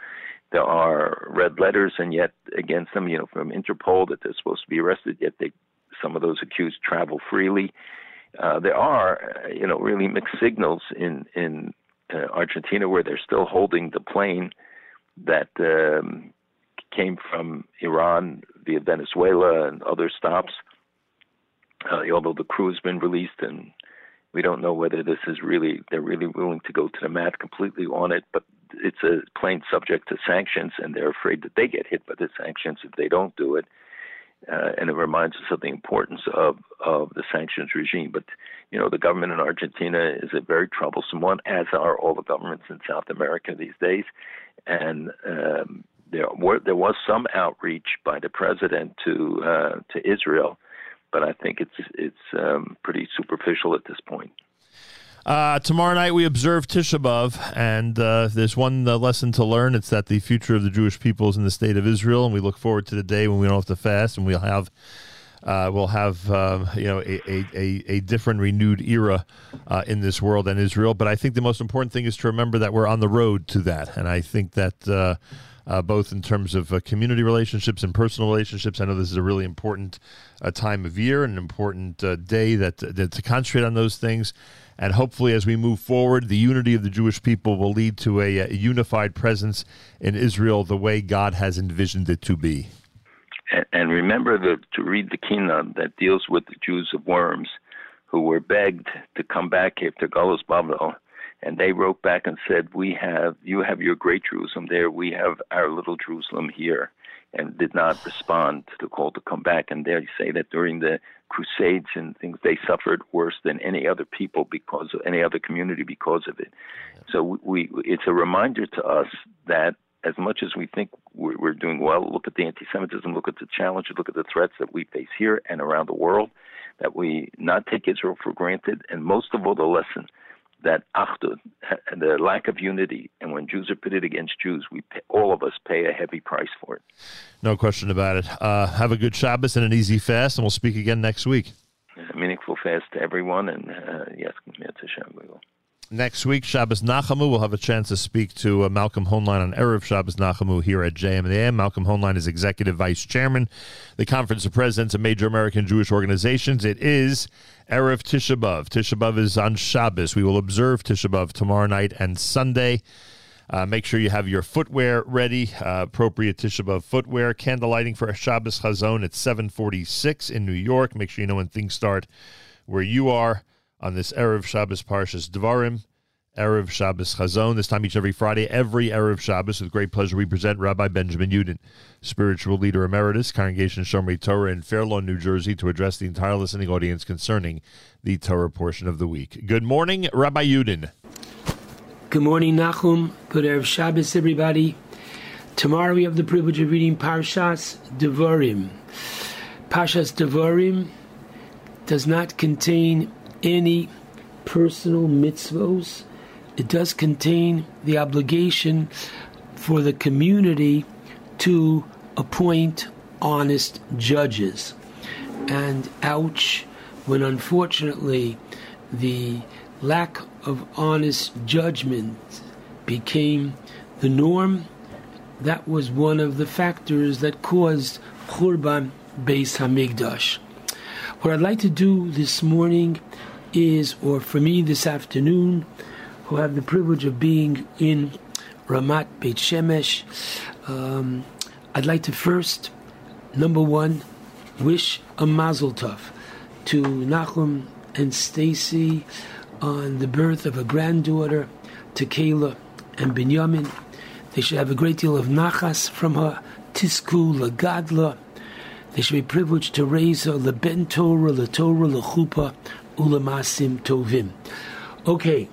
There are red letters, and yet against them, you know, from Interpol that they're supposed to be arrested. Yet they, some of those accused travel freely. Uh, there are, uh, you know, really mixed signals in in uh, Argentina where they're still holding the plane that um, came from Iran via Venezuela and other stops. Uh, although the crew has been released, and we don't know whether this is really they're really willing to go to the mat completely on it. But it's a plane subject to sanctions, and they're afraid that they get hit by the sanctions if they don't do it. Uh, and it reminds us of the importance of, of the sanctions regime. But, you know, the government in Argentina is a very troublesome one, as are all the governments in South America these days. And um, there, were, there was some outreach by the president to, uh, to Israel, but I think it's, it's um, pretty superficial at this point. Uh, tomorrow night we observe Tisha B'Av, and uh, there's one uh, lesson to learn. It's that the future of the Jewish people is in the state of Israel, and we look forward to the day when we don't have to fast, and we'll have uh, we'll have um, you know a, a, a, a different, renewed era uh, in this world and Israel. But I think the most important thing is to remember that we're on the road to that, and I think that. Uh, uh, both in terms of uh, community relationships and personal relationships. I know this is a really important uh, time of year and an important uh, day that, that to concentrate on those things. And hopefully, as we move forward, the unity of the Jewish people will lead to a, a unified presence in Israel the way God has envisioned it to be. and, and remember the, to read the Kina that deals with the Jews of Worms who were begged to come back after Galus Babel. And they wrote back and said, "We have you have your great Jerusalem there. We have our little Jerusalem here." and did not respond to the call to come back. And they say that during the Crusades and things, they suffered worse than any other people because of any other community because of it. So we, it's a reminder to us that as much as we think we're, we're doing well, look at the anti-Semitism, look at the challenges, look at the threats that we face here and around the world. That we not take Israel for granted, and most of all, the lesson that achdut, the lack of unity, and when Jews are pitted against Jews, we pay, all of us pay a heavy price for it. No question about it. Uh, have a good Shabbos and an easy fast, and we'll speak again next week. A meaningful fast to everyone, and uh, yes, Hashem, we will. Next week, Shabbos Nachamu, we'll have a chance to speak to uh, Malcolm Hoenlein on Erev Shabbos Nachamu here at JM Malcolm Hoenlein is Executive Vice Chairman, the Conference of Presidents of Major American Jewish Organizations. It is Erev Tisha B'Av. Tisha B'Av is on Shabbos. We will observe Tisha B'Av tomorrow night and Sunday. Uh, make sure you have your footwear ready, uh, appropriate Tisha B'Av footwear. Candle lighting for Shabbos Chazon at 746 in New York. Make sure you know when things start where you are on this Erev Shabbos Parshas Devarim, Erev Shabbos Chazon. This time each every Friday, every Erev Shabbos, with great pleasure, we present Rabbi Benjamin Yudin, spiritual leader emeritus, Congregation Shomrei Torah in Fair Lawn, New Jersey, to address the entire listening audience concerning the Torah portion of the week. Good morning, Rabbi Yudin. Good morning, Nachum. Good Erev Shabbos, everybody. Tomorrow we have the privilege of reading Parshas Devarim. Parshas Devarim does not contain any personal mitzvos. It does contain the obligation for the community to appoint honest judges. And ouch, when unfortunately the lack of honest judgment became the norm, that was one of the factors that caused Churban Beis Hamikdash. What I'd like to do this morning is, or for me this afternoon, who have the privilege of being in Ramat Beit Shemesh, um, I'd like to first, number one, wish a mazel tov to Nachum and Stacy on the birth of a granddaughter, to Kayla and Binyamin. They should have a great deal of nachas from her, tisku lagadla. They should be privileged to raise her leben Torah, la Torah, la chupa, ulamasim tovim. Okay,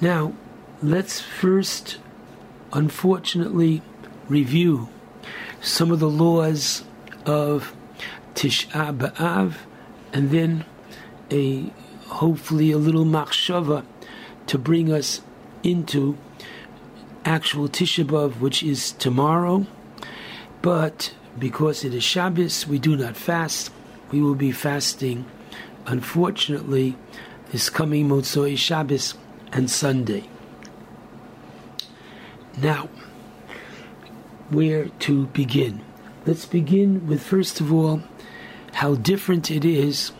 now let's first, unfortunately, review some of the laws of Tisha B'Av, and then a hopefully a little machshava to bring us into actual Tisha B'Av, which is tomorrow. But because it is Shabbos, we do not fast. We will be fasting unfortunately, this coming Motzoi Shabbos and Sunday. Now, where to begin? Let's begin with first of all how different it is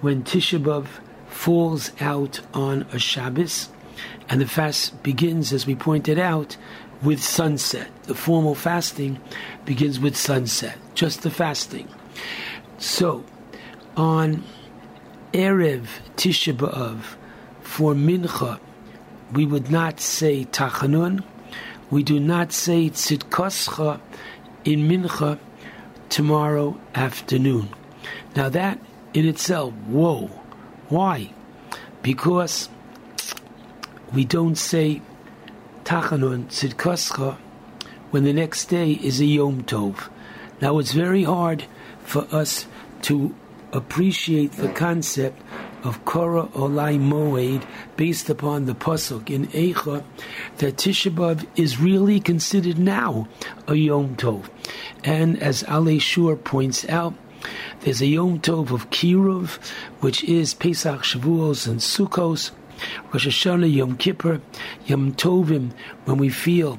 when Tisha B'av falls out on a Shabbos, and the fast begins, as we pointed out, with sunset. The formal fasting begins with sunset, just the fasting. So, on Erev Tisha B'Av for Mincha, we would not say Tachanun. We do not say Tzidkoscha in Mincha tomorrow afternoon. Now that in itself, whoa. Why? Because we don't say Tachanun Tzidkoscha when the next day is a Yom Tov. Now it's very hard for us to appreciate the concept of Korah Olai Moed based upon the Pasuk in Eicha that Tisha B'Av is really considered now a Yom Tov. And as Alei Shur points out, there's a Yom Tov of Kiruv, which is Pesach, Shavuos, and Sukkos, Rosh Hashanah, Yom Kippur, Yom Tovim, when we feel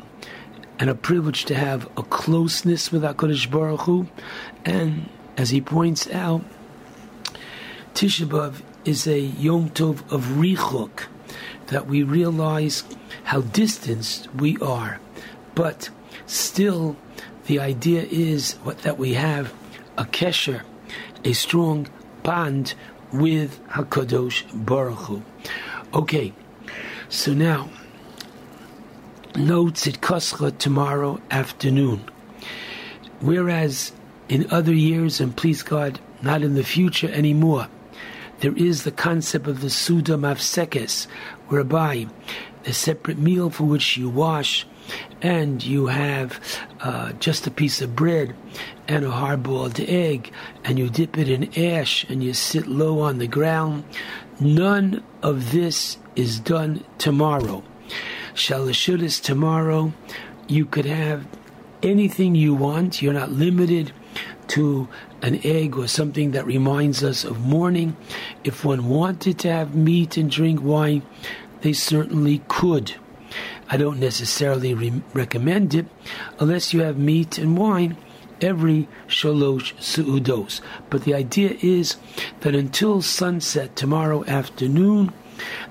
and are privileged to have a closeness with HaKadosh Baruch Hu, and as he points out, Tisha B'Av is a Yom Tov of Richok, that we realize how distanced we are. But still, the idea is what, that we have a kesher, a strong bond with Hakadosh Baruch Hu. Okay, so now no Tzidkoscha tomorrow afternoon. Whereas in other years, and please God, not in the future anymore, there is the concept of the Seudah Mafsekes, whereby a separate meal for which you wash, and you have uh, just a piece of bread and a hard boiled egg, and you dip it in ash and you sit low on the ground. None of this is done tomorrow. Shalashudis tomorrow, you could have anything you want. You're not limited to an egg or something that reminds us of mourning. If one wanted to have meat and drink wine, they certainly could. I don't necessarily re- recommend it unless you have meat and wine every shalosh su'udos. But the idea is that until sunset tomorrow afternoon,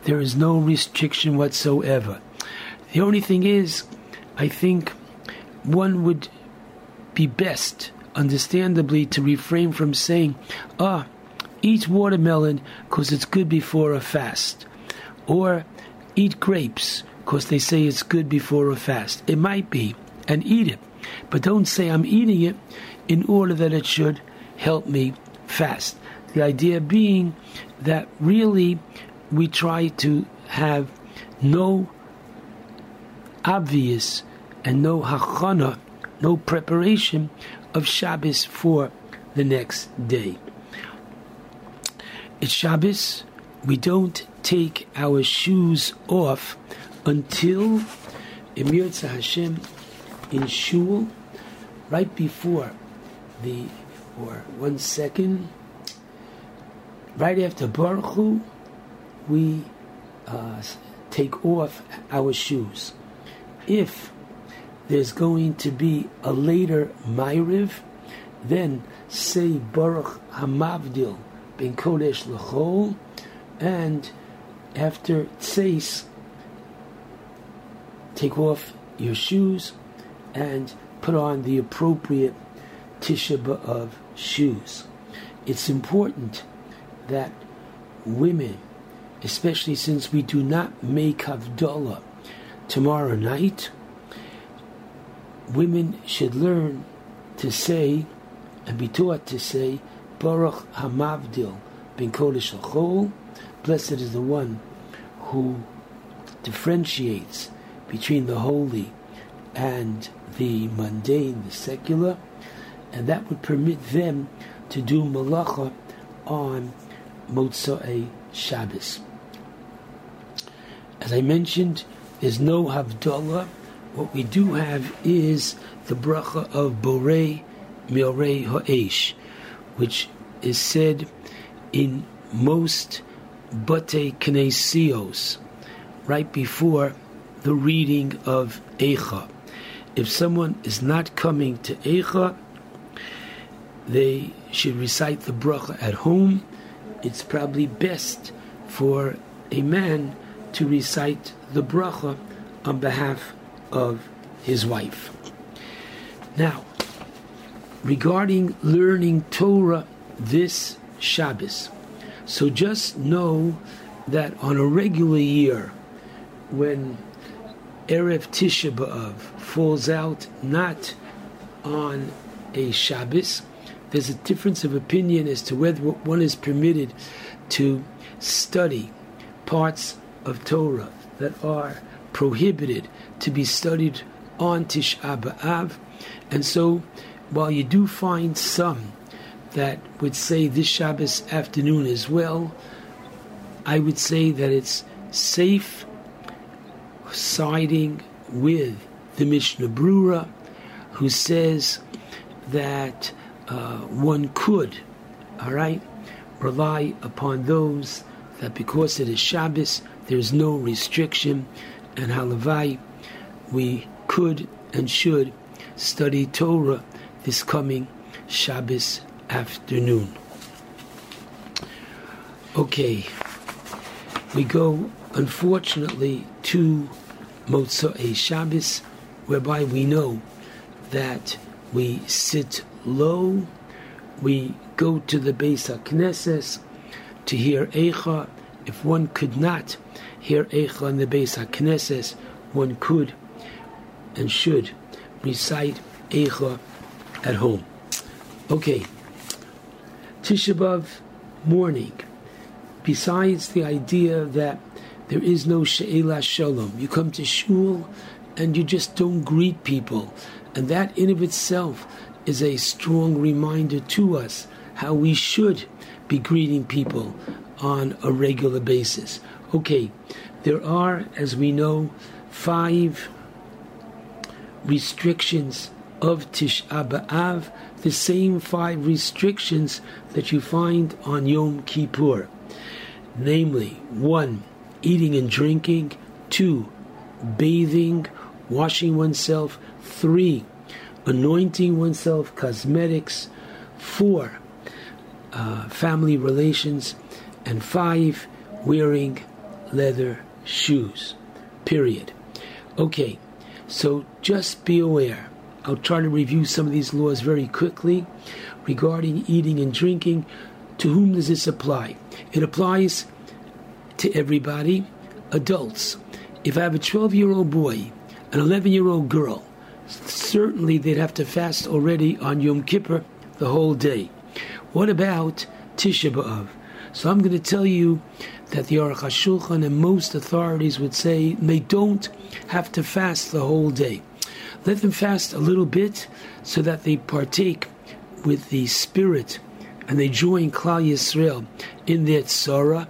there is no restriction whatsoever. The only thing is, I think one would be best, understandably, to refrain from saying, ah, eat watermelon because it's good before a fast, or eat grapes because they say it's good before a fast. It might be, and eat it. But don't say I'm eating it in order that it should help me fast. The idea being that really we try to have no obvious and no hachana, no preparation of Shabbos for the next day. It's Shabbos. We don't take our shoes off until Emir Hashem in Shul, right before the, or one second, right after Baruch Hu, we uh, take off our shoes. If there's going to be a later Ma'ariv, then say Baruch Hamavdil ben Kodesh L'chol, and after Tseis, take off your shoes and put on the appropriate Tisha B'Av shoes. It's important that women, especially since we do not make Havdalah tomorrow night, women should learn to say and be taught to say Baruch Hamavdil ben Kodesh. Blessed is the one who differentiates between the holy and the mundane, the secular, and that would permit them to do malacha on Motzei Shabbos. As I mentioned, there's no Havdalah. What we do have is the bracha of Borei Me'orei Ha'esh, which is said in most Batei Knesios, right before the reading of Eicha. If someone is not coming to Eicha, they should recite the bracha at home. It's probably best for a man to recite the bracha on behalf of his wife. Now, regarding learning Torah this Shabbos, so just know that on a regular year, when Erev Tisha B'Av falls out not on a Shabbos, there's a difference of opinion as to whether one is permitted to study parts of Torah that are prohibited to be studied on Tisha B'Av. And so, while you do find some that would say this Shabbos afternoon as well, I would say that it's safe siding with the Mishnah Berurah, who says that uh, one could, all right, rely upon those that because it is Shabbos, there's no restriction, and halavai, we could and should study Torah this coming Shabbos afternoon. Okay, we go unfortunately to Motzei Shabbos, whereby we know that we sit low we go to the Beis HaKnesses to hear Eicha. If one could not hear Eicha in the Beis HaKnesses, one could and should recite Eicha at home. Okay, Tisha B'Av morning. Besides the idea that there is no She'ela Shalom, you come to Shul and you just don't greet people, and that in of itself is a strong reminder to us how we should be greeting people on a regular basis. Okay, there are, as we know, five restrictions of Tisha B'Av, the same five restrictions that you find on Yom Kippur. Namely, one, eating and drinking, two, bathing, washing oneself, three, anointing oneself, cosmetics, four, uh, family relations, and five, wearing leather shoes. Period. Okay, so just be aware. I'll try to review some of these laws very quickly regarding eating and drinking. To whom does this apply? It applies to everybody, adults. If I have a 12 year old boy, an 11 year old girl, certainly they'd have to fast already on Yom Kippur the whole day. What about Tisha B'Av? So I'm going to tell you that the Aruch HaShulchan and most authorities would say they don't have to fast the whole day. Let them fast a little bit so that they partake with the spirit and they join Klal Yisrael in their tzara.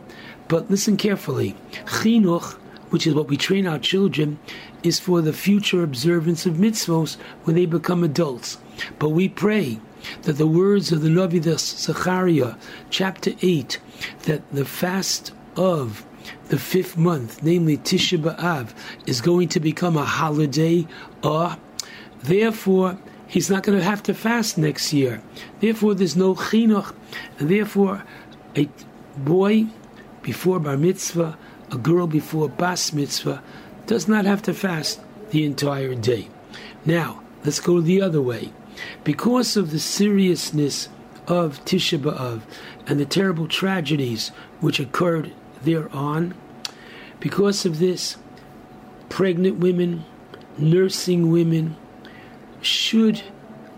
But listen carefully. Chinuch, which is what we train our children, is for the future observance of mitzvos when they become adults. But we pray that the words of the Navi Zechariah, chapter 8, that the fast of the fifth month, namely Tisha B'Av, is going to become a holiday. Uh, therefore, he's not going to have to fast next year. Therefore, there's no chinuch, and therefore, a boy before bar mitzvah, a girl before bas mitzvah, does not have to fast the entire day. Now, let's go the other way. Because of the seriousness of Tisha B'Av and the terrible tragedies which occurred thereon, because of this, pregnant women, nursing women should,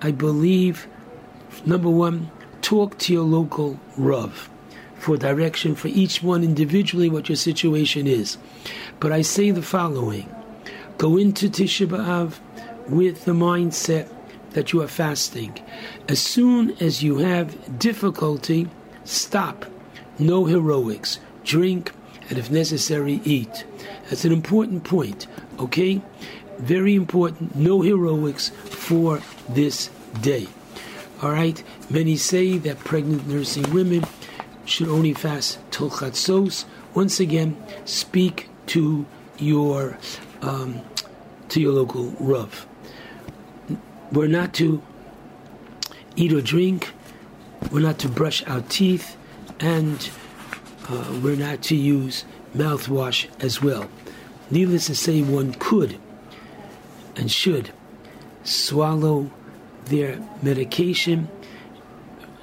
I believe, number one, talk to your local Rav for direction for each one individually what your situation is. But I say the following go into Tisha B'Av with the mindset that you are fasting. As soon as you have difficulty, stop. No heroics. Drink, and if necessary, eat. That's an important point, okay? Very important. No heroics for this day. All right? Many say that pregnant nursing women should only fast till chatzos. Once again, speak to your um, to your local rav. We're not to eat or drink. We're not to brush our teeth, and uh, we're not to use mouthwash as well. Needless to say, one could and should swallow their medication.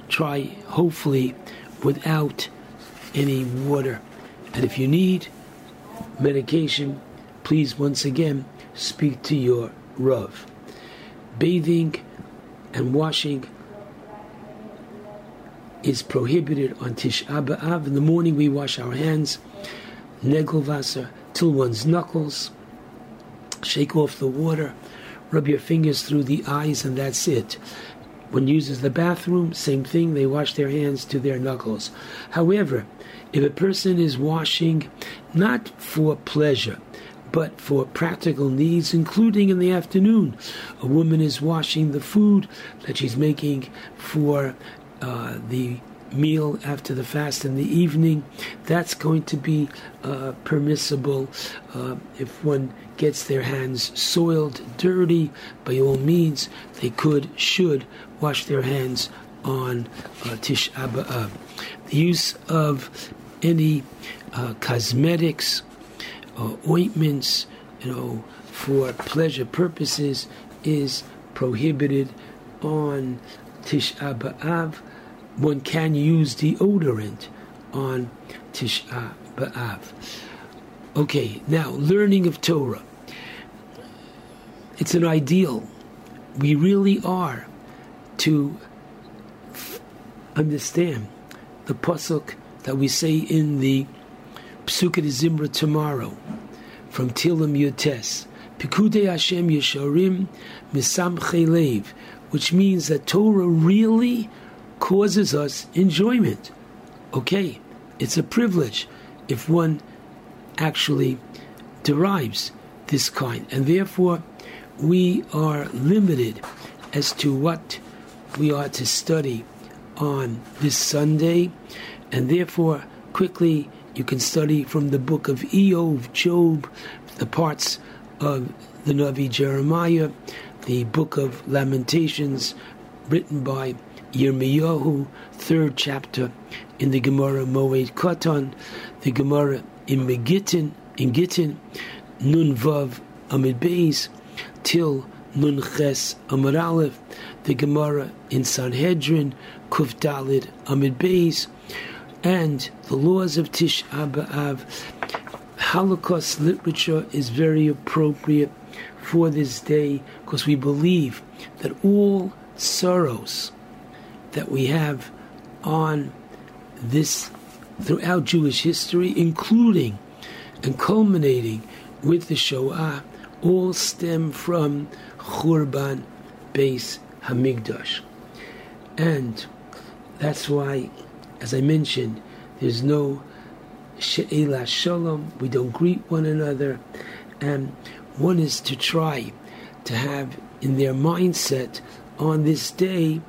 Try, hopefully, without any water. And if you need medication, please once again speak to your Rav. Bathing and washing is prohibited on Tish B'Av. In the morning, we wash our hands, negelvasser, till one's knuckles, shake off the water, rub your fingers through the eyes, and that's it. One uses the bathroom, same thing, they wash their hands to their knuckles. However, if a person is washing not for pleasure, but for practical needs, including in the afternoon, a woman is washing the food that she's making for uh, the meal after the fast in the evening, that's going to be uh, permissible uh, if one gets their hands soiled, dirty. By all means, they could, should wash their hands on uh, Tish B'Av. The use of any uh, cosmetics, or ointments, you know, for pleasure purposes is prohibited on Tish B'Av. One can use deodorant on Tisha uh, B'Av. Okay, now learning of Torah. It's an ideal. We really are to understand the pasuk that we say in the Psukkah Zimra tomorrow from Tilim Yutes. Pikudei Hashem Yesharim Misamchei Lev, which means that Torah really causes us enjoyment. Okay, it's a privilege if one actually derives this kind, and therefore we are limited as to what we are to study on this Sunday, and therefore quickly you can study from the book of Eov, Job, the parts of the Navi Jeremiah, the book of Lamentations, written by Yirmiyahu, third chapter in the Gemara Moed Katan, the Gemara in Megittin, in Gittin, Nun Vav Amid Beis, till Nun Ches Amid Aleph, the Gemara in Sanhedrin, Kuf Dalid Amid Beis, and the laws of Tish B'Av. Holocaust literature is very appropriate for this day because we believe that all sorrows that we have on this throughout Jewish history, including and culminating with the Shoah, all stem from Churban Beis Hamikdash. And that's why, as I mentioned, there's no She'ela Shalom, we don't greet one another, and one is to try to have in their mindset on this day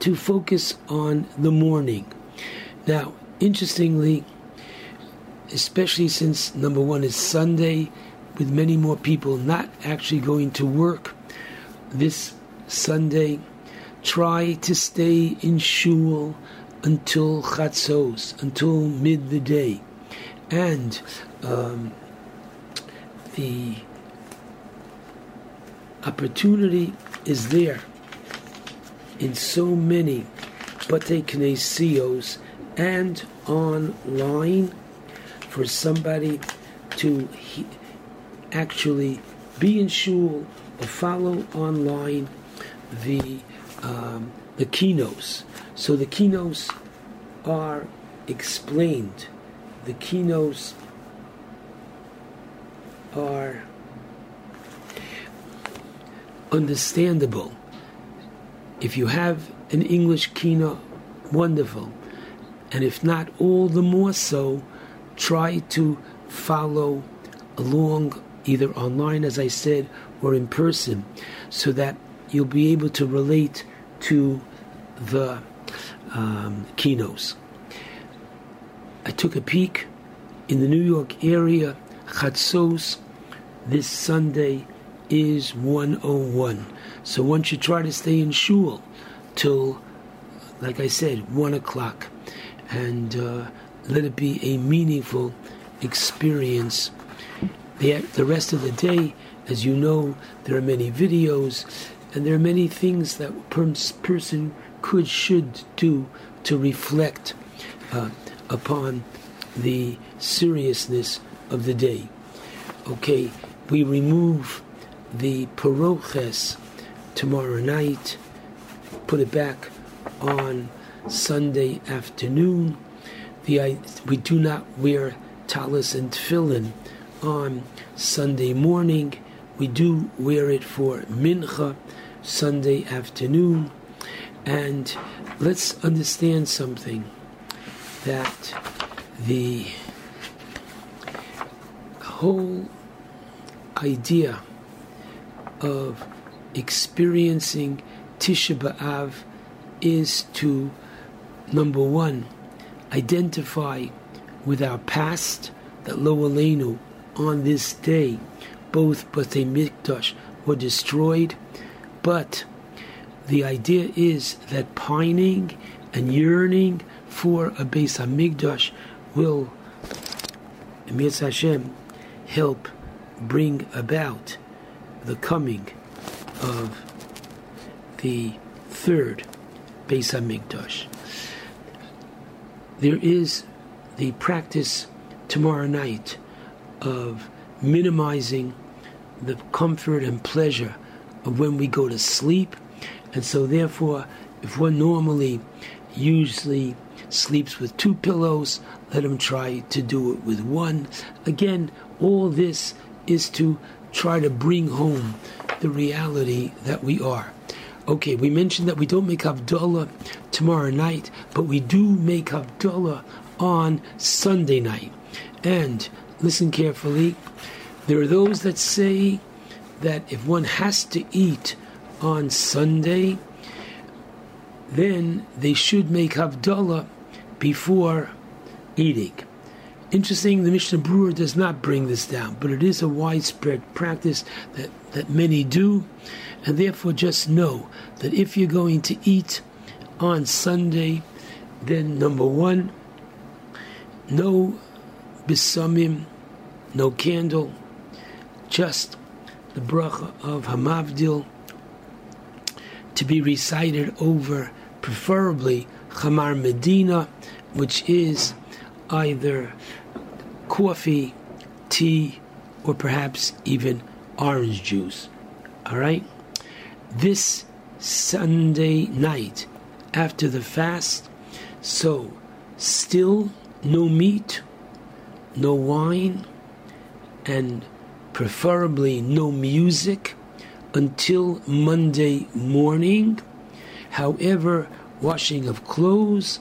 to focus on the morning. Now, interestingly, especially since number one is Sunday, with many more people not actually going to work this Sunday, try to stay in shul until chatzos, until mid the day, and um, the opportunity is there in so many Batei Knesios and online for somebody to he- actually be in shul or follow online the um, the keynotes. So the keynotes are explained. The keynotes are understandable. If you have an English keynote, wonderful. And if not, all the more so, try to follow along either online, as I said, or in person, so that you'll be able to relate to the um, keynotes. I took a peek in the New York area. Chatzos this Sunday is 101. So one should try to stay in shul till, like I said, 1 o'clock. And uh, let it be a meaningful experience. The, the rest of the day, as you know, there are many videos and there are many things that a person could, should do to reflect uh, upon the seriousness of the day. Okay, we remove the paroches tomorrow night, put it back on Sunday afternoon. The, we do not wear talis and tefillin on Sunday morning. We do wear it for mincha Sunday afternoon. And let's understand something that the whole idea of experiencing Tisha B'Av is to, number one, identify with our past, that Lo Aleinu, on this day, both Batei Mikdash were destroyed, but the idea is that pining and yearning for a Beis Hamikdash will, Emir Hashem, help bring about the coming of the third Beis Hamikdash. there is the practice tomorrow night of minimizing the comfort and pleasure of when we go to sleep. And so, therefore, if one normally usually sleeps with two pillows, let him try to do it with one. Again, all this is to try to bring home the reality that we are. Okay, we mentioned that we don't make Havdalah tomorrow night, but we do make Havdalah on Sunday night. And listen carefully, there are those that say that if one has to eat on Sunday, then they should make Havdalah before eating. Interesting, the Mishnah Berurah does not bring this down, but it is a widespread practice that, that many do, and therefore just know that if you're going to eat on Sunday, then number one, no bisamim, no candle, just the bracha of Hamavdil to be recited over, preferably Chamar Medina, which is either coffee, tea, or perhaps even orange juice. All right? This Sunday night after the fast, so still no meat, no wine, and preferably no music until Monday morning. However, washing of clothes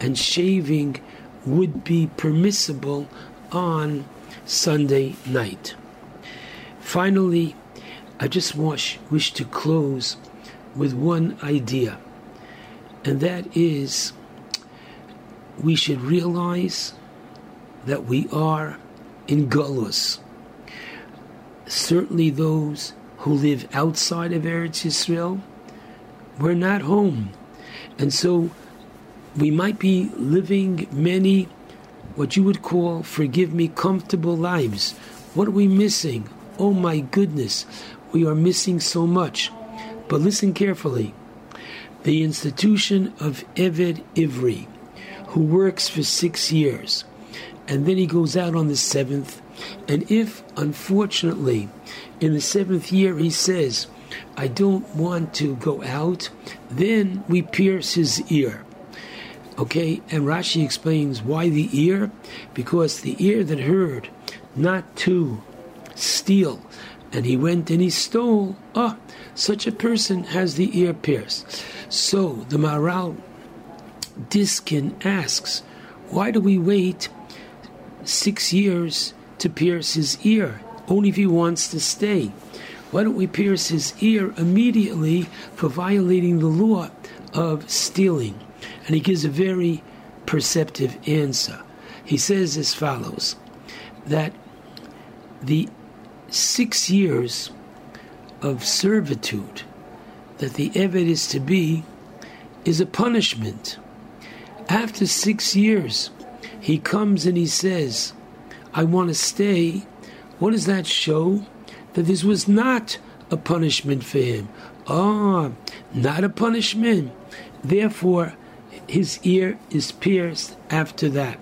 and shaving would be permissible on Sunday night. Finally, I just wish, wish to close with one idea, and that is we should realize that we are in Gullus. Certainly, those who live outside of Eretz Yisrael, we're not home. And so we might be living many, what you would call, forgive me, comfortable lives. What are we missing? Oh my goodness, we are missing so much. But listen carefully. The institution of Eved Ivri, who works for six years, and then he goes out on the seventh, and if, unfortunately, in the seventh year he says, I don't want to go out, then we pierce his ear. Okay, and Rashi explains why the ear? Because the ear that heard not to steal, and he went and he stole, ah, such a person has the ear pierced. So the Maharil Diskin asks, why do we wait six years to pierce his ear? Only if he wants to stay. Why don't we pierce his ear immediately for violating the law of stealing? And he gives a very perceptive answer. He says as follows that the six years of servitude that the Eved is to be is a punishment. After six years, he comes and he says, I want to stay. What does that show? That this was not a punishment for him. Ah, not a punishment. Therefore, his ear is pierced after that.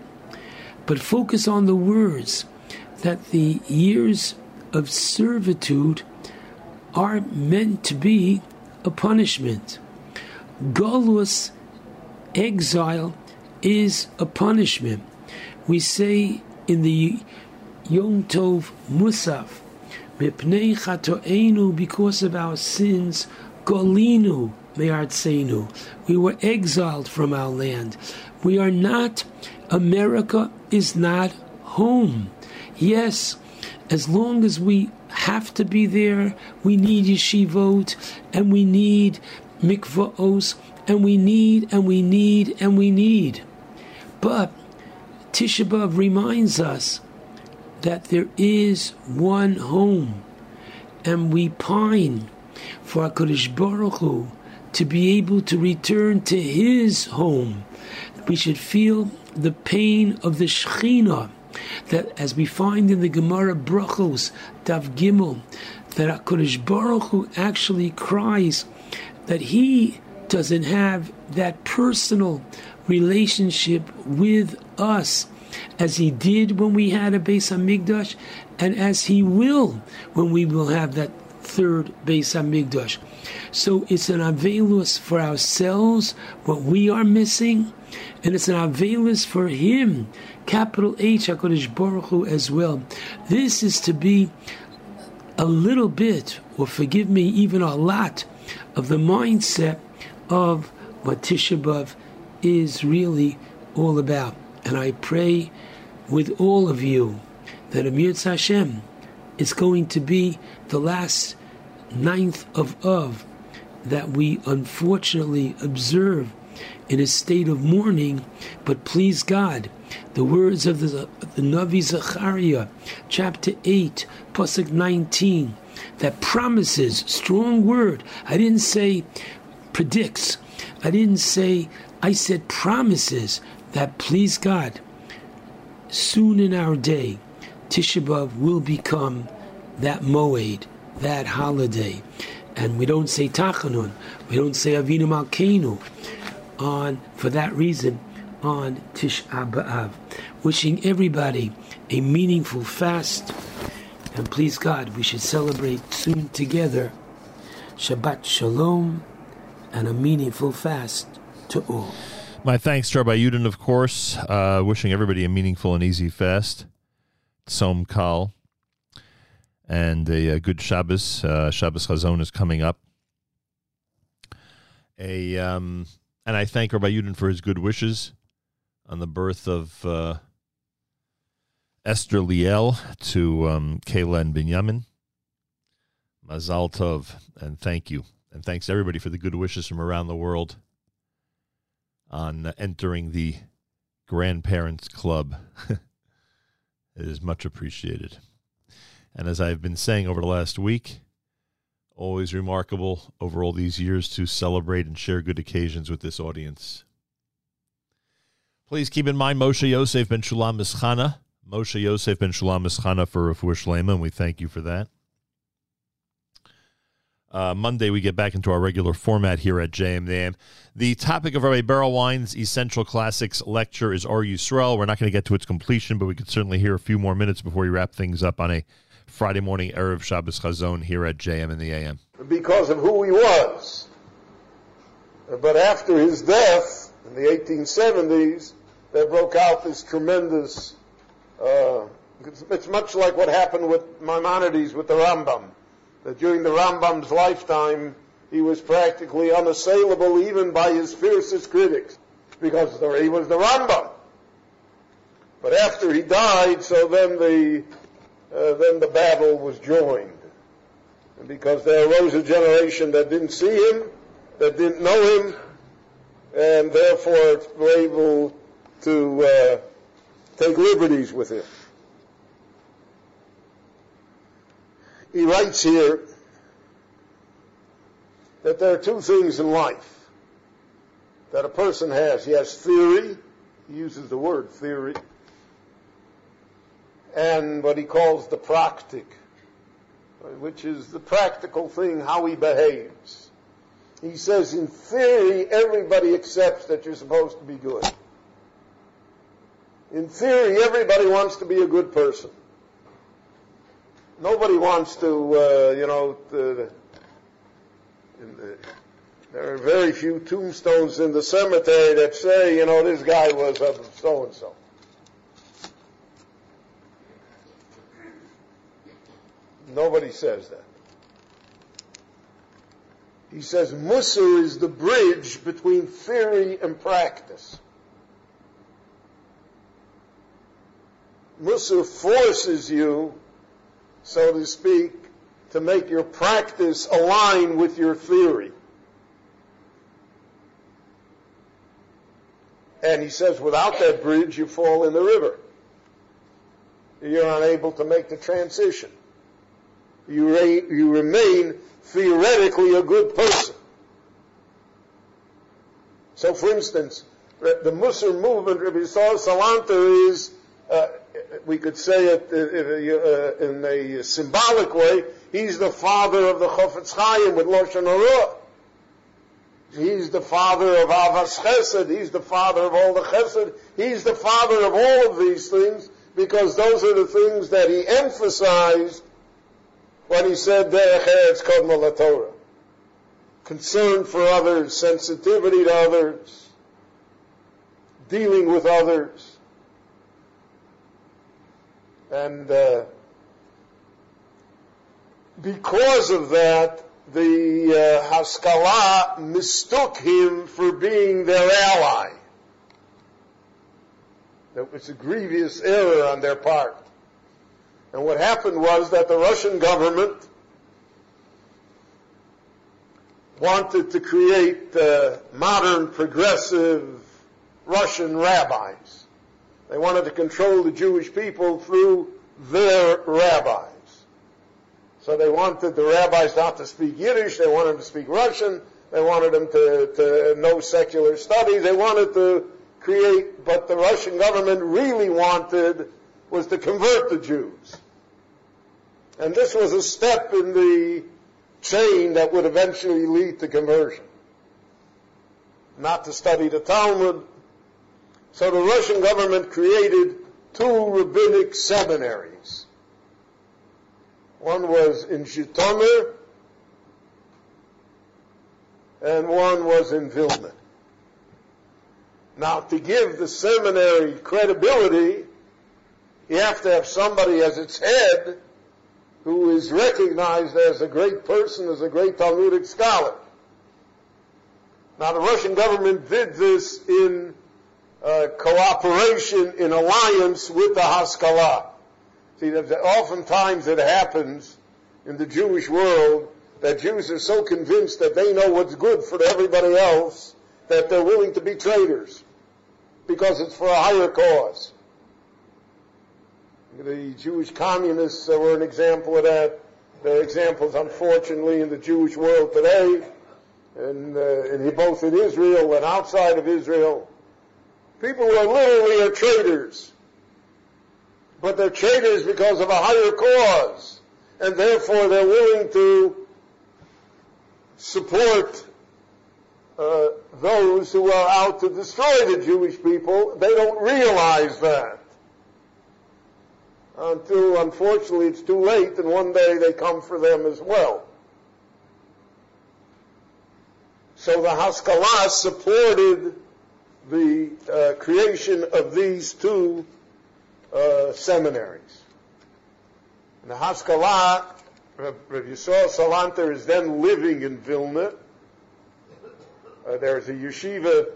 But focus on the words that the years of servitude are meant to be a punishment. Galus, exile, is a punishment. We say in the Yom Tov Musaf, Mipnei chatoenu, because of our sins, golinu me'artzenu. We were exiled from our land. We are not, America is not home. Yes, as long as we have to be there, we need yeshivot, and we need mikvaos, and we need, and we need, and we need. But Tisha B'Av reminds us that there is one home, and we pine for HaKadosh Baruch Hu to be able to return to His home. We should feel the pain of the Shekhinah, that as we find in the Gemara Brachos, Daf Gimel, that HaKadosh Baruch Hu actually cries that He doesn't have that personal relationship with us as he did when we had a Beis Hamikdash, and as he will when we will have that third Beis Hamikdash. So it's an avelus for ourselves, what we are missing, and it's an avelus for him, capital H HaKadosh Baruch Hu as well. This is to be a little bit, or forgive me, even a lot, of the mindset of what Tisha B'Av is really all about. And I pray with all of you that Amir Hashem is going to be the last ninth of Av that we unfortunately observe in a state of mourning, but please God, the words of the, the Navi Zechariah, chapter 8, Pasuk 19, that promises, strong word. I didn't say predicts. I didn't say, I said promises that please God, soon in our day, Tisha will become that moed, that holiday. And we don't say Tachanun, we don't say Avinu Malkeinu on, for that reason, on Tisha B'Av. Wishing everybody a meaningful fast, and please God, we should celebrate soon together Shabbat Shalom and a meaningful fast to all. My thanks to Rabbi Yudin, of course. Uh, wishing everybody a meaningful and easy fast. Tzom Kal. And a, a good Shabbos. Uh, Shabbos Chazon is coming up. A um, And I thank Rabbi Yudin for his good wishes on the birth of uh, Esther Liel to um, Kayla and Binyamin. Mazal Tov. And thank you. And thanks everybody for the good wishes from around the world on entering the Grandparents Club. it is much appreciated. And as I've been saying over the last week, always remarkable over all these years to celebrate and share good occasions with this audience. Please keep in mind Moshe Yosef ben Shulamis Chana. Moshe Yosef ben Shulamis Chana for Refuah Shlema, and we thank you for that. Uh, Monday, we get back into our regular format here at JMDM. The topic of Rabbi Berel Wein's Essential Classics lecture is Or Yisrael. We're not going to get to its completion, but we could certainly hear a few more minutes before we wrap things up on a Friday morning Erev Shabbos Chazon here at JM in the AM. Because of who he was. But after his death in the 1870s, there broke out this tremendous. Uh, it's, it's much like what happened with Maimonides with the Rambam that during the Rambam's lifetime, he was practically unassailable even by his fiercest critics, because he was the Rambam. But after he died, so then the uh, then the battle was joined, and because there arose a generation that didn't see him, that didn't know him, and therefore were able to uh, take liberties with him. he writes here that there are two things in life that a person has. He has theory, he uses the word theory, and what he calls the practic, which is the practical thing, how he behaves. He says, in theory, everybody accepts that you're supposed to be good. In theory, everybody wants to be a good person nobody wants to, uh, you know, to, the, there are very few tombstones in the cemetery that say, you know, this guy was so and so. Nobody says that. He says Musar is the bridge between theory and practice. Musar forces you so to speak, to make your practice align with your theory. And he says, without that bridge, you fall in the river. You're unable to make the transition. You, re- you remain theoretically a good person. So, for instance, the Musar movement, Rabbi Salanter, is uh, we could say it uh, in a symbolic way, he's the father of the Chofetz Chaim with Lashon Hara. He's the father of Ahavas Chesed. He's the father of all the Chesed. He's the father of all of these things because those are the things that he emphasized when he said Eretz Kodma Torah. Concern for others, sensitivity to others, dealing with others. And uh, because of that, the uh, Haskalah mistook him for being their ally. That was a grievous error on their part. And what happened was that the Russian government wanted to create uh, modern, progressive Russian rabbis. They wanted to control the Jewish people through their rabbis. So they wanted the rabbis not to speak Yiddish, they wanted them to speak Russian, they wanted them to, to know secular studies, they wanted to create, but the Russian government really wanted was to convert the Jews. And this was a step in the chain that would eventually lead to conversion. Not to study the Talmud. So the Russian government created two rabbinic seminaries. One was in Zhytomyr, and one was in Vilna. Now, to give the seminary credibility, you have to have somebody as its head who is recognized as a great person, as a great Talmudic scholar. Now, the Russian government did this in uh, cooperation, in alliance with the Haskalah. See, oftentimes it happens in the Jewish world that Jews are so convinced that they know what's good for everybody else that they're willing to be traitors because it's for a higher cause. The Jewish communists were an example of that. There are examples, unfortunately, in the Jewish world today, and, uh, and both in Israel and outside of Israel. People who are literally are traitors, but they're traitors because of a higher cause, and therefore they're willing to support uh, those who are out to destroy the Jewish people. They don't realize that until unfortunately it's too late and one day they come for them as well. So the Haskalah supported the uh, creation of these two uh, seminaries. And the Haskalah, Rav Yisrael Salanter is then living in Vilna. Uh, there's a yeshiva,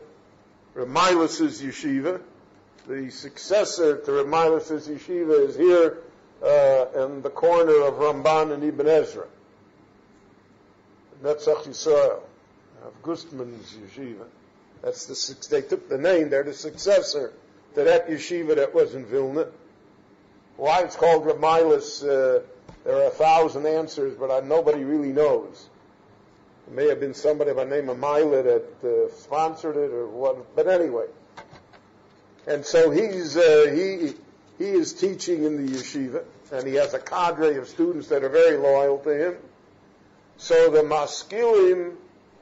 Ramilus's yeshiva, the successor to Ramilus's yeshiva is here uh, in the corner of Ramban and Ibn Ezra. Netzach Yisrael, of Gustman's yeshiva. That's the, they took the name, they're the successor to that yeshiva that was in Vilna. Why it's called Ramilus, uh, there are a thousand answers, but I, nobody really knows. It may have been somebody by the name of Mila that uh, sponsored it or what, but anyway. And so he's, uh, he, he is teaching in the yeshiva, and he has a cadre of students that are very loyal to him. So the Maskilim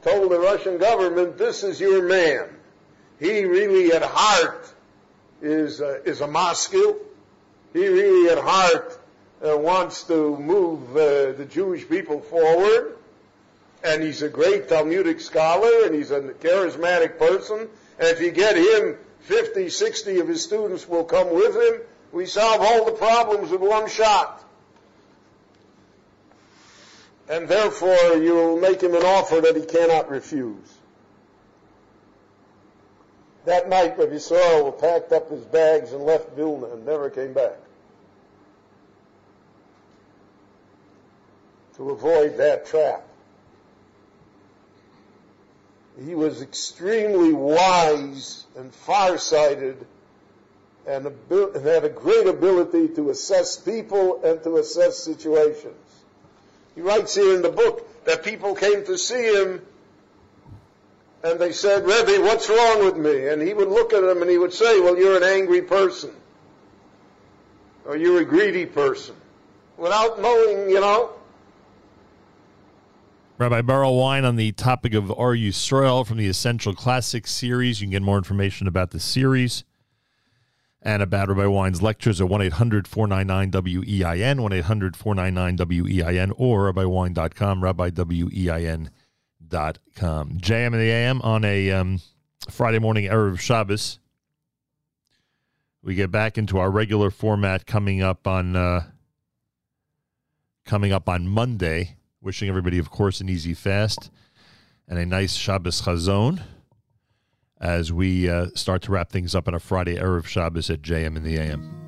told the Russian government, this is your man. He really at heart is, uh, is a Maskil. He really at heart uh, wants to move uh, the Jewish people forward. And he's a great Talmudic scholar, and he's a charismatic person. And if you get him 50, 60 of his students will come with him. We solve all the problems with one shot. And therefore, you'll make him an offer that he cannot refuse. That night, Rabbi Yisrael packed up his bags and left Vilna and never came back. To avoid that trap. He was extremely wise and farsighted and, and had a great ability to assess people and to assess situations. He writes here in the book that people came to see him and they said, Rebbe, what's wrong with me? And he would look at them and he would say, well, you're an angry person. Or you're a greedy person. Without knowing, you know. Rabbi Berel Wein on the topic of Are You from the Essential Classics series. You can get more information about the series and about Rabbi Wein's lectures at 1 800 499 WEIN, 1 800 499 WEIN, or RabbiWine.com, RabbiWEIN.com. JM and the AM on a um, Friday morning, Erev Shabbos. We get back into our regular format coming up on uh, coming up on Monday. Wishing everybody, of course, an easy fast and a nice Shabbos Chazon as we uh, start to wrap things up on a Friday Erev Shabbos at JM in the AM.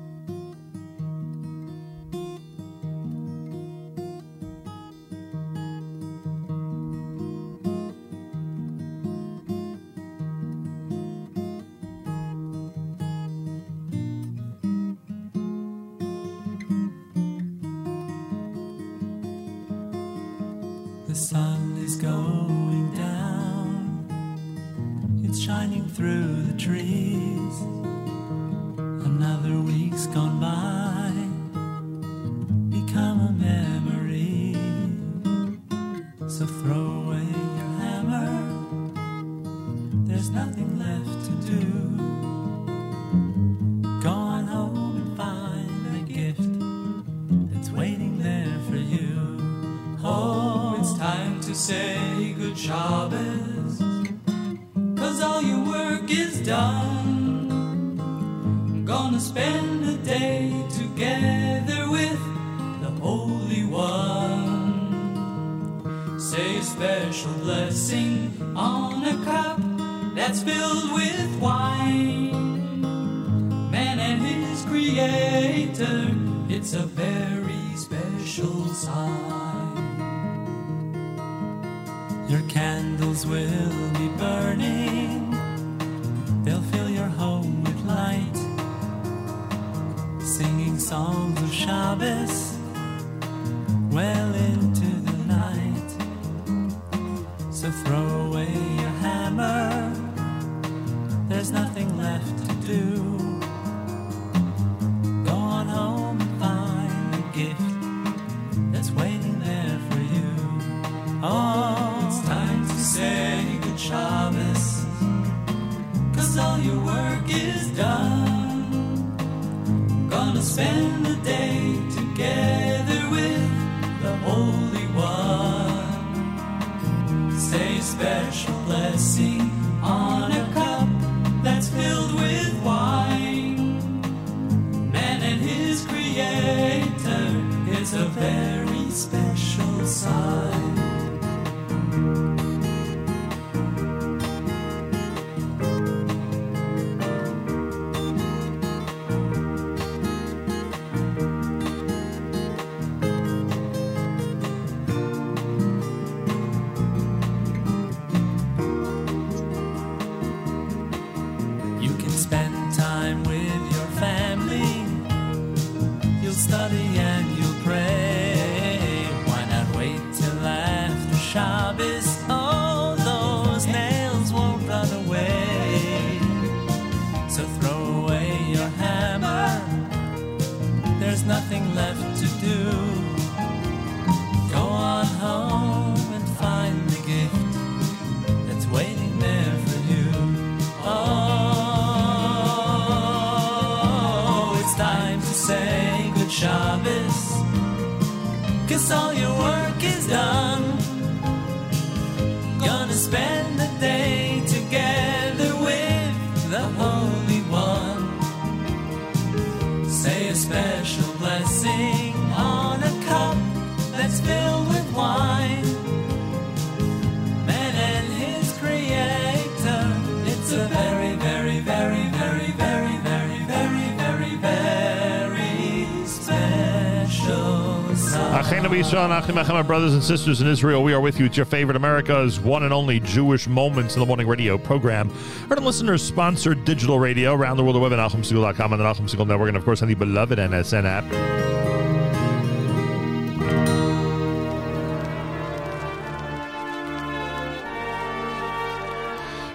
Achim Achim, my brothers and sisters in Israel, we are with you. It's your favorite America's one and only Jewish Moments in the Morning radio program. Heard listeners sponsored digital radio around the world, the web at NachumSegal.com and the Segal Network, and of course on the beloved NSN app.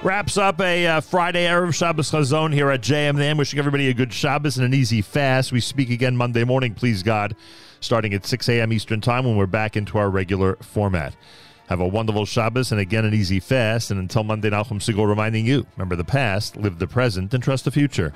Wraps up a uh, Friday Erev Shabbos Chazon here at JMN. Wishing everybody a good Shabbos and an easy fast. We speak again Monday morning, please God, starting at 6 a.m. Eastern Time when we're back into our regular format. Have a wonderful Shabbos and again an easy fast. And until Monday, Nachum Segal reminding you remember the past, live the present, and trust the future.